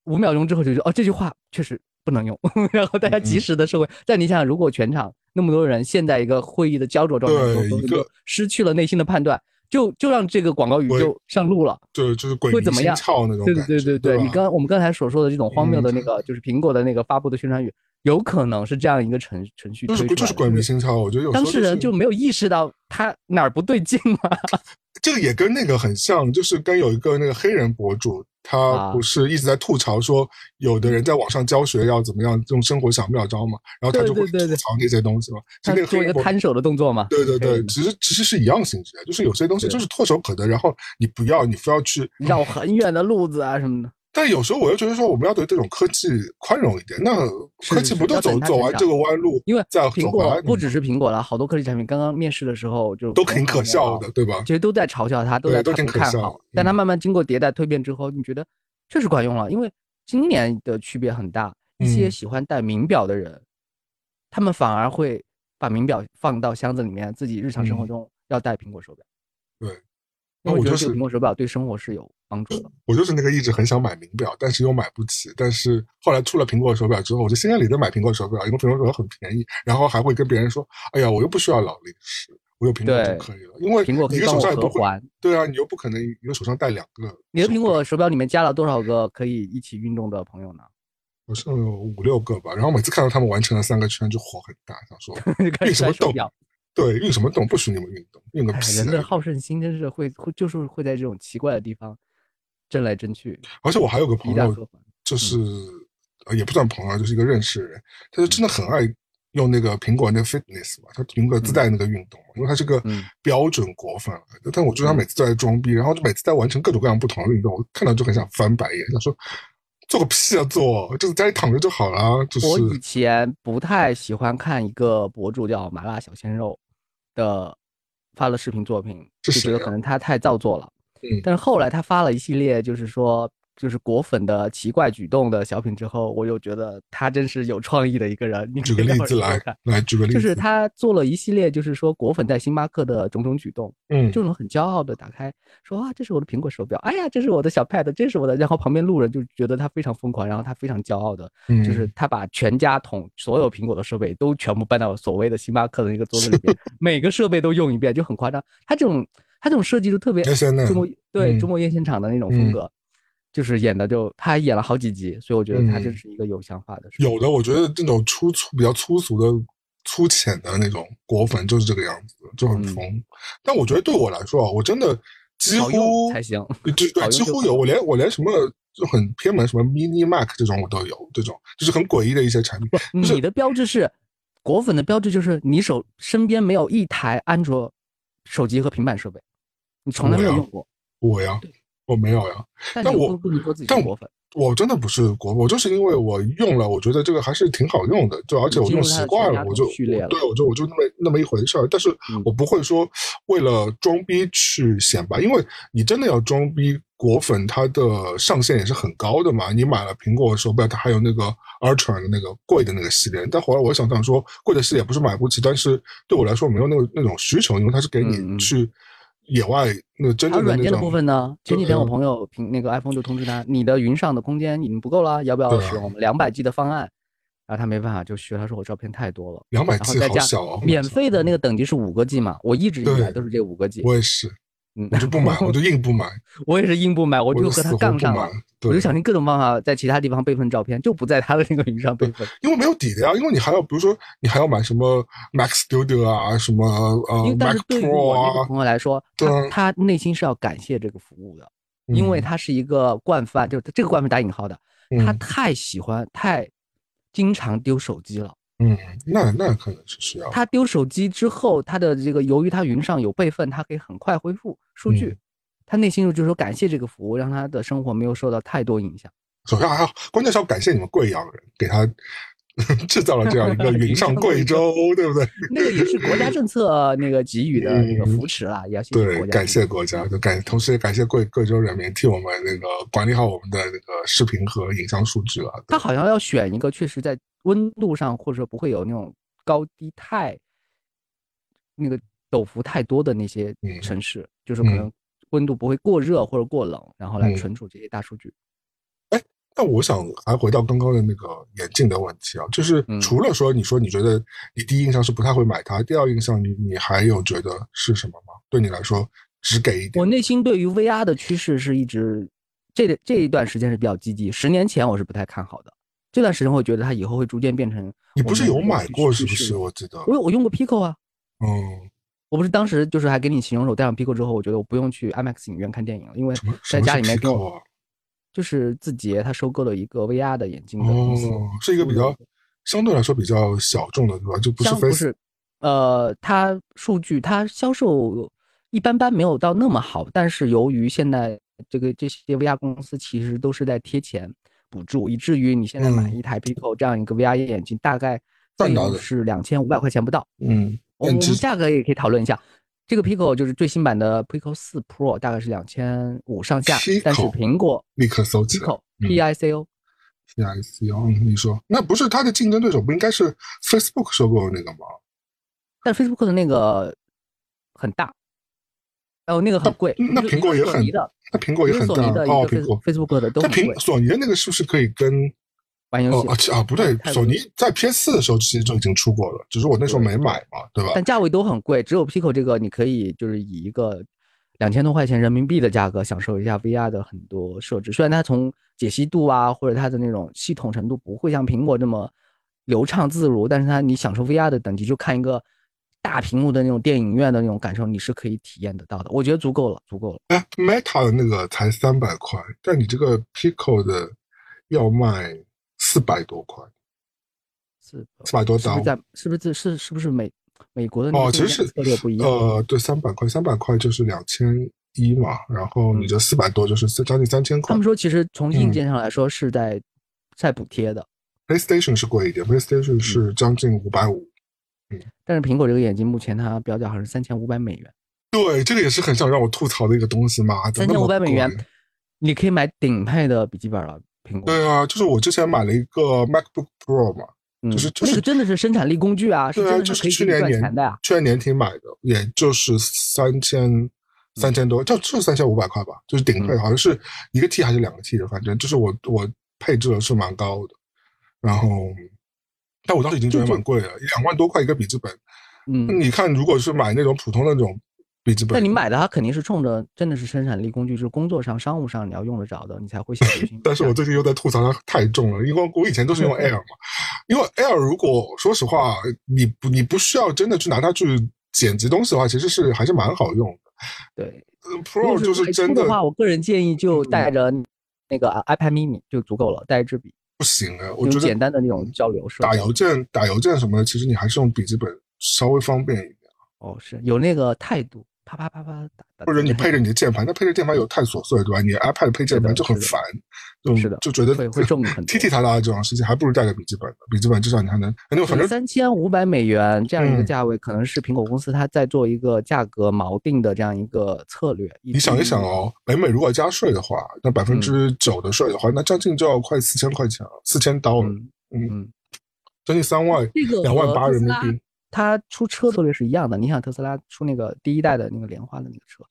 五秒钟之后，就说哦这句话确实不能用，然后大家及时的收回。但你想想，如果全场那么多人陷在一个会议的焦灼状态中，失去了内心的判断。就就让这个广告语就上路了，对，就是会怎么样？那种对对对对对，你刚我们刚才所说的这种荒谬的那个，就是苹果的那个发布的宣传语，有可能是这样一个程程序就是就是鬼迷心窍，我觉得有当事人就没有意识到他哪儿不对劲嘛。这个也跟那个很像，就是跟有一个那个黑人博主。他不是一直在吐槽说，有的人在网上教学要怎么样用生活小妙招嘛，然后他就会吐槽那些东西嘛。他做一个摊手的动作嘛。对对对，其实其实是一样性质的，就是有些东西就是唾手可得，然后你不要，你非要去绕很远的路子啊什么的。但有时候我又觉得说，我们要对这种科技宽容一点。那科技不都走走完这个弯路，因为在苹果不只是苹果了，好多科技产品刚刚面世的时候就都挺可笑的，对吧？其实都在嘲笑它，都在挺看好。但它慢慢经过迭代蜕变之后，你觉得确实管用了。因为今年的区别很大，一些喜欢戴名表的人，他们反而会把名表放到箱子里面，自己日常生活中要戴苹果手表。对。那我觉得苹果手表对生活是有帮助的。我就是那个一直很想买名表，但是又买不起。但是后来出了苹果手表之后，我就心安理得买苹果手表，因为苹果手表很便宜。然后还会跟别人说：“哎呀，我又不需要劳力士，我有苹果就可以了。”因为苹果一个手上也不会。对啊，你又不可能一个手上戴两个。你的苹果手表里面加了多少个可以一起运动的朋友呢？好像有五六个吧。然后每次看到他们完成了三个圈，就火很大，想说 运什么动？对，运什么动？不许你们运动，运个屁！人的好胜心真是会会，就是会在这种奇怪的地方争来争去。而且我还有个朋友，就是也不算朋友，就是一个认识的人，他就真的很爱用那个苹果那 Fitness 嘛，他苹果自带那个运动嘛，因为他是个标准果粉。但我觉得他每次都在装逼，然后就每次在完成各种各样不同的运动，我看到就很想翻白眼，他说。做个屁啊！做就是在家里躺着就好了。就是我以前不太喜欢看一个博主叫麻辣小鲜肉的发的视频作品，就觉得可能他太造作了。嗯。但是后来他发了一系列，就是说就是果粉的奇怪举动的小品之后，我又觉得他真是有创意的一个人。你举个例子来，来举个例子，就是他做了一系列，就是说果粉在星巴克的种种举动，嗯，这种很骄傲的打开，说啊，这是我的苹果手表，哎呀，这是我的小 Pad，这是我的，然后旁边路人就觉得他非常疯狂，然后他非常骄傲的，就是他把全家桶所有苹果的设备都全部搬到所谓的星巴克的那个桌子里面，每个设备都用一遍，就很夸张。他这种他这种设计就特别中国对中国烟现场的那种风格。就是演的，就他还演了好几集，所以我觉得他就是一个有想法的。有的，我觉得这种粗粗、比较粗俗的、粗浅的那种果粉就是这个样子，就很疯。但我觉得对我来说啊，我真的几乎才行，对 对，几乎有。我连我连什么就很偏门，什么 Mini Mac 这种我都有，这种就是很诡异的一些产品。你的标志是果粉的标志，就是你手身边没有一台安卓手机和平板设备，你从来没有用过。我呀。我没有呀，但我但我我真的不是国，我就是因为我用了，我觉得这个还是挺好用的，就而且我用习惯了，我就对我就我就那么那么一回事儿。但是我不会说为了装逼去显摆，因为你真的要装逼，果粉它的上限也是很高的嘛。你买了苹果手表，它还有那个 Ultra 的那个贵的那个系列，但后来我想想说，贵的系列不是买不起，但是对我来说没有那个那种需求，因为它是给你去。野外那真正的软件的部分呢？前几天我朋友凭那个 iPhone 就通知他，你的云上的空间已经不够了，要不要使用两百 G 的方案？然后他没办法就学，他说我照片太多了，两百 G 好小。免费的那个等级是五个 G 嘛？我一直以来都是这五个 G。我也是。我就不买，我就硬不买。我也是硬不买，我就和他杠上了。我就想尽各种办法在其他地方备份照片，就不在他的那个云上备份。因为没有底的呀，因为你还要，比如说你还要买什么 Max Studio 啊，什么呃 Mac Pro 啊。对于朋友来说，他他内心是要感谢这个服务的，因为他是一个惯犯，就是这个惯犯打引号的，他太喜欢，太经常丢手机了。嗯，那那可能是需要。他丢手机之后，他的这个由于他云上有备份，他可以很快恢复数据。他内心就是说感谢这个服务，让他的生活没有受到太多影响。首先还要，关键是要感谢你们贵阳人，给他 制造了这样一个云上 贵州，对不对？那个也是国家政策那个给予的那个扶持了，也要谢谢对感谢国家，就感同时也感谢贵贵州人民替我们那个管理好我们的那个视频和影像数据了。他好像要选一个确实在。温度上，或者说不会有那种高低太那个陡幅太多的那些城市，就是可能温度不会过热或者过冷，然后来存储这些大数据。哎，那我想还回到刚刚的那个眼镜的问题啊，就是除了说你说你觉得你第一印象是不太会买它，第二印象你你还有觉得是什么吗？对你来说只给一点。我内心对于 VR 的趋势是一直这这一段时间是比较积极，十年前我是不太看好的。这段时间我觉得它以后会逐渐变成。你不是有买过是不是？我记得我我用过 Pico 啊。嗯。我不是当时就是还给你形容，我戴上 Pico 之后，我觉得我不用去 IMAX 影院看电影了，因为在家里面跟我。就是字节，它收购了一个 VR 的眼镜的公司，是一个比较相对来说比较小众的，对吧？就不是。不是，呃，它数据它销售一般般，没有到那么好。但是由于现在这个这些 VR 公司其实都是在贴钱。补助，以至于你现在买一台 Pico 这样一个 VR 眼镜，大概费用是两千五百块钱不到。嗯，我们价格也可以讨论一下。这个 Pico 就是最新版的 Pico 四 Pro，大概是两千五上下。但是苹果立刻搜 Pico P I C O P I C O，你说那不是它的竞争对手，不应该是 Facebook 收购的那个吗？但 Facebook 的那个很大。哦，那个很贵。那苹果也很，那苹果也很大哦。苹果 Facebook 的都很贵。索尼的那个是不是可以跟玩游戏？啊啊，不对，索尼在 PS 四的时候其实就已经出过了，只是我那时候没买嘛，对吧？但价位都很贵，只有 Pico 这个你可以就是以一个两千多块钱人民币的价格享受一下 VR 的很多设置。虽然它从解析度啊或者它的那种系统程度不会像苹果这么流畅自如，但是它你享受 VR 的等级就看一个。大屏幕的那种电影院的那种感受，你是可以体验得到的。我觉得足够了，足够了。哎，Meta 的那个才三百块，但你这个 Pico 的要卖四百多块，四四百多刀，是不是在是不是是是不是美美国的？哦，其实是策略不一样。呃，对，三百块，三百块就是两千一嘛，然后你这四百多就是将近三千块。他们说，其实从硬件上来说是在在补贴的。PlayStation 是贵一点，PlayStation 是将近五百五。但是苹果这个眼镜目前它标价好像是三千五百美元。对，这个也是很想让我吐槽的一个东西嘛。三千五百美元，你可以买顶配的笔记本了，苹果。对啊，就是我之前买了一个 MacBook Pro 嘛，就是就是真的是生产力工具啊，对啊，就是去年年的，去年年底买的，也就是三千三千多，就就三千五百块吧，就是顶配，好像是一个 T 还是两个 T 的，反正就是我我配置是蛮高的，然后，但我当时已经觉得蛮贵了，两万多块一个笔记本，嗯，你看如果是买那种普通的那种。笔记本，那你买的它肯定是冲着真的是生产力工具，就是工作上、商务上你要用得着的，你才会下决心。但是我最近又在吐槽它太重了，因为我以前都是用 Air 嘛，因为 Air 如果说实话，你不你不需要真的去拿它去剪辑东西的话，其实是还是蛮好用的。对，Pro 就是真的话，我个人建议就带着那个 iPad Mini 就足够了，带一支笔不行啊，我觉得简单的那种交流，打邮件、打邮件什么的，其实你还是用笔记本稍微方便一点。哦，是有那个态度。啪啪啪啪打，或者你配着你的键盘，那配着键盘有太琐碎，对吧？你 iPad 配键盘就很烦，是的，就觉得会会重很 多。踢踢踏踏的这种事情，还不如带个笔记本笔记本至少你还能，反正三千五百美元这样一个价位，可能是苹果公司它在做一个价格锚定的这样一个策略。你想一想哦，北美如果加税的话，那百分之九的税的话，那将近就要快四千块钱了，四千刀了，嗯，将近三万，两万八人民币。它出车策略是一样的，你想特斯拉出那个第一代的那个莲花的那个车，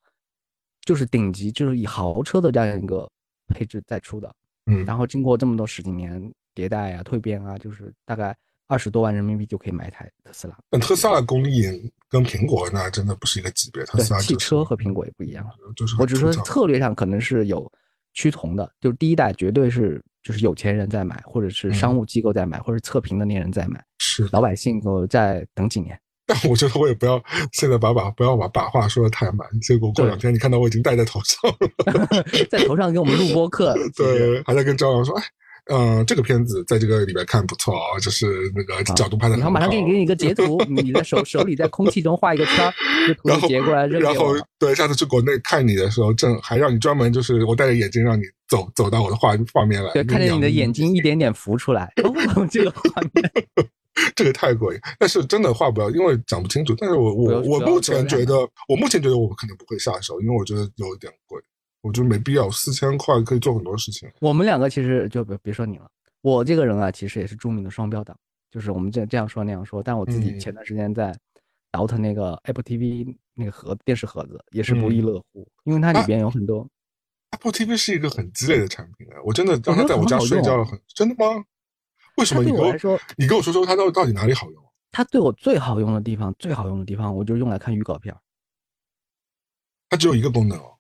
就是顶级，就是以豪车的这样一个配置在出的，嗯，然后经过这么多十几年迭代啊、蜕变啊，就是大概二十多万人民币就可以买一台特斯拉。但特斯拉。的功力跟苹果那真的不是一个级别，特斯拉汽车和苹果也不一样，就是。我只是说策略上可能是有趋同的，就是第一代绝对是就是有钱人在买，或者是商务机构在买，或者测评的那些人在买。是老百姓，我再等几年。但 我觉得我也不要现在把把不要把把话说的太满，结果过两天你看到我已经戴在头上了，在头上给我们录播课。对，还在跟张扬说，哎，嗯，这个片子在这个里面看不错啊，就是那个角度拍的。然后马上给你给你一个截图，你的手手里在空气中画一个圈，然后截过来然后对，下次去国内看你的时候，正还让你专门就是我戴着眼镜让你走走到我的画画面来，对，看见你的眼睛一点点浮出来，哦，这个画面。这个太过瘾，但是真的画不了，因为讲不清楚。但是我我我目前觉得，我目前觉得我可能不会下手，因为我觉得有一点贵，我觉得没必要，四千块可以做很多事情。我们两个其实就别别说你了，我这个人啊，其实也是著名的双标党，就是我们这这样说那样说。但我自己前段时间在倒腾那个 Apple TV 那个盒电视盒子，也是不亦乐乎，因为它里边有很多。Apple TV 是一个很鸡肋的产品啊，我真的让它在我家睡觉了，很真的吗？为什么你跟我说？你跟我说说它到到底哪里好用？它对我最好用的地方，最好用的地方，我就用来看预告片。它只有一个功能哦。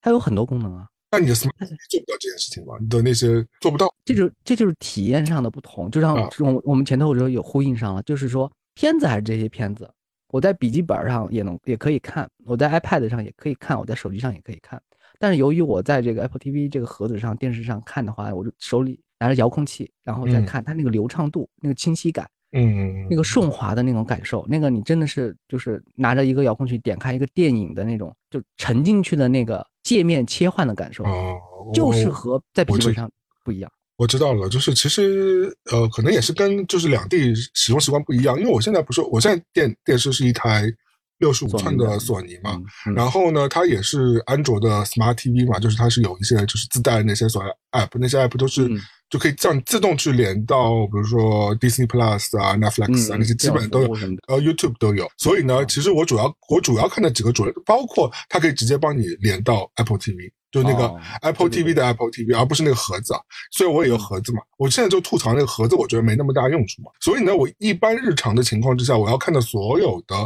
它有很多功能啊。那你的 Smart 做不到这件事情吗？你的那些做不到。这就这就是体验上的不同，就像我我们前头我就有呼应上了，就是说片子还是这些片子，我在笔记本上也能也可以看，我在 iPad 上也可以看，我在手机上也可以看。但是由于我在这个 Apple TV 这个盒子上电视上看的话，我就手里。拿着遥控器，然后再看它那个流畅度、那个清晰感，嗯，那个顺滑的那种感受，那个你真的是就是拿着一个遥控器点开一个电影的那种，就沉进去的那个界面切换的感受，哦，就是和在笔记本上不一样。我知道了，就是其实呃，可能也是跟就是两地使用习惯不一样，因为我现在不是，我现在电电视是一台。六十五寸的索尼嘛，然后呢，它也是安卓的 Smart TV 嘛，就是它是有一些就是自带那些所谓 App，那些 App 都是就可以这样自动去连到，比如说 Disney Plus 啊、Netflix 啊那些基本都有，呃 YouTube 都有。所以呢，其实我主要我主要看的几个主流，包括它可以直接帮你连到 Apple TV。就那个 Apple TV 的 Apple TV，而不是那个盒子啊，所以我也有盒子嘛。我现在就吐槽那个盒子，我觉得没那么大用处嘛。所以呢，我一般日常的情况之下，我要看的所有的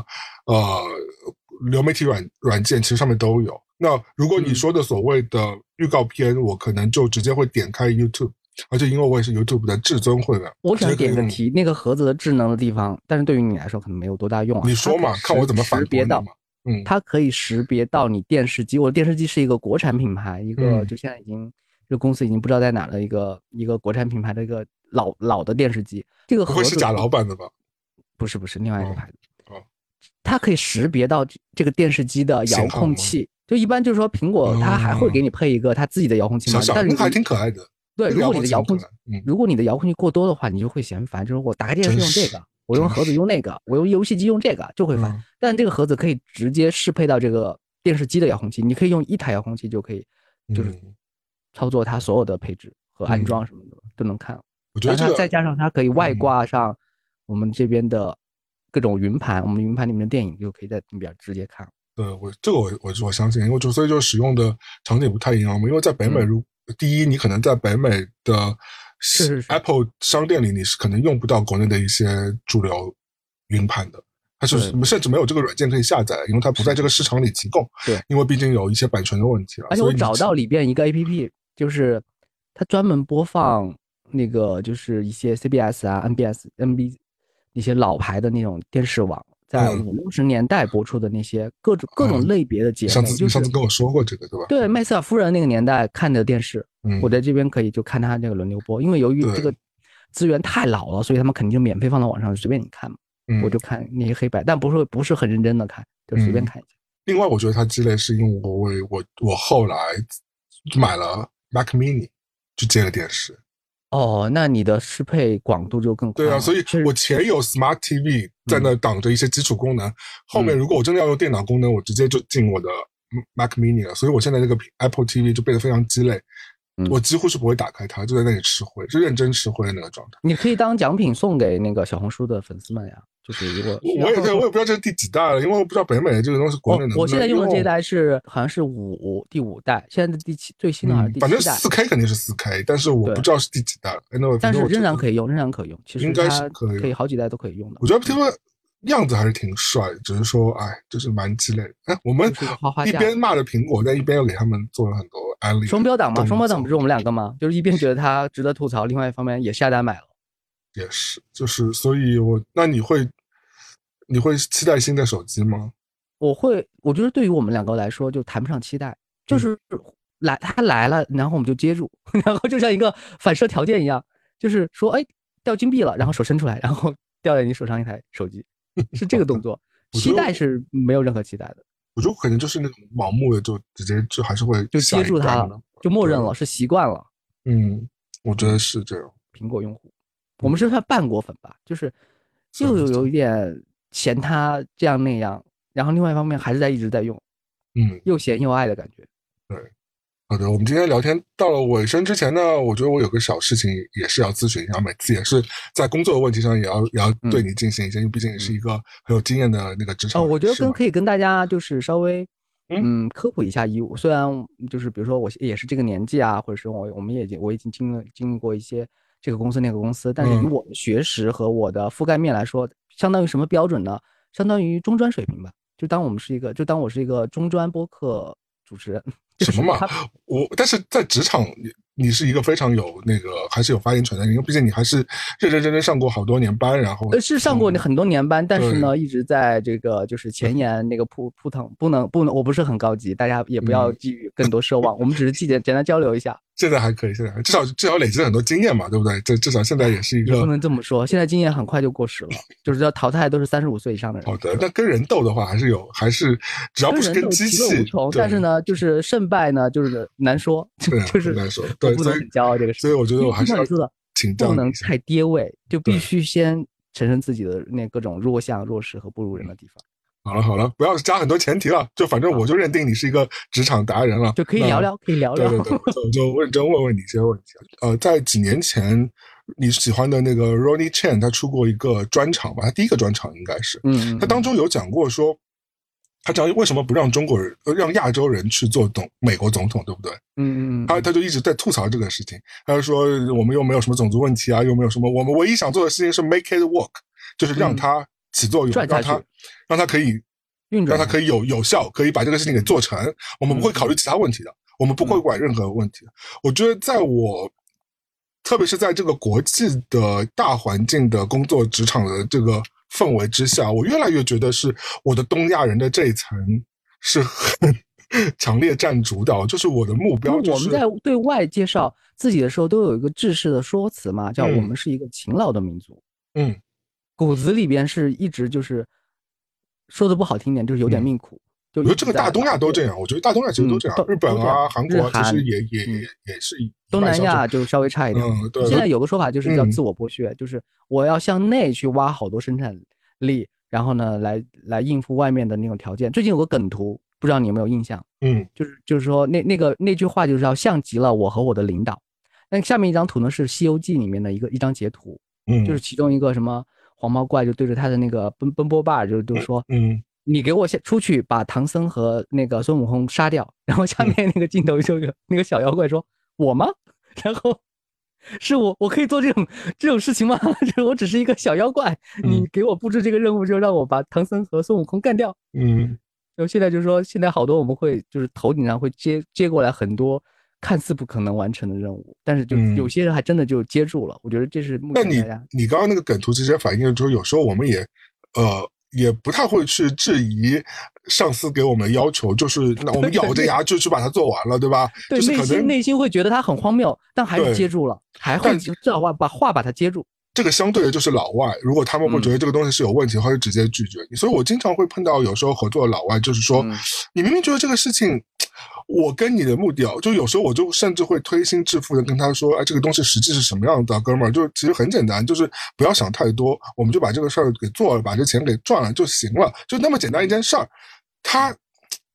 呃流媒体软软件，其实上面都有。那如果你说的所谓的预告片，我可能就直接会点开 YouTube，而且因为我也是 YouTube 的至尊会员，我想点个题，那个盒子的智能的地方，但是对于你来说可能没有多大用啊。你说嘛，看我怎么反驳到。嘛。嗯，它可以识别到你电视机。我的电视机是一个国产品牌，一个就现在已经这个公司已经不知道在哪了一个一个国产品牌的一个老老的电视机。这个盒子是贾老板的吧？不是不是，另外一个牌子。哦，它可以识别到这个电视机的遥控器。就一般就是说，苹果它还会给你配一个它自己的遥控器嘛？但是还挺可爱的。对，如果你的遥控器，如果你的遥控器过多的话，你就会嫌烦。就是我打开电视用这个。我用盒子用那个，我用游戏机用这个就会烦。但这个盒子可以直接适配到这个电视机的遥控器，你可以用一台遥控器就可以，就是操作它所有的配置和安装什么的都能看。我觉得这个再加上它可以外挂上我们这边的各种云盘，我们云盘里面的电影就可以在那边直接看。对我这个我我我相信，因为就所以就使用的场景不太一样嘛。因为在北美，如第一，你可能在北美的 Apple 商店里，你是可能用不到国内的一些主流云盘的，它是甚至没有这个软件可以下载，因为它不在这个市场里提供。对，因为毕竟有一些版权的问题了。而且我找到里边一个 APP，就是它专门播放那个就是一些 CBS 啊、NBS、NB 一些老牌的那种电视网。在五六十年代播出的那些各种各种类别的节目，上次上次跟我说过这个对吧？对，麦瑟尔夫人那个年代看的电视，我在这边可以就看他这个轮流播，因为由于这个资源太老了，所以他们肯定就免费放到网上，随便你看嘛。我就看那些黑白，但不是不是很认真的看，就随便看一下。另外，我觉得它积累是因为我为我我后来买了 Mac Mini 就接了电视。哦，那你的适配广度就更对啊，所以我前有 Smart TV 在那挡着一些基础功能，后面如果我真的要用电脑功能，我直接就进我的 Mac Mini 了。所以我现在这个 Apple TV 就变得非常鸡肋，我几乎是不会打开它，就在那里吃灰，就认真吃灰的那个状态。你可以当奖品送给那个小红书的粉丝们呀。就是如果我也对，我也不知道这是第几代了，因为我不知道北美这个东西国内的。我现在用的这一代是好像是五第五代，现在的第七最新的还是第七代？反正四 K 肯定是四 K，但是我不知道是第几代。但是仍然可以用，仍然可以用。其实应该是可以，可以好几代都可以用的。我觉得 TV 样子还是挺帅，只是说哎，就是蛮鸡肋。哎，我们一边骂着苹果，但一边又给他们做了很多双标党嘛，双标党不是我们两个吗？就是一边觉得它值得吐槽，另外一方面也下单买了。也是，就是所以，我那你会。你会期待新的手机吗？我会，我觉得对于我们两个来说，就谈不上期待，就是来他来了，然后我们就接住，然后就像一个反射条件一样，就是说，哎，掉金币了，然后手伸出来，然后 掉在你手上一台手机，是这个动作。期待是没有任何期待的。我觉得可能就是那种盲目的，就直接就还是会就接住它了，就默认了，是习惯了。嗯，我觉得是这样。苹果用户，我们是算半果粉吧，就是又有有一点。嫌它这样那样，然后另外一方面还是在一直在用，嗯，又嫌又爱的感觉。对，好的，我们今天聊天到了尾声之前呢，我觉得我有个小事情也是要咨询一下，每次也是在工作的问题上也要也要对你进行一些，因为毕竟也是一个很有经验的那个职场。哦，我觉得跟可以跟大家就是稍微嗯科普一下义务，虽然就是比如说我也是这个年纪啊，或者是我我们也已经我已经经历经历过一些这个公司那个公司，但是以我的学识和我的覆盖面来说。相当于什么标准呢？相当于中专水平吧。就当我们是一个，就当我是一个中专播客主持人。什么嘛？我但是在职场。你是一个非常有那个，还是有发言权的，因为毕竟你还是认认真真上过好多年班，然后是上过很多年班，但是呢，一直在这个就是前沿那个扑扑腾，不能不能，我不是很高级，大家也不要寄予更多奢望，我们只是记简简单交流一下。现在还可以，现在至少至少累积了很多经验嘛，对不对？这至少现在也是一个不能这么说，现在经验很快就过时了，就是要淘汰都是三十五岁以上的人。好的，那跟人斗的话，还是有，还是只要不是跟机器，但是呢，就是胜败呢，就是难说，就是难说，对，不能很骄傲这个事。所以我觉得我还是要请不能太跌位，就必须先承认自己的那各种弱项、弱势和不如人的地方。好了好了，不要加很多前提了，就反正我就认定你是一个职场达人了，就可以聊聊，可以聊聊。对对对，我就认真问问你一些问题。呃，在几年前，你喜欢的那个 Ronnie Chan 他出过一个专场吧？他第一个专场应该是，嗯，他当中有讲过说。他讲为什么不让中国人、让亚洲人去做总美国总统，对不对？嗯嗯嗯。他他就一直在吐槽这个事情。他就说我们又没有什么种族问题啊，又没有什么，我们唯一想做的事情是 make it work，就是让他起作用，让它让它可以运转让它可以有有效，可以把这个事情给做成。我们不会考虑其他问题的，我们不会管任何问题。我觉得在我，特别是在这个国际的大环境的工作职场的这个。氛围之下，我越来越觉得是我的东亚人的这一层是很强烈占主导，就是我的目标。我们在对外介绍自己的时候，都有一个制式的说辞嘛，叫我们是一个勤劳的民族。嗯，骨子里边是一直就是说的不好听点，就是有点命苦。我觉得这个大东亚都这样，我觉得大东亚其实都这样，日本啊、韩国其实也也也也是。东南亚就稍微差一点。嗯，对。现在有个说法就是叫自我剥削，就是我要向内去挖好多生产力，然后呢，来来应付外面的那种条件。最近有个梗图，不知道你有没有印象？嗯，就是就是说那那个那句话就是要像极了我和我的领导。那下面一张图呢是《西游记》里面的一个一张截图，嗯，就是其中一个什么黄毛怪就对着他的那个奔奔波霸就就说，嗯，你给我先出去把唐僧和那个孙悟空杀掉。然后下面那个镜头就有那个小妖怪说，我吗？然后是我我可以做这种这种事情吗？就是我只是一个小妖怪，你给我布置这个任务就让我把唐僧和孙悟空干掉。嗯，然后现在就是说现在好多我们会就是头顶上会接接过来很多。看似不可能完成的任务，但是就有些人还真的就接住了。我觉得这是目前那你你刚刚那个梗图直接反映了，就是有时候我们也呃也不太会去质疑上司给我们要求，就是那我们咬着牙就去把它做完了，对吧？对，内心内心会觉得它很荒谬，但还是接住了，还会至少把把话把它接住。这个相对的就是老外，如果他们会觉得这个东西是有问题的话，就直接拒绝你。所以我经常会碰到有时候合作的老外，就是说你明明觉得这个事情。我跟你的目的啊，就有时候我就甚至会推心置腹的跟他说，哎，这个东西实际是什么样的，哥们儿，就其实很简单，就是不要想太多，我们就把这个事儿给做了，把这钱给赚了就行了，就那么简单一件事儿。他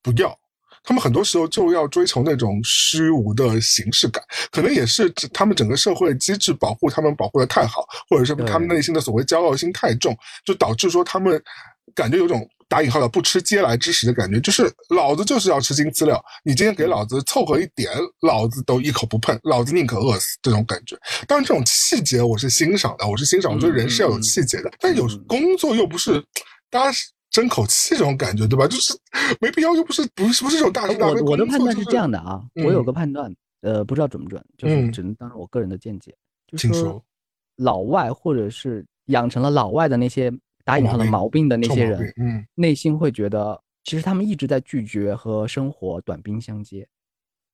不要，他们很多时候就要追求那种虚无的形式感，可能也是他们整个社会机制保护他们保护的太好，或者是他们内心的所谓骄傲心太重，就导致说他们感觉有种。打引号的不吃嗟来之食的感觉，就是老子就是要吃金饲料，你今天给老子凑合一点，老子都一口不碰，老子宁可饿死这种感觉。当然，这种气节我是欣赏的，我是欣赏，我觉得人是要有气节的。但有工作又不是大家争口气这种感觉，对吧？就是没必要，又不是不是不是这种大是大非。我我的判断是这样的啊，我有个判断，呃，不知道准不准，就是只能当成我个人的见解。请说，老外或者是养成了老外的那些。打引号的毛病的那些人，嗯，内心会觉得，其实他们一直在拒绝和生活短兵相接。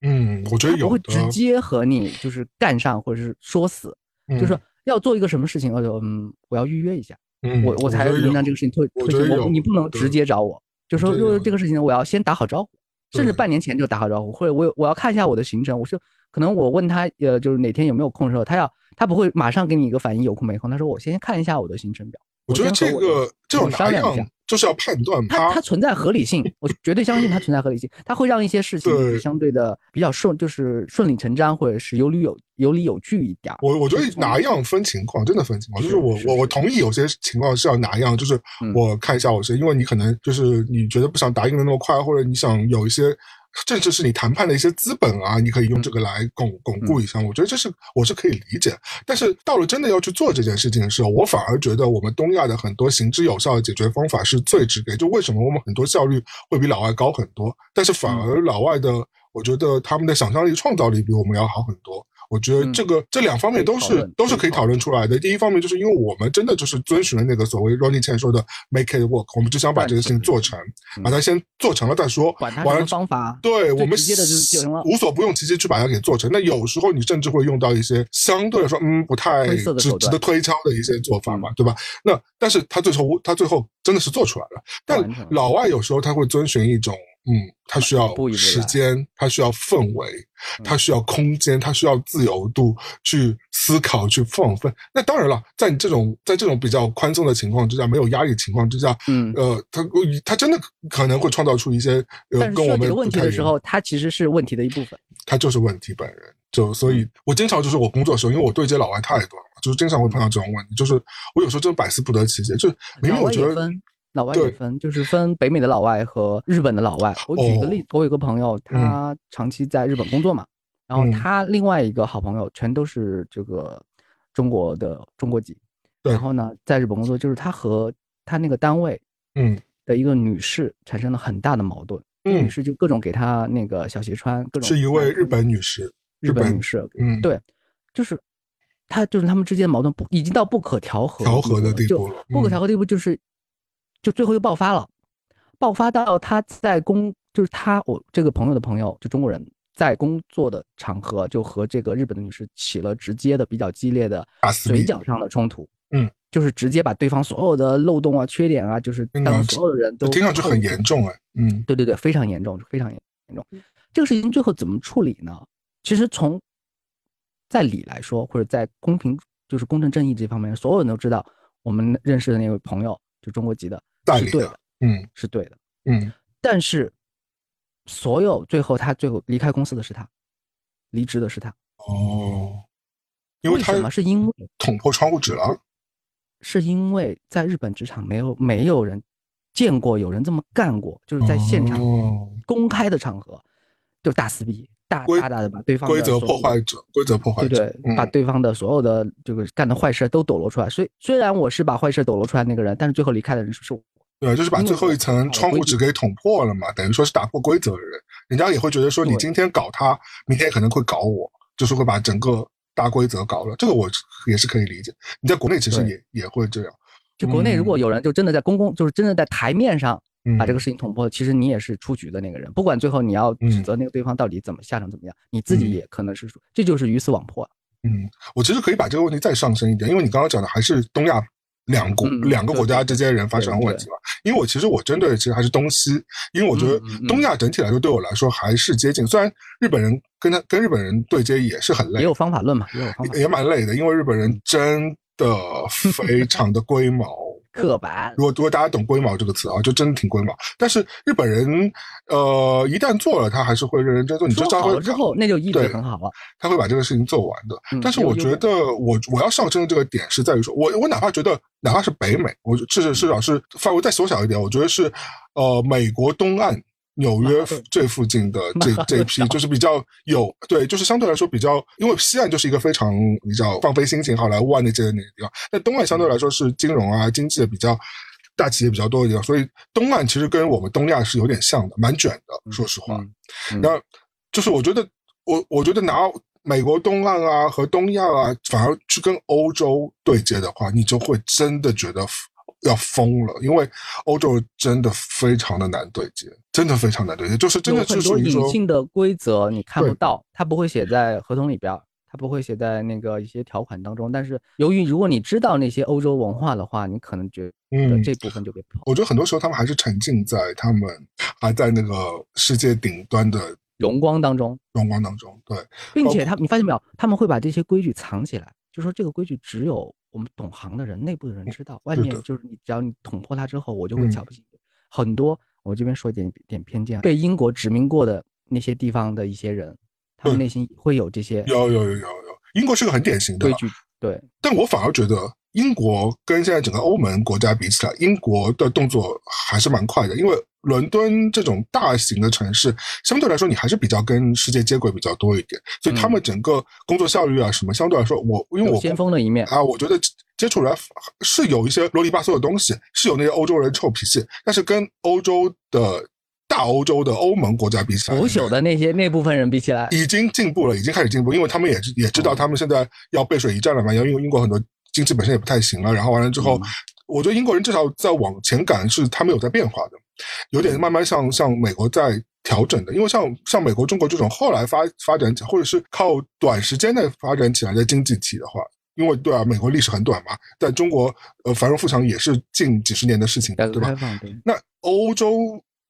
嗯，我觉得有不会直接和你就是干上，或者是说死，就是要做一个什么事情，我就嗯，我要预约一下，我我才能让这个事情推推进。我你不能直接找我，就说就是这个事情，我要先打好招呼，甚至半年前就打好招呼，或者我我要看一下我的行程，我是可能我问他呃，就是哪天有没有空的时候，他要他不会马上给你一个反应有空没空，他说我先看一下我的行程表。我觉得这个这种商量就是要判断它它存在合理性，我绝对相信它存在合理性，它会让一些事情相对的比较顺，就是顺理成章，或者是有理有有理有据一点。我我觉得哪样分情况，真的分情况。就是我我我同意有些情况是要哪样，就是我看一下我是因为你可能就是你觉得不想答应的那么快，或者你想有一些。甚至是你谈判的一些资本啊，你可以用这个来巩巩固一下。我觉得这是我是可以理解。但是到了真的要去做这件事情的时候，我反而觉得我们东亚的很多行之有效的解决方法是最直接。就为什么我们很多效率会比老外高很多，但是反而老外的，我觉得他们的想象力、创造力比我们要好很多。我觉得这个这两方面都是都是可以讨论出来的。第一方面就是因为我们真的就是遵循了那个所谓 Ronnie Chan 说的 “make it work”，我们只想把这个事情做成，把它先做成了再说。完了方法，对我们无所不用其极去把它给做成。那有时候你甚至会用到一些相对来说嗯不太值值得推敲的一些做法嘛，对吧？那但是他最后他最后真的是做出来了。但老外有时候他会遵循一种。嗯，它需要时间，它需要氛围，它需要空间，它需要自由度去思考、去放飞。那当然了，在你这种在这种比较宽松的情况之下，没有压力情况之下，嗯，呃，他他真的可能会创造出一些呃跟我们问题的时候，他其实是问题的一部分。他就是问题本人，就所以，我经常就是我工作的时候，因为我对接老外太多了，就是经常会碰到这种问题，就是我有时候真百思不得其解，就明明我觉得。老外也分，就是分北美的老外和日本的老外。我举个例，我有个朋友，他长期在日本工作嘛，然后他另外一个好朋友全都是这个中国的中国籍，然后呢，在日本工作，就是他和他那个单位，嗯，的一个女士产生了很大的矛盾，女士就各种给他那个小鞋穿，各种是一位日本女士，日本女士，嗯，对，就是他就是他们之间的矛盾不已经到不可调和调和的地步了，不可调和地步就是。就最后又爆发了，爆发到他在工，就是他我这个朋友的朋友，就中国人在工作的场合，就和这个日本的女士起了直接的比较激烈的嘴角上的冲突。嗯，就是直接把对方所有的漏洞啊、缺点啊，就是当所有的人都听上去很严重哎。嗯，对对对，非常严重，非常严严重。这个事情最后怎么处理呢？其实从在理来说，或者在公平，就是公正正义这方面，所有人都知道，我们认识的那位朋友就中国籍的。是对的，嗯，是对的，嗯，但是所有最后他最后离开公司的是他，离职的是他。哦，因为什么？是因为捅破窗户纸了？是因为在日本职场没有没有人见过有人这么干过，就是在现场公开的场合就大撕逼。大大大的把对方规则破坏者，规则破坏者，对对，把对方的所有的这个干的坏事都抖露出来。虽虽然我是把坏事抖露出来那个人，但是最后离开的人是我。对，就是把最后一层窗户纸给捅破了嘛，等于说是打破规则的人，人家也会觉得说你今天搞他，明天可能会搞我，就是会把整个大规则搞了。这个我也是可以理解。你在国内其实也也会这样。就国内如果有人就真的在公共，就是真的在台面上。把这个事情捅破，其实你也是出局的那个人。不管最后你要指责那个对方到底怎么下场怎么样，你自己也可能是，这就是鱼死网破。嗯，我其实可以把这个问题再上升一点，因为你刚刚讲的还是东亚两国两个国家之间人发生问题嘛。因为我其实我针对的其实还是东西，因为我觉得东亚整体来说对我来说还是接近。虽然日本人跟他跟日本人对接也是很累，也有方法论嘛，也有方法，也蛮累的，因为日本人真的 非常的龟毛。刻板。如果如果大家懂“龟毛”这个词啊，就真的挺龟毛。但是日本人，呃，一旦做了，他还是会认认真真做。你做好了之后，那就一直很好了。他会把这个事情做完的。但是我觉得，我我要上升的这个点是在于说，我我哪怕觉得，哪怕是北美，我至少至少是范围再缩小一点，我觉得是，呃，美国东岸。纽约 这附近的这这一批就是比较有对，就是相对来说比较，因为西岸就是一个非常比较放飞心情、好莱坞啊那些的那个地方，那东岸相对来说是金融啊、经济的比较大企业比较多的地方，所以东岸其实跟我们东亚是有点像的，蛮卷的，说实话。那就是我觉得，我我觉得拿美国东岸啊和东亚啊，反而去跟欧洲对接的话，你就会真的觉得。要疯了，因为欧洲真的非常的难对接，真的非常难对接，就是真的是很多隐性的规则你看不到，它不会写在合同里边，它不会写在那个一些条款当中。但是由于如果你知道那些欧洲文化的话，你可能觉得这部分就被破。我觉得很多时候他们还是沉浸在他们还在那个世界顶端的荣光当中，荣光当中。对，并且他你发现没有，他们会把这些规矩藏起来，就说这个规矩只有。我们懂行的人，内部的人知道，外面就是你，只要你捅破它之后，我就会瞧不起你。很多，我这边说一点点偏见，被英国殖民过的那些地方的一些人，他们内心会有这些。有有有有有，英国是个很典型的规矩，对。但我反而觉得。英国跟现在整个欧盟国家比起来，英国的动作还是蛮快的。因为伦敦这种大型的城市，相对来说你还是比较跟世界接轨比较多一点，所以他们整个工作效率啊什么，相对来说，我因为我先锋的一面啊，我觉得接触来是有一些啰里吧嗦的东西，是有那些欧洲人臭脾气，但是跟欧洲的大欧洲的欧盟国家比起来，腐朽的那些那部分人比起来，已经进步了，已经开始进步，因为他们也也知道他们现在要背水一战了嘛，因为英国很多。经济本身也不太行了，然后完了之后，我觉得英国人至少在往前赶，是他们有在变化的，有点慢慢像像美国在调整的。因为像像美国、中国这种后来发发展起或者是靠短时间内发展起来的经济体的话，因为对啊，美国历史很短嘛，在中国呃繁荣富强也是近几十年的事情，对吧？那欧洲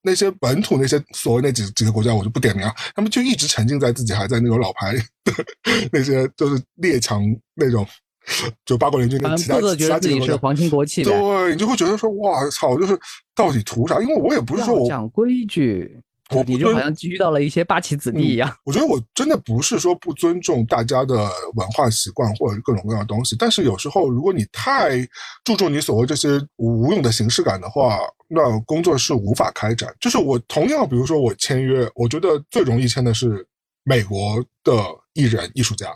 那些本土那些所谓那几几个国家，我就不点名了，他们就一直沉浸在自己还在那种老牌 那些就是列强那种。就八国联军跟其他其他几个皇亲国戚，对你就会觉得说，哇操，就是到底图啥？因为我也不是说我讲规矩，我你就好像遇到了一些八旗子弟一样。我觉得我真的不是说不尊重大家的文化习惯或者各种各样的东西，但是有时候如果你太注重你所谓这些无用的形式感的话，那工作是无法开展。就是我同样，比如说我签约，我觉得最容易签的是美国的艺人、艺术家。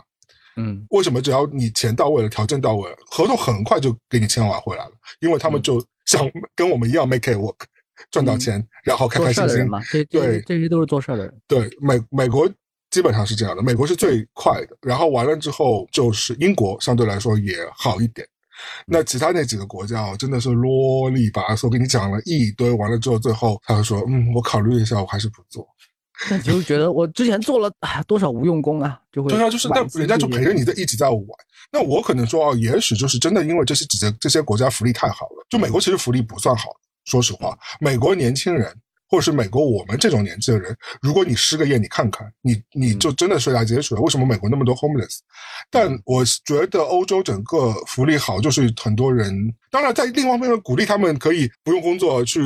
嗯，为什么只要你钱到位了，条件到位了，合同很快就给你签完回来了？因为他们就想跟我们一样 make it work，赚到钱，然后开开心心嘛。对，这些都是做事的人。对，美美国基本上是这样的，美国是最快的。然后完了之后，就是英国相对来说也好一点。那其他那几个国家哦，真的是啰里吧嗦，给你讲了一堆，完了之后，最后他就说，嗯，我考虑一下，我还是不做。那你就觉得我之前做了啊多少无用功啊，就会对啊，就是那人家就陪着你在一直在玩。那我可能说啊，也许就是真的，因为这些几些这些国家福利太好了。就美国其实福利不算好，说实话，美国年轻人或者是美国我们这种年纪的人，如果你失个业，你看看，你你就真的睡大街去了。为什么美国那么多 homeless？但我觉得欧洲整个福利好，就是很多人。当然，在另外一方面鼓励他们可以不用工作去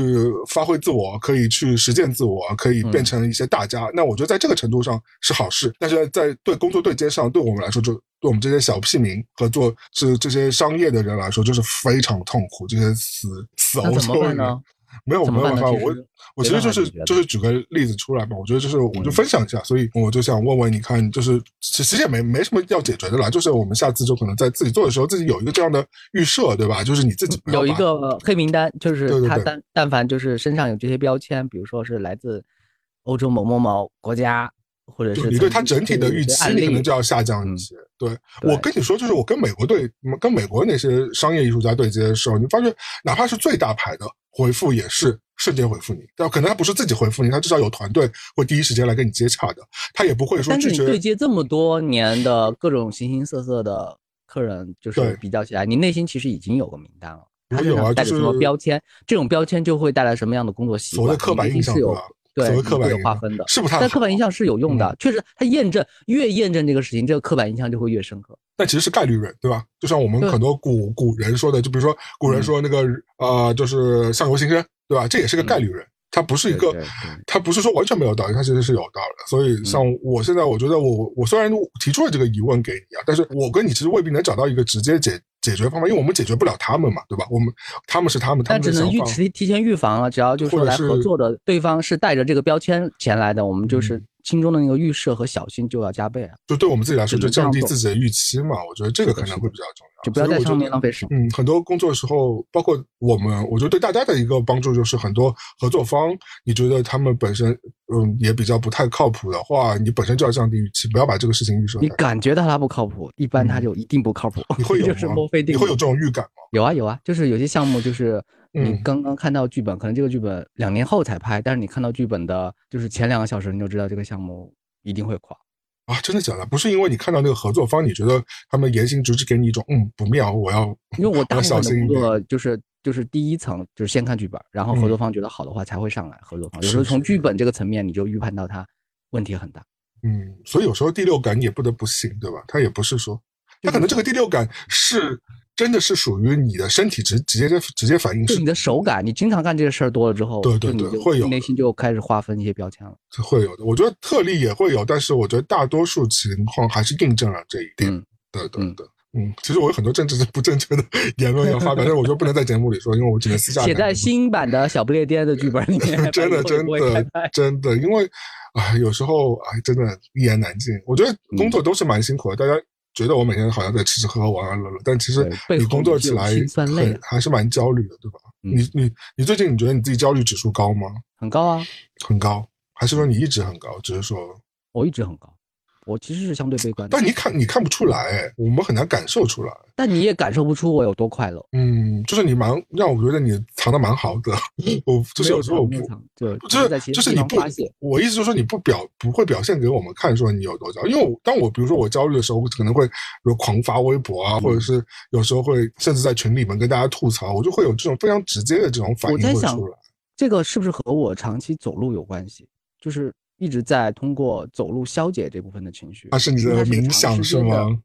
发挥自我，可以去实践自我，可以变成一些大家。那我觉得在这个程度上是好事。但是在对工作对接上，对我们来说，就对我们这些小屁民和做是这些商业的人来说，就是非常痛苦。这些死死欧洲人。没有没有办法，我我其实就是就是举个例子出来嘛，我觉得就是我就分享一下，所以我就想问问你看，就是其实也没没什么要解决的啦，就是我们下次就可能在自己做的时候，自己有一个这样的预设，对吧？就是你自己有一个黑名单，就是他但但凡就是身上有这些标签，比如说是来自欧洲某某某国家，或者是你对他整体的预期，你可能就要下降一些。对我跟你说，就是我跟美国对跟美国那些商业艺术家对接的时候，你发现哪怕是最大牌的。回复也是瞬间回复你，但可能他不是自己回复你，他至少有团队会第一时间来跟你接洽的，他也不会说拒绝。对接这么多年的各种形形色色的客人，就是比较起来，你内心其实已经有个名单了。他有啊，带着什么标签？这种标签就会带来什么样的工作习惯？所谓刻板印象是有。对，所谓刻板有划分的，是不是？但刻板印象是有用的，确实，它验证越验证这个事情，这个刻板印象就会越深刻。但其实是概率论，对吧？就像我们很多古古人说的，就比如说古人说那个呃，就是相由心生，对吧？这也是个概率论，它不是一个，它不是说完全没有道理，它其实是有道理的。所以像我现在，我觉得我我虽然提出了这个疑问给你啊，但是我跟你其实未必能找到一个直接解。解决方法，因为我们解决不了他们嘛，对吧？我们他们是他们，但只能预提提前预防了。只要就是来合作的对方是带着这个标签前来的，我们就是心中的那个预设和小心就要加倍啊。就对我们自己来说，就降低自己的预期嘛。我觉得这个可能会比较重要，就不要在上面浪费时间。嗯，很多工作的时候，包括我们，我觉得对大家的一个帮助就是，很多合作方，你觉得他们本身嗯也比较不太靠谱的话，你本身就要降低预期，不要把这个事情预设。你感觉到他不靠谱，一般他就一定不靠谱。你会 有吗？你会有这种预感吗？有啊有啊，就是有些项目，就是你刚刚看到剧本，可能这个剧本两年后才拍，但是你看到剧本的，就是前两个小时你就知道这个项目一定会垮啊！真的假的？不是因为你看到那个合作方，你觉得他们言行举止给你一种嗯不妙，我要因为我 大部分的工作就是就是第一层就是先看剧本，然后合作方觉得好的话才会上来合作方。有时候从剧本这个层面你就预判到他问题很大。嗯，所以有时候第六感也不得不信，对吧？他也不是说他可能这个第六感是。真的是属于你的身体直直接直接反应是你的手感，你经常干这些事儿多了之后，对对对，会有内心就开始划分一些标签了，会有的。我觉得特例也会有，但是我觉得大多数情况还是印证了这一点。对对对，嗯，其实我有很多政治不正确的言论要发表，但是我就不能在节目里说，因为我只能私下写在 新版的小不列颠的剧本里面。真的真的真的，因为啊，有时候啊，真的一言难尽。我觉得工作都是蛮辛苦的，大家。觉得我每天好像在吃吃喝喝玩玩乐乐，但其实你工作起来很还是蛮焦虑的，对吧？你你你最近你觉得你自己焦虑指数高吗？很高啊，很高，还是说你一直很高？只是说我一直很高。我其实是相对悲观，但你看你看不出来，我们很难感受出来。但你也感受不出我有多快乐。嗯，就是你蛮让我觉得你藏的蛮好的。我就是有时候我不，就是就是你不，我意思就是说你不表不会表现给我们看说你有多焦，因为当我比如说我焦虑的时候，我可能会如狂发微博啊，或者是有时候会甚至在群里面跟大家吐槽，我就会有这种非常直接的这种反应会出来。这个是不是和我长期走路有关系？就是。一直在通过走路消解这部分的情绪，它是你的冥想是吗？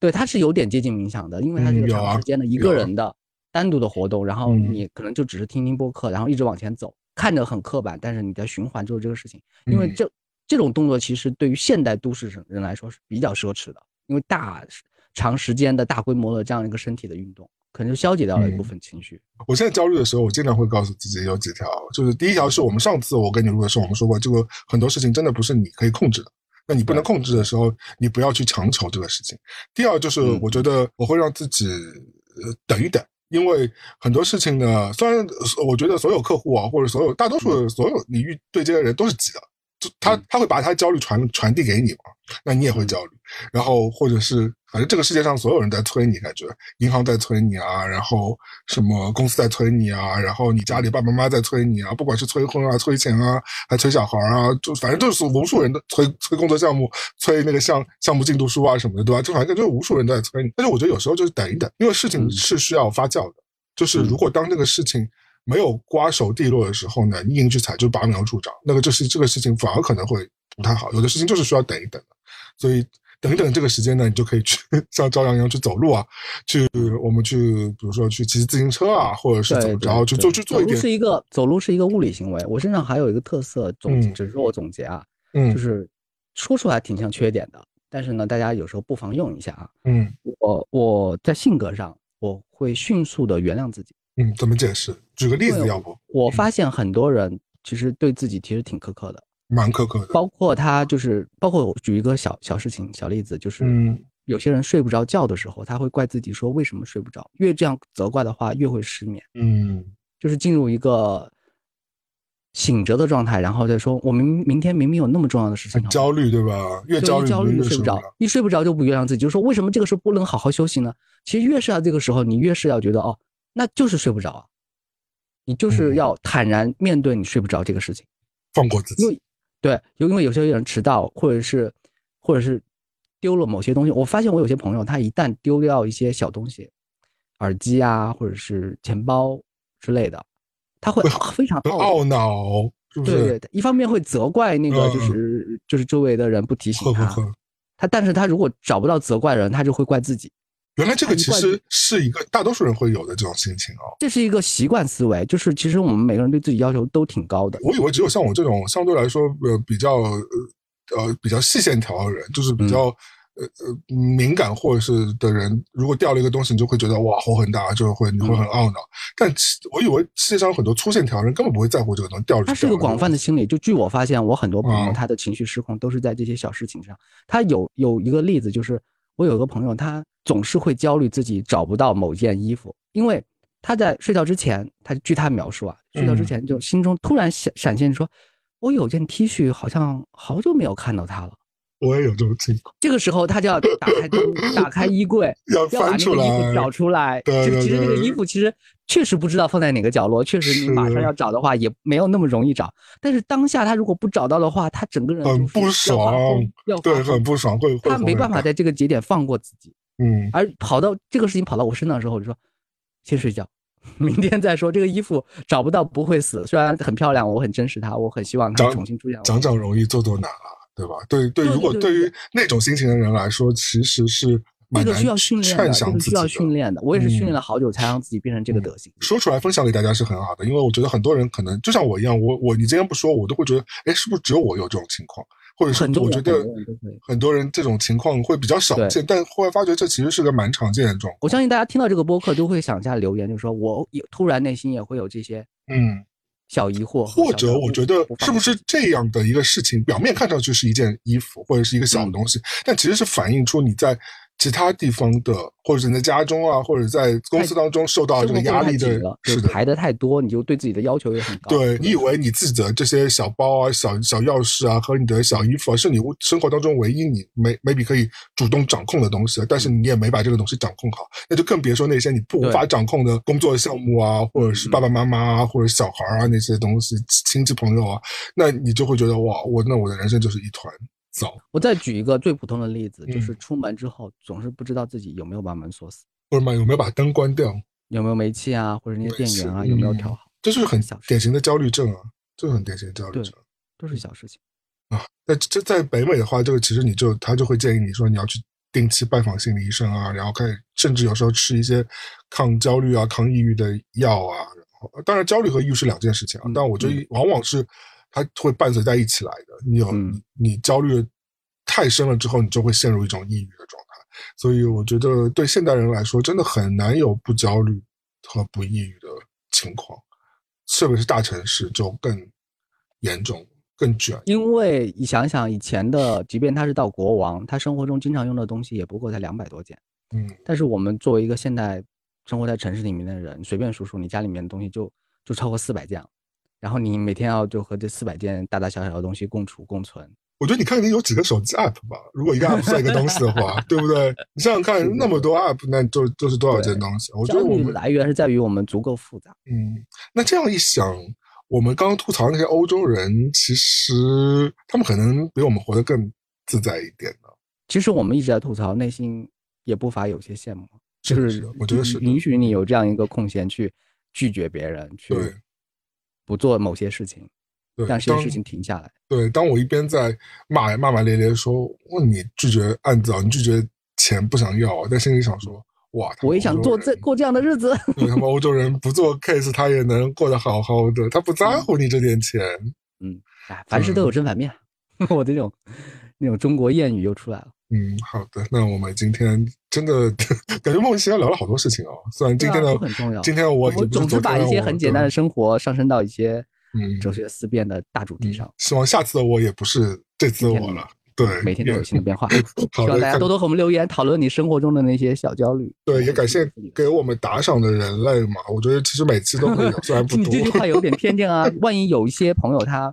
对，它是有点接近冥想的，因为它是个长时间的一个人的单独的活动，然后你可能就只是听听播客，然后一直往前走，看着很刻板，但是你在循环做这个事情。因为这这种动作其实对于现代都市人来说是比较奢侈的，因为大长时间的大规模的这样一个身体的运动。可能就消解掉了一部分情绪。我现在焦虑的时候，我经常会告诉自己有几条，就是第一条是我们上次我跟你录的时候，我们说过，这个很多事情真的不是你可以控制的。那你不能控制的时候，你不要去强求这个事情。第二就是，我觉得我会让自己呃等一等，因为很多事情呢，虽然我觉得所有客户啊，或者所有大多数的所有你遇对接的人都是急的。就他他会把他的焦虑传传递给你嘛？那你也会焦虑，然后或者是反正这个世界上所有人在催你，感觉银行在催你啊，然后什么公司在催你啊，然后你家里爸爸妈妈在催你啊，不管是催婚啊、催钱啊，还催小孩啊，就反正就是无数人的催催工作项目、催那个项项目进度书啊什么的，对吧？就反正就是无数人都在催你。但是我觉得有时候就是等一等，因为事情是需要发酵的，就是如果当这个事情。没有瓜熟蒂落的时候呢，你硬去踩就拔苗助长，那个就是这个事情反而可能会不太好。有的事情就是需要等一等的，所以等等这个时间呢，你就可以去 像朝阳一样去走路啊，去我们去比如说去骑自行车啊，或者是怎么着去做去做一点。是一个走路是一个物理行为。我身上还有一个特色，总只是我总结啊，嗯，就是说出来挺像缺点的，但是呢，大家有时候不妨用一下啊。嗯，我我在性格上我会迅速的原谅自己。嗯，怎么解释？举个例子，要不？我发现很多人其实对自己其实挺苛刻的，蛮苛刻的。包括他，就是包括我举一个小小事情、小例子，就是有些人睡不着觉的时候，他会怪自己说为什么睡不着。越这样责怪的话，越会失眠。嗯，就是进入一个醒着的状态，然后再说，我明明天明明有那么重要的事情，焦虑对吧？越焦虑焦虑睡不着，一睡不着就不原谅自己，就说为什么这个时候不能好好休息呢？其实越是要这个时候，你越是要觉得哦。那就是睡不着啊，你就是要坦然面对你睡不着这个事情，放过自己。因为对，就因为有些人迟到，或者是或者是丢了某些东西。我发现我有些朋友，他一旦丢掉一些小东西，耳机啊，或者是钱包之类的，他会非常懊恼，对对，一方面会责怪那个就是就是周围的人不提醒他，他但是他如果找不到责怪人，他就会怪自己。原来这个其实是一个大多数人会有的这种心情哦，这是一个习惯思维，就是其实我们每个人对自己要求都挺高的。我以为只有像我这种相对来说呃比较呃呃比较细线条的人，就是比较呃呃敏感或者是的人，如果掉了一个东西，你就会觉得哇火很大，就会你会很懊恼。但我以为世界上有很多粗线条人根本不会在乎这个东西掉。它是个广泛的心理，就据我发现，我很多朋友他的情绪失控都是在这些小事情上。他有有一个例子就是。我有个朋友，他总是会焦虑自己找不到某件衣服，因为他在睡觉之前，他据他描述啊，睡觉之前就心中突然闪闪现说，我有件 T 恤，好像好久没有看到它了。我也有这种情况。这个时候，他就要打开打开衣柜，要翻出来找出来。对其实那个衣服其实确实不知道放在哪个角落，确实你马上要找的话也没有那么容易找。但是当下他如果不找到的话，他整个人很不爽，要对，很不爽，会他没办法在这个节点放过自己。嗯，而跑到这个事情跑到我身上的时候，我就说先睡觉，明天再说。这个衣服找不到不会死，虽然很漂亮，我很珍视它，我很希望它重新出现。长长容易，做做难啊。对吧？对对，如果对于那种心情的人来说，其实是这个需要训练的，需要训练的。我也是训练了好久，才让自己变成这个德行。说出来分享给大家是很好的，因为我觉得很多人可能就像我一样，我我你今天不说，我都会觉得，哎，是不是只有我有这种情况？或者是我觉得很多人这种情况会比较少见，但后来发觉这其实是个蛮常见的状况。我相信大家听到这个播客都会想下留言，就说我也突然内心也会有这些，嗯。小疑惑，或者我觉得是不是这样的一个事情，表面看上去是一件衣服或者是一个小东西，但其实是反映出你在。其他地方的，或者是你在家中啊，或者在公司当中受到这个压力的，是的，排的太多，你就对自己的要求也很高。对你以为你自己的这些小包啊、小小钥匙啊和你的小衣服啊，是你生活当中唯一你没 maybe 可以主动掌控的东西，但是你也没把这个东西掌控好，那就更别说那些你不无法掌控的工作项目啊，或者是爸爸妈妈啊，或者小孩啊那些东西，亲戚朋友啊，那你就会觉得哇，我那我的人生就是一团。走，我再举一个最普通的例子，就是出门之后总是不知道自己有没有把门锁死，或者有没有把灯关掉，有没有煤气啊，或者那些电源啊有没有调好，这就是很典型的焦虑症啊，这是很典型的焦虑症，都是小事情啊。那这在北美的话，这个其实你就他就会建议你说你要去定期拜访心理医生啊，然后开始甚至有时候吃一些抗焦虑啊、抗抑郁的药啊。然后当然焦虑和抑郁是两件事情啊，但我觉得往往是。它会伴随在一起来的。你有你焦虑太深了之后，你就会陷入一种抑郁的状态。所以我觉得对现代人来说，真的很难有不焦虑和不抑郁的情况，特别是大城市就更严重、更卷。因为你想想以前的，即便他是到国王，他生活中经常用的东西也不过才两百多件。嗯，但是我们作为一个现代生活在城市里面的人，随便数数，你家里面的东西就就超过四百件了。然后你每天要就和这四百件大大小小的东西共处共存。我觉得你看你有几个手机 app 吧，如果一个 app 算一个东西的话，对不对？你想想看，那么多 app，那就就是多少件东西？我觉得我们来源是在于我们足够复杂。嗯，那这样一想，我们刚刚吐槽那些欧洲人，其实他们可能比我们活得更自在一点呢。其实我们一直在吐槽，内心也不乏有些羡慕，就是我觉得是允许你有这样一个空闲去。拒绝别人，去不做某些事情，让这些事情停下来。对，当我一边在骂骂骂咧咧说问你拒绝案子啊，你拒绝钱不想要，在心里想说哇，我也想做这过这样的日子。他们欧洲人不做 case，他也能过得好好的，他不在乎你这点钱。嗯，哎，凡事都有正反面。我这种那种中国谚语又出来了。嗯，好的，那我们今天真的 感觉莫名其妙聊了好多事情哦。虽然今天的很重要，今天我我总是把一些很简单的生活上升到一些嗯哲学思辨的大主题上。希望下次的我也不是这次的我了。对，每天都有新的变化。希望大家多多和我们留言，讨论你生活中的那些小焦虑。对，也感谢 给我们打赏的人类嘛。我觉得其实每期都会有，虽然不多。你这句话有点偏见啊！万一有一些朋友他。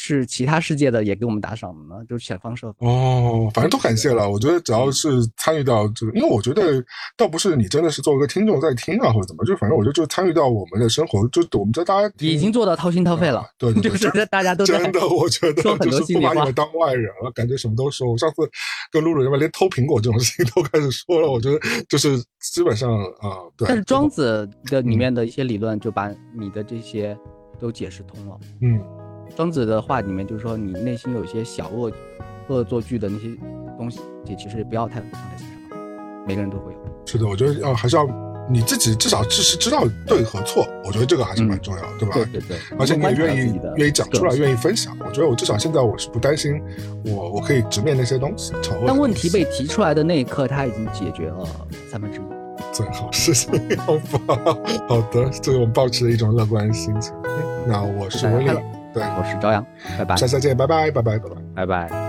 是其他世界的也给我们打赏的呢，就是选方社哦，反正都感谢了。我觉得只要是参与到这个，因为我觉得倒不是你真的是作为一个听众在听啊，或者怎么，就反正我觉得就参与到我们的生活，就我们这大家已经做到掏心掏肺了。对，就是大家都真的，我觉得就是不把你们当外人了，感觉什么都说。我上次跟露露他们连偷苹果这种事情都开始说了，我觉得就是基本上啊，对。但是庄子的里面的一些理论就把你的这些都解释通了。嗯。庄子的话里面就是说，你内心有一些小恶恶作剧的那些东西，其实不要太放在心上。每个人都会有。是的，我觉得要还是要你自己至少知是知道对和错，我觉得这个还是蛮重要，对吧？对对对。而且你也愿意愿意讲出来，愿意分享。我觉得我至少现在我是不担心，我我可以直面那些东西。但问题被提出来的那一刻，他已经解决了三分之一。最好是这样吧。好的，这是我们保持的一种乐观心情。那我是威利。我是朝阳，拜拜。下次再见，拜拜，拜拜，拜拜，拜拜。